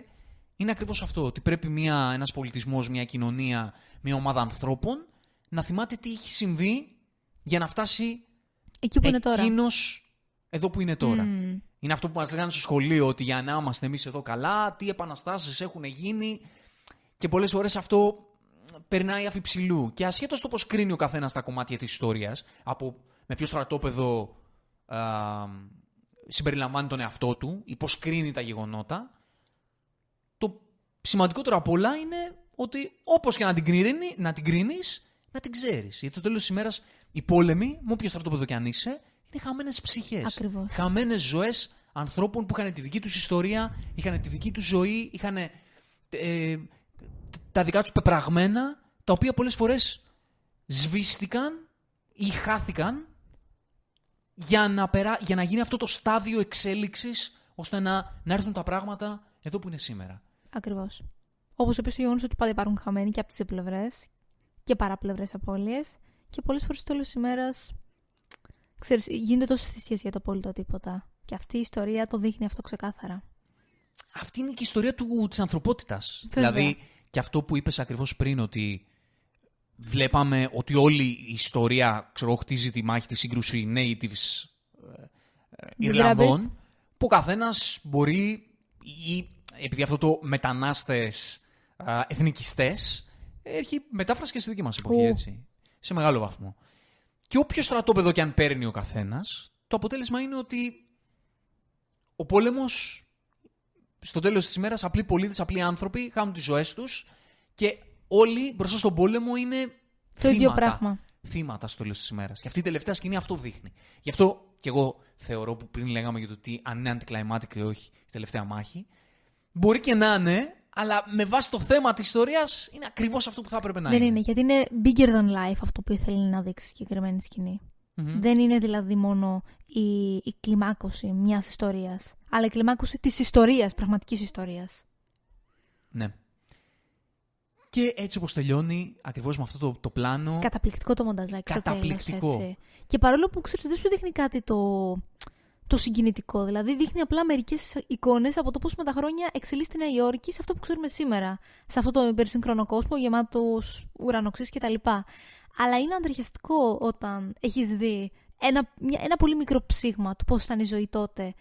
είναι ακριβώς αυτό. Ότι πρέπει μια, ένας πολιτισμός, μια κοινωνία, μια ομάδα ανθρώπων να θυμάται τι έχει συμβεί για να φτάσει Εκεί που είναι τώρα. εκείνος εδώ που είναι τώρα. Μμμ. Είναι αυτό που μας λέγανε στο σχολείο, ότι για να είμαστε εμείς εδώ καλά, τι επαναστάσεις έχουν γίνει και πολλές φορές αυτό περνάει αφιψηλού. Και ασχέτως το πώς κρίνει ο καθένας τα κομμάτια της ιστορίας, από με ποιο στρατόπεδο α, συμπεριλαμβάνει τον εαυτό του ή πώς κρίνει τα γεγονότα, το σημαντικότερο απ' όλα είναι ότι όπως και να την, κρίνει, να την κρίνεις, να την ξέρεις. Γιατί το τέλος της ημέρας οι πόλεμοι, με όποιος στρατόπεδο κι αν είσαι, είναι χαμένες ψυχές. Ακριβώς. Χαμένες ζωές ανθρώπων που είχαν τη δική τους ιστορία, είχαν τη δική τους ζωή, είχαν ε, τα δικά τους πεπραγμένα, τα οποία πολλές φορές σβήστηκαν ή χάθηκαν για να, περά... για να γίνει αυτό το στάδιο εξέλιξης ώστε να, να έρθουν τα πράγματα εδώ που είναι σήμερα. Ακριβώς. Όπως επίση το γεγονός ότι πάντα υπάρχουν χαμένοι και από τις δύο πλευρές και παράπλευρε απώλειες. Και πολλές φορές στο τέλο της ημέρας. Ξέρεις, γίνονται τόσε θυσίε για το απόλυτο τίποτα. Και αυτή η ιστορία το δείχνει αυτό ξεκάθαρα. Αυτή είναι και η ιστορία του, της ανθρωπότητας. Βέβαια. Δηλαδή, και αυτό που είπες ακριβώς πριν, ότι βλέπαμε ότι όλη η ιστορία ξέρω, εγώ, χτίζει τη μάχη, της σύγκρουση natives ε, ε, Ιρλανδών, Rabbits. που ο καθένας μπορεί, ή επειδή αυτό το μετανάστες α, εθνικιστές, έχει μετάφραση και στη δική μας εποχή, Ου. έτσι. Σε μεγάλο βαθμό. Και όποιος στρατόπεδο και αν παίρνει ο καθένας, το αποτέλεσμα είναι ότι ο πόλεμος στο τέλος της ημέρας απλοί πολίτες, απλοί άνθρωποι χάνουν τις ζωές τους και όλοι μπροστά στον πόλεμο είναι Το ίδιο θύματα. πράγμα. Θύματα στο τέλος της ημέρας. Και αυτή η τελευταία σκηνή αυτό δείχνει. Γι' αυτό και εγώ θεωρώ που πριν λέγαμε για το τι αν είναι anticlimactic ή όχι η τελευταία μάχη, μπορεί και να είναι, αλλά με βάση το θέμα της ιστορίας είναι ακριβώς αυτό που θα έπρεπε να Δεν είναι. είναι, γιατί είναι bigger than life αυτό που ήθελε να δείξει η συγκεκριμένη σκηνή. Μμμ. Δεν είναι δηλαδή μόνο η, η κλιμάκωση μιας ιστορίας, αλλά η κλιμάκωση της ιστορίας, πραγματικής ιστορίας. Ναι. Και έτσι όπως τελειώνει, ακριβώς με αυτό το, το πλάνο, Καταπληκτικό το μονταζάκι στο τέλος, Καταπληκτικό. έτσι. Και παρόλο που ξέρεις δεν σου δείχνει κάτι το, το συγκινητικό, δηλαδή δείχνει απλά μερικές εικόνες από το πώς με τα χρόνια εξελίσσει τη Νέα Υόρκη σε αυτό που ξέρουμε σήμερα. Σε αυτό το υπερσύγχρονο κόσμο γεμάτος ουρανοξύς κτλ. Αλλά είναι αντριχιαστικό όταν έχεις δει ένα, μια- ένα πολύ μικρό ψήγμα του πώς ήταν η ζωή τότε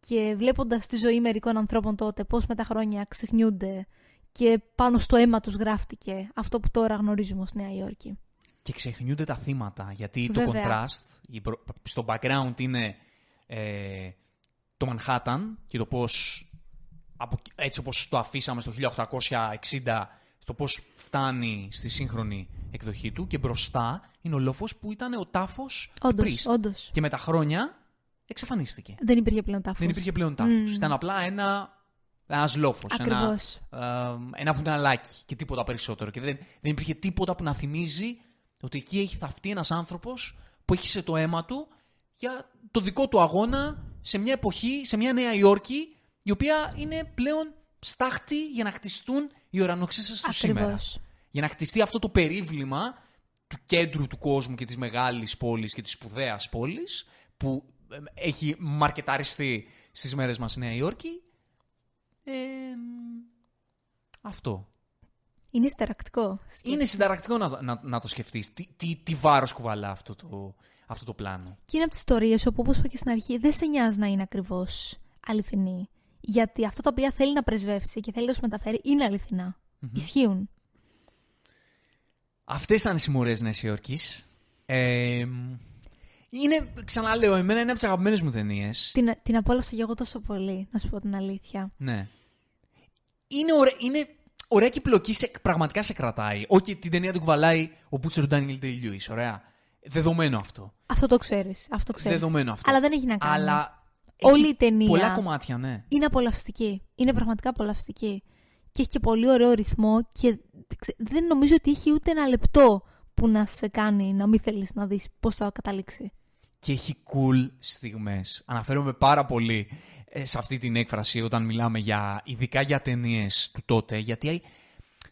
και βλέποντας τη ζωή μερικών ανθρώπων τότε πώς με τα χρόνια ξεχνιούνται και πάνω στο αίμα τους γράφτηκε αυτό που τώρα γνωρίζουμε ως Νέα Υόρκη. Και ξεχνιούνται τα θύματα. Γιατί το Βέβαια. contrast η προ- στο background είναι ε, το Manhattan και το πώς από, έτσι όπως το αφήσαμε στο 1860 το πώς φτάνει στη σύγχρονη εκδοχή του και μπροστά είναι ο λόφος που ήταν ο τάφος του Όντως, Priest. όντως. Και με τα χρόνια εξαφανίστηκε. Δεν υπήρχε πλέον τάφος. Δεν υπήρχε πλέον τάφος. Μμμ. Ήταν απλά ένα ένας λόφος, ένα, Ακριβώς. ε, ένα βουναλάκι και τίποτα περισσότερο. Και δεν, δεν υπήρχε τίποτα που να θυμίζει ότι εκεί έχει θαυτεί ένας άνθρωπος που έχει σε το αίμα του για το δικό του αγώνα σε μια εποχή, σε μια Νέα Υόρκη, η οποία είναι πλέον στάχτη για να χτιστούν οι ουρανοξύσες του σήμερα. Ακριβώς. Για να χτιστεί αυτό το περίβλημα του κέντρου του κόσμου και της μεγάλης πόλης και της σπουδαίας πόλης που ε, έχει μαρκεταριστεί στις μέρες μας η Νέα Υόρκη. Ε, αυτό. Είναι συνταρακτικό. Είναι συνταρακτικό να, να, να το σκεφτείς. Τι, τι, τι βάρος κουβαλά αυτό το, αυτό το πλάνο. Και είναι από τις ιστορίες όπου, όπως είπα και στην αρχή, δεν σε νοιάζει να είναι ακριβώς αληθινή. Γιατί αυτά τα οποία θέλει να πρεσβεύσει και θέλει να σου μεταφέρει είναι αληθινά. Ισχύουν. Αυτές ήταν οι συμμορίες Νέας Υόρκης. Ε, είναι, ξαναλέω, εμένα είναι από τις αγαπημένες μου ταινίες. Την, την απόλαυσα και εγώ τόσο πολύ, να σου πω την αλήθεια. Ναι. Είναι, ωραία, είναι ωραία και η πλοκή σε, πραγματικά σε κρατάει. Όχι την ταινία του κουβαλάει ο Μπούτσερ Ντάνιελ Ντέι Λιούι. Ωραία. Δεδομένο αυτό. Αυτό το ξέρεις. Αυτό ξέρεις. Δεδομένο αυτό. Αλλά δεν έχει να κάνει. Αλλά Όλη έχει η ταινία Πολλά κομμάτια, ναι. είναι απολαυστική. Είναι πραγματικά απολαυστική. Και έχει και πολύ ωραίο ρυθμό και ξε- δεν νομίζω ότι έχει ούτε ένα λεπτό που να σε κάνει να μην θέλεις να δεις πώς θα καταλήξει. Και έχει cool στιγμές. Αναφέρομαι πάρα πολύ ε, σε αυτή την έκφραση όταν μιλάμε για, ειδικά για ταινίες του τότε, γιατί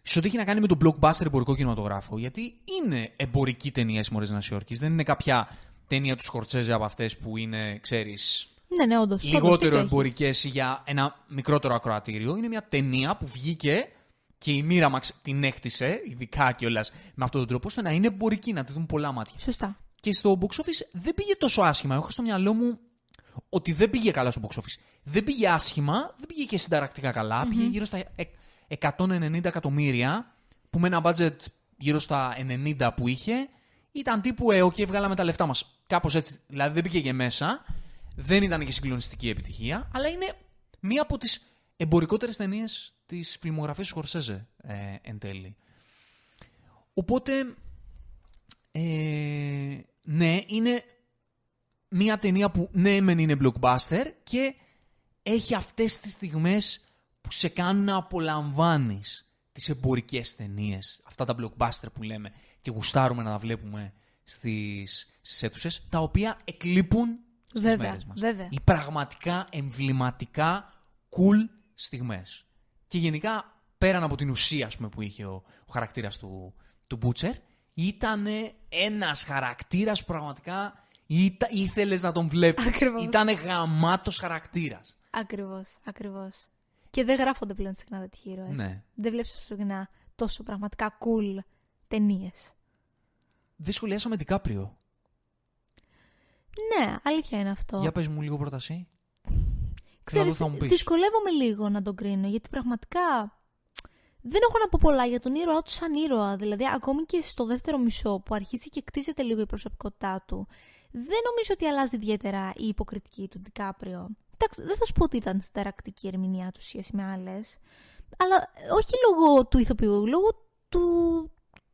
σε ό,τι έχει να κάνει με τον blockbuster εμπορικό κινηματογράφο, γιατί είναι εμπορική ταινία οι Μωρές Νασιόρκης, δεν είναι κάποια ταινία του Σκορτσέζε από αυτές που είναι, ξέρεις, Ναι, ναι, όντως. όντως, λιγότερο δίκιο έχεις. εμπορικές για ένα μικρότερο ακροατήριο. Είναι μια ταινία που βγήκε και η μοίρα μας την έκτισε, ειδικά κιόλας με αυτόν τον τρόπο, ώστε να είναι εμπορική, να τη δουν πολλά μάτια. Σωστά. Και στο box office δεν πήγε τόσο άσχημα. Εγώ είχα στο μυαλό μου ότι δεν πήγε καλά στο box office. Δεν πήγε άσχημα, δεν πήγε και συνταρακτικά καλά. Πήγε γύρω στα ε- 190 εκατομμύρια, που με ένα budget γύρω στα 90 που είχε, ήταν τύπου, ε, ok, βγάλαμε τα λεφτά μας. Κάπως έτσι, δηλαδή δεν πήγε και μέσα. Δεν ήταν και συγκλονιστική επιτυχία, αλλά είναι μία από τις εμπορικότερες ταινίες της φιλμογραφίας του Σκορσέζε ε, εν τέλει. Οπότε, ε, ναι, είναι μία ταινία που ναι μεν είναι blockbuster και έχει αυτές τις στιγμές που σε κάνουν να απολαμβάνεις τις εμπορικές ταινίες, αυτά τα blockbuster που λέμε και γουστάρουμε να τα βλέπουμε στις, στις αίθουσες, τα οποία εκλείπουν στις Βέβαια, μέρες μας. βέβαια. Οι πραγματικά εμβληματικά cool στιγμές. Και γενικά, πέραν από την ουσία ας πούμε, που είχε ο, ο χαρακτήρας του, του Butcher, ήταν ένας χαρακτήρας που πραγματικά ήτα, ήθελες να τον βλέπεις. Ακριβώς. Ήταν γαμάτος χαρακτήρας. Ακριβώς, ακριβώς. Και δεν γράφονται πλέον συχνά τέτοιοι ήρωες. Ναι. Δεν βλέπεις τόσο συχνά τόσο πραγματικά cool ταινίες. Δεν σχολιάσαμε Ντικάπριο. Ναι, αλήθεια είναι αυτό. Για πες μου λίγο πρόταση. Ξέρεις, θα μου πεις. δυσκολεύομαι λίγο να τον κρίνω, γιατί πραγματικά δεν έχω να πω πολλά για τον ήρωά του σαν ήρωα. Δηλαδή, ακόμη και στο δεύτερο μισό που αρχίζει και κτίζεται λίγο η προσωπικότητά του, δεν νομίζω ότι αλλάζει ιδιαίτερα η υποκριτική του Ντικάπριο. Εντάξει, δεν θα σου πω ότι ήταν συνταρακτική η ερμηνεία του σχέση με άλλες, αλλά όχι λόγω του ηθοποιού, λόγω του,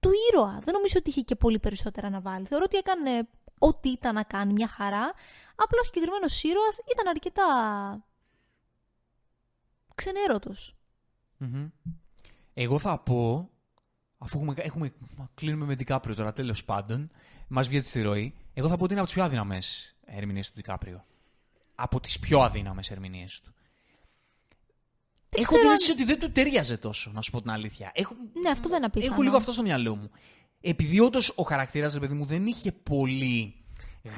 του ήρωα. Δεν νομίζω ότι είχε και πολύ περισσότερα να βάλει. Θεωρώ ότι έκανε ό,τι ήταν να κάνει μια χαρά. Απλά ο συγκεκριμένος ήρωας ήταν αρκετά ξενέρωτος. Μμμ. Εγώ θα πω, αφού έχουμε, έχουμε, κλείνουμε με Ντικάπριο τώρα τέλος πάντων, μας βγαίνει στη ροή, εγώ θα πω ότι είναι από τις πιο αδύναμες ερμηνείες του Ντικάπριο. Από τις πιο αδύναμες ερμηνείες του. Δεν Έχω ξέρω την αν- αίσθηση ότι δεν του τέριαζε τόσο, να σου πω την αλήθεια. Έχω, Ναι, αυτό δεν είναι απίθανο. έχω λίγο αυτό στο μυαλό μου. Επειδή όντως ο χαρακτήρας, ρε παιδί μου, δεν είχε πολύ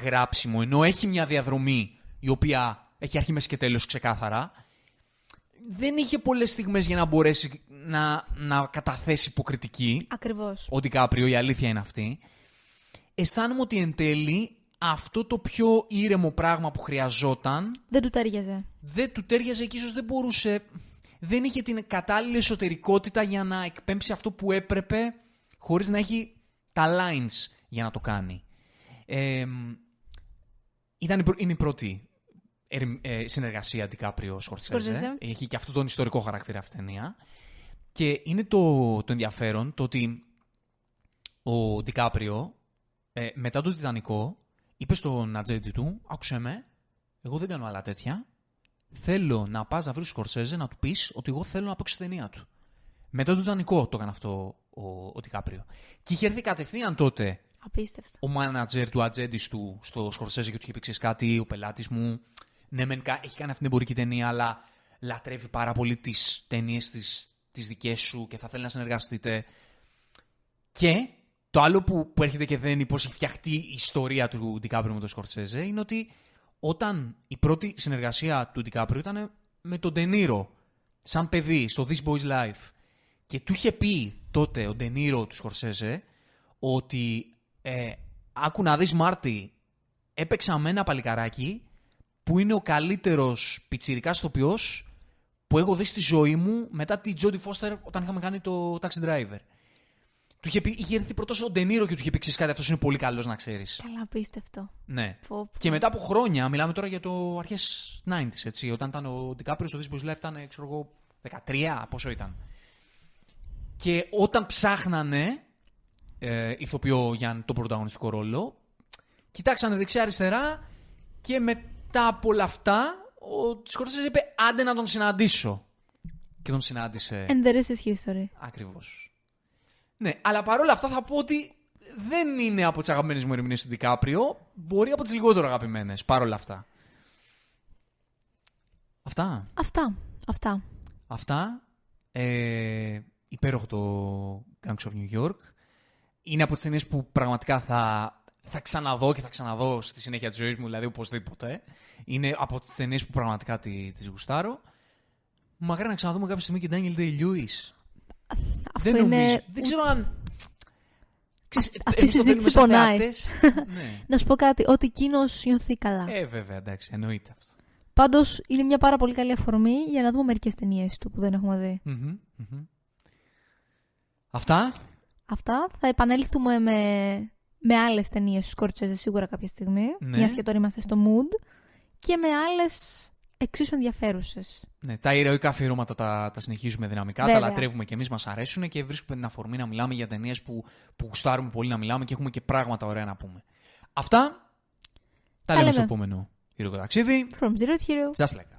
γράψιμο, ενώ έχει μια διαδρομή η οποία έχει αρχή, μέση και τέλος ξεκάθαρα, δεν είχε πολλές στιγμές για να μπορέσει να, να καταθέσει υποκριτική. Ακριβώς. Ο Ντικάπριο, η αλήθεια είναι αυτή. Αισθάνομαι ότι εν τέλει αυτό το πιο ήρεμο πράγμα που χρειαζόταν Δεν του τέριαζε. δεν του τέριαζε και ίσως δεν μπορούσε. Δεν είχε την κατάλληλη εσωτερικότητα για να εκπέμψει αυτό που έπρεπε χωρίς να έχει τα lines για να το κάνει. Ε, ήταν, η πρω- είναι η πρώτη ερ- ε, συνεργασία Ντικάπριο Σκορσέζε. Σκορσέζε. Έχει και αυτό τον ιστορικό χαρακτήρα αυτή η ταινία. Και είναι το, το ενδιαφέρον το ότι ο Ντικάπριο ε, μετά το Τιτανικό είπε στον ατζέντη του «Άκουσε με, εγώ δεν κάνω άλλα τέτοια. Θέλω να πας να βρεις Σκορσέζε να του πεις ότι εγώ θέλω να παίξω τη ταινία του». Μετά το Τιτανικό το έκανε αυτό ο, ο Ντικάπριο. Και είχε έρθει κατευθείαν τότε Απίστευτο. ο μάνατζερ του ατζέντης του στο Σκορσέζε και του είχε πει «Ξέρεις κάτι, ο πελάτης μου. Ναι, μεν, κα- έχει κάνει αυτή την εμπορική ταινία, αλλά λατρεύει πάρα πολύ τις ταινίες της τις δικές σου και θα θέλει να συνεργαστείτε. Και το άλλο που, που έρχεται και δένει πώ έχει φτιαχτεί η ιστορία του Ντικάπριο με τον Σκορσέζε είναι ότι όταν η πρώτη συνεργασία του Ντικάπριο ήταν με τον Ντενίρο, σαν παιδί, στο This Boy's Life. Και του είχε πει τότε ο Ντενίρο του Σκορσέζε ότι ε, άκου να δεις Μάρτι, έπαιξα με ένα παλικαράκι που είναι ο καλύτερος πιτσιρικάς ηθοποιός που έχω δει στη ζωή μου μετά τη Jodie Foster όταν είχαμε κάνει το Taxi Driver. Του είχε, πει, είχε έρθει πρώτος ο Ντενίρο και του είχε πει: Ξέρεις κάτι, αυτός είναι πολύ καλός να ξέρεις. Καλά, απίστευτο. Ναι. Πω, πω. Και μετά από χρόνια, μιλάμε τώρα για το αρχές 90s, έτσι. Όταν ήταν ο Ντικάπριο στο This Boys Life ήταν, ξέρω εγώ, 13, πόσο ήταν. Και όταν ψάχνανε ε, ηθοποιό για τον πρωταγωνιστικό ρόλο, κοιτάξανε δεξιά-αριστερά και μετά από όλα αυτά, ο Σκορσέζε είπε: Άντε να τον συναντήσω. Και τον συνάντησε. And the rest is history. Ακριβώς. Ναι, αλλά παρόλα αυτά θα πω ότι δεν είναι από τις αγαπημένες μου ερμηνείες του Ντικάπριο. Μπορεί από τις λιγότερο αγαπημένες παρόλα αυτά. Αυτά. Αυτά. Αυτά. Αυτά. Ε, υπέροχο το Gangs of New York. Είναι από τις ταινίες που πραγματικά θα, θα ξαναδώ και θα ξαναδώ στη συνέχεια της ζωής μου, δηλαδή οπωσδήποτε. Είναι από τις ταινίες που πραγματικά τι τις γουστάρω. Μακάρι να ξαναδούμε κάποια στιγμή και Daniel Day-Lewis. Αυτό Δεν είναι... νομίζω. Δεν ξέρω αν. Ξέρεις, αυτή η εμείς το συζήτηση θέλουμε σαν πονάει. θεάτες. [laughs] ναι. Να σου πω κάτι, ότι εκείνος νιώθει καλά. Ε, βέβαια, εντάξει, εννοείται αυτό. Πάντως είναι μια πάρα πολύ καλή αφορμή για να δούμε μερικές ταινίες του που δεν έχουμε δει. Μμμ, μμμ. Αυτά; Αυτά. Θα επανέλθουμε με, με άλλες ταινίες του Σκόρτσεζε σίγουρα κάποια στιγμή. Ναι. Μιας και τώρα είμαστε στο mood. Και με άλλες εξίσου ενδιαφέρουσες. Ναι, τα ηρωικά αφιερώματα τα, τα συνεχίζουμε δυναμικά, Βέβαια. τα λατρεύουμε και εμείς, μας αρέσουν και βρίσκουμε την αφορμή να μιλάμε για ταινίες που, που γουστάρουμε πολύ να μιλάμε και έχουμε και πράγματα ωραία να πούμε. Αυτά. Τα Τα λέμε λέμε. στο επόμενο ηρωικό ταξίδι. From Zero to Hero. Just like that.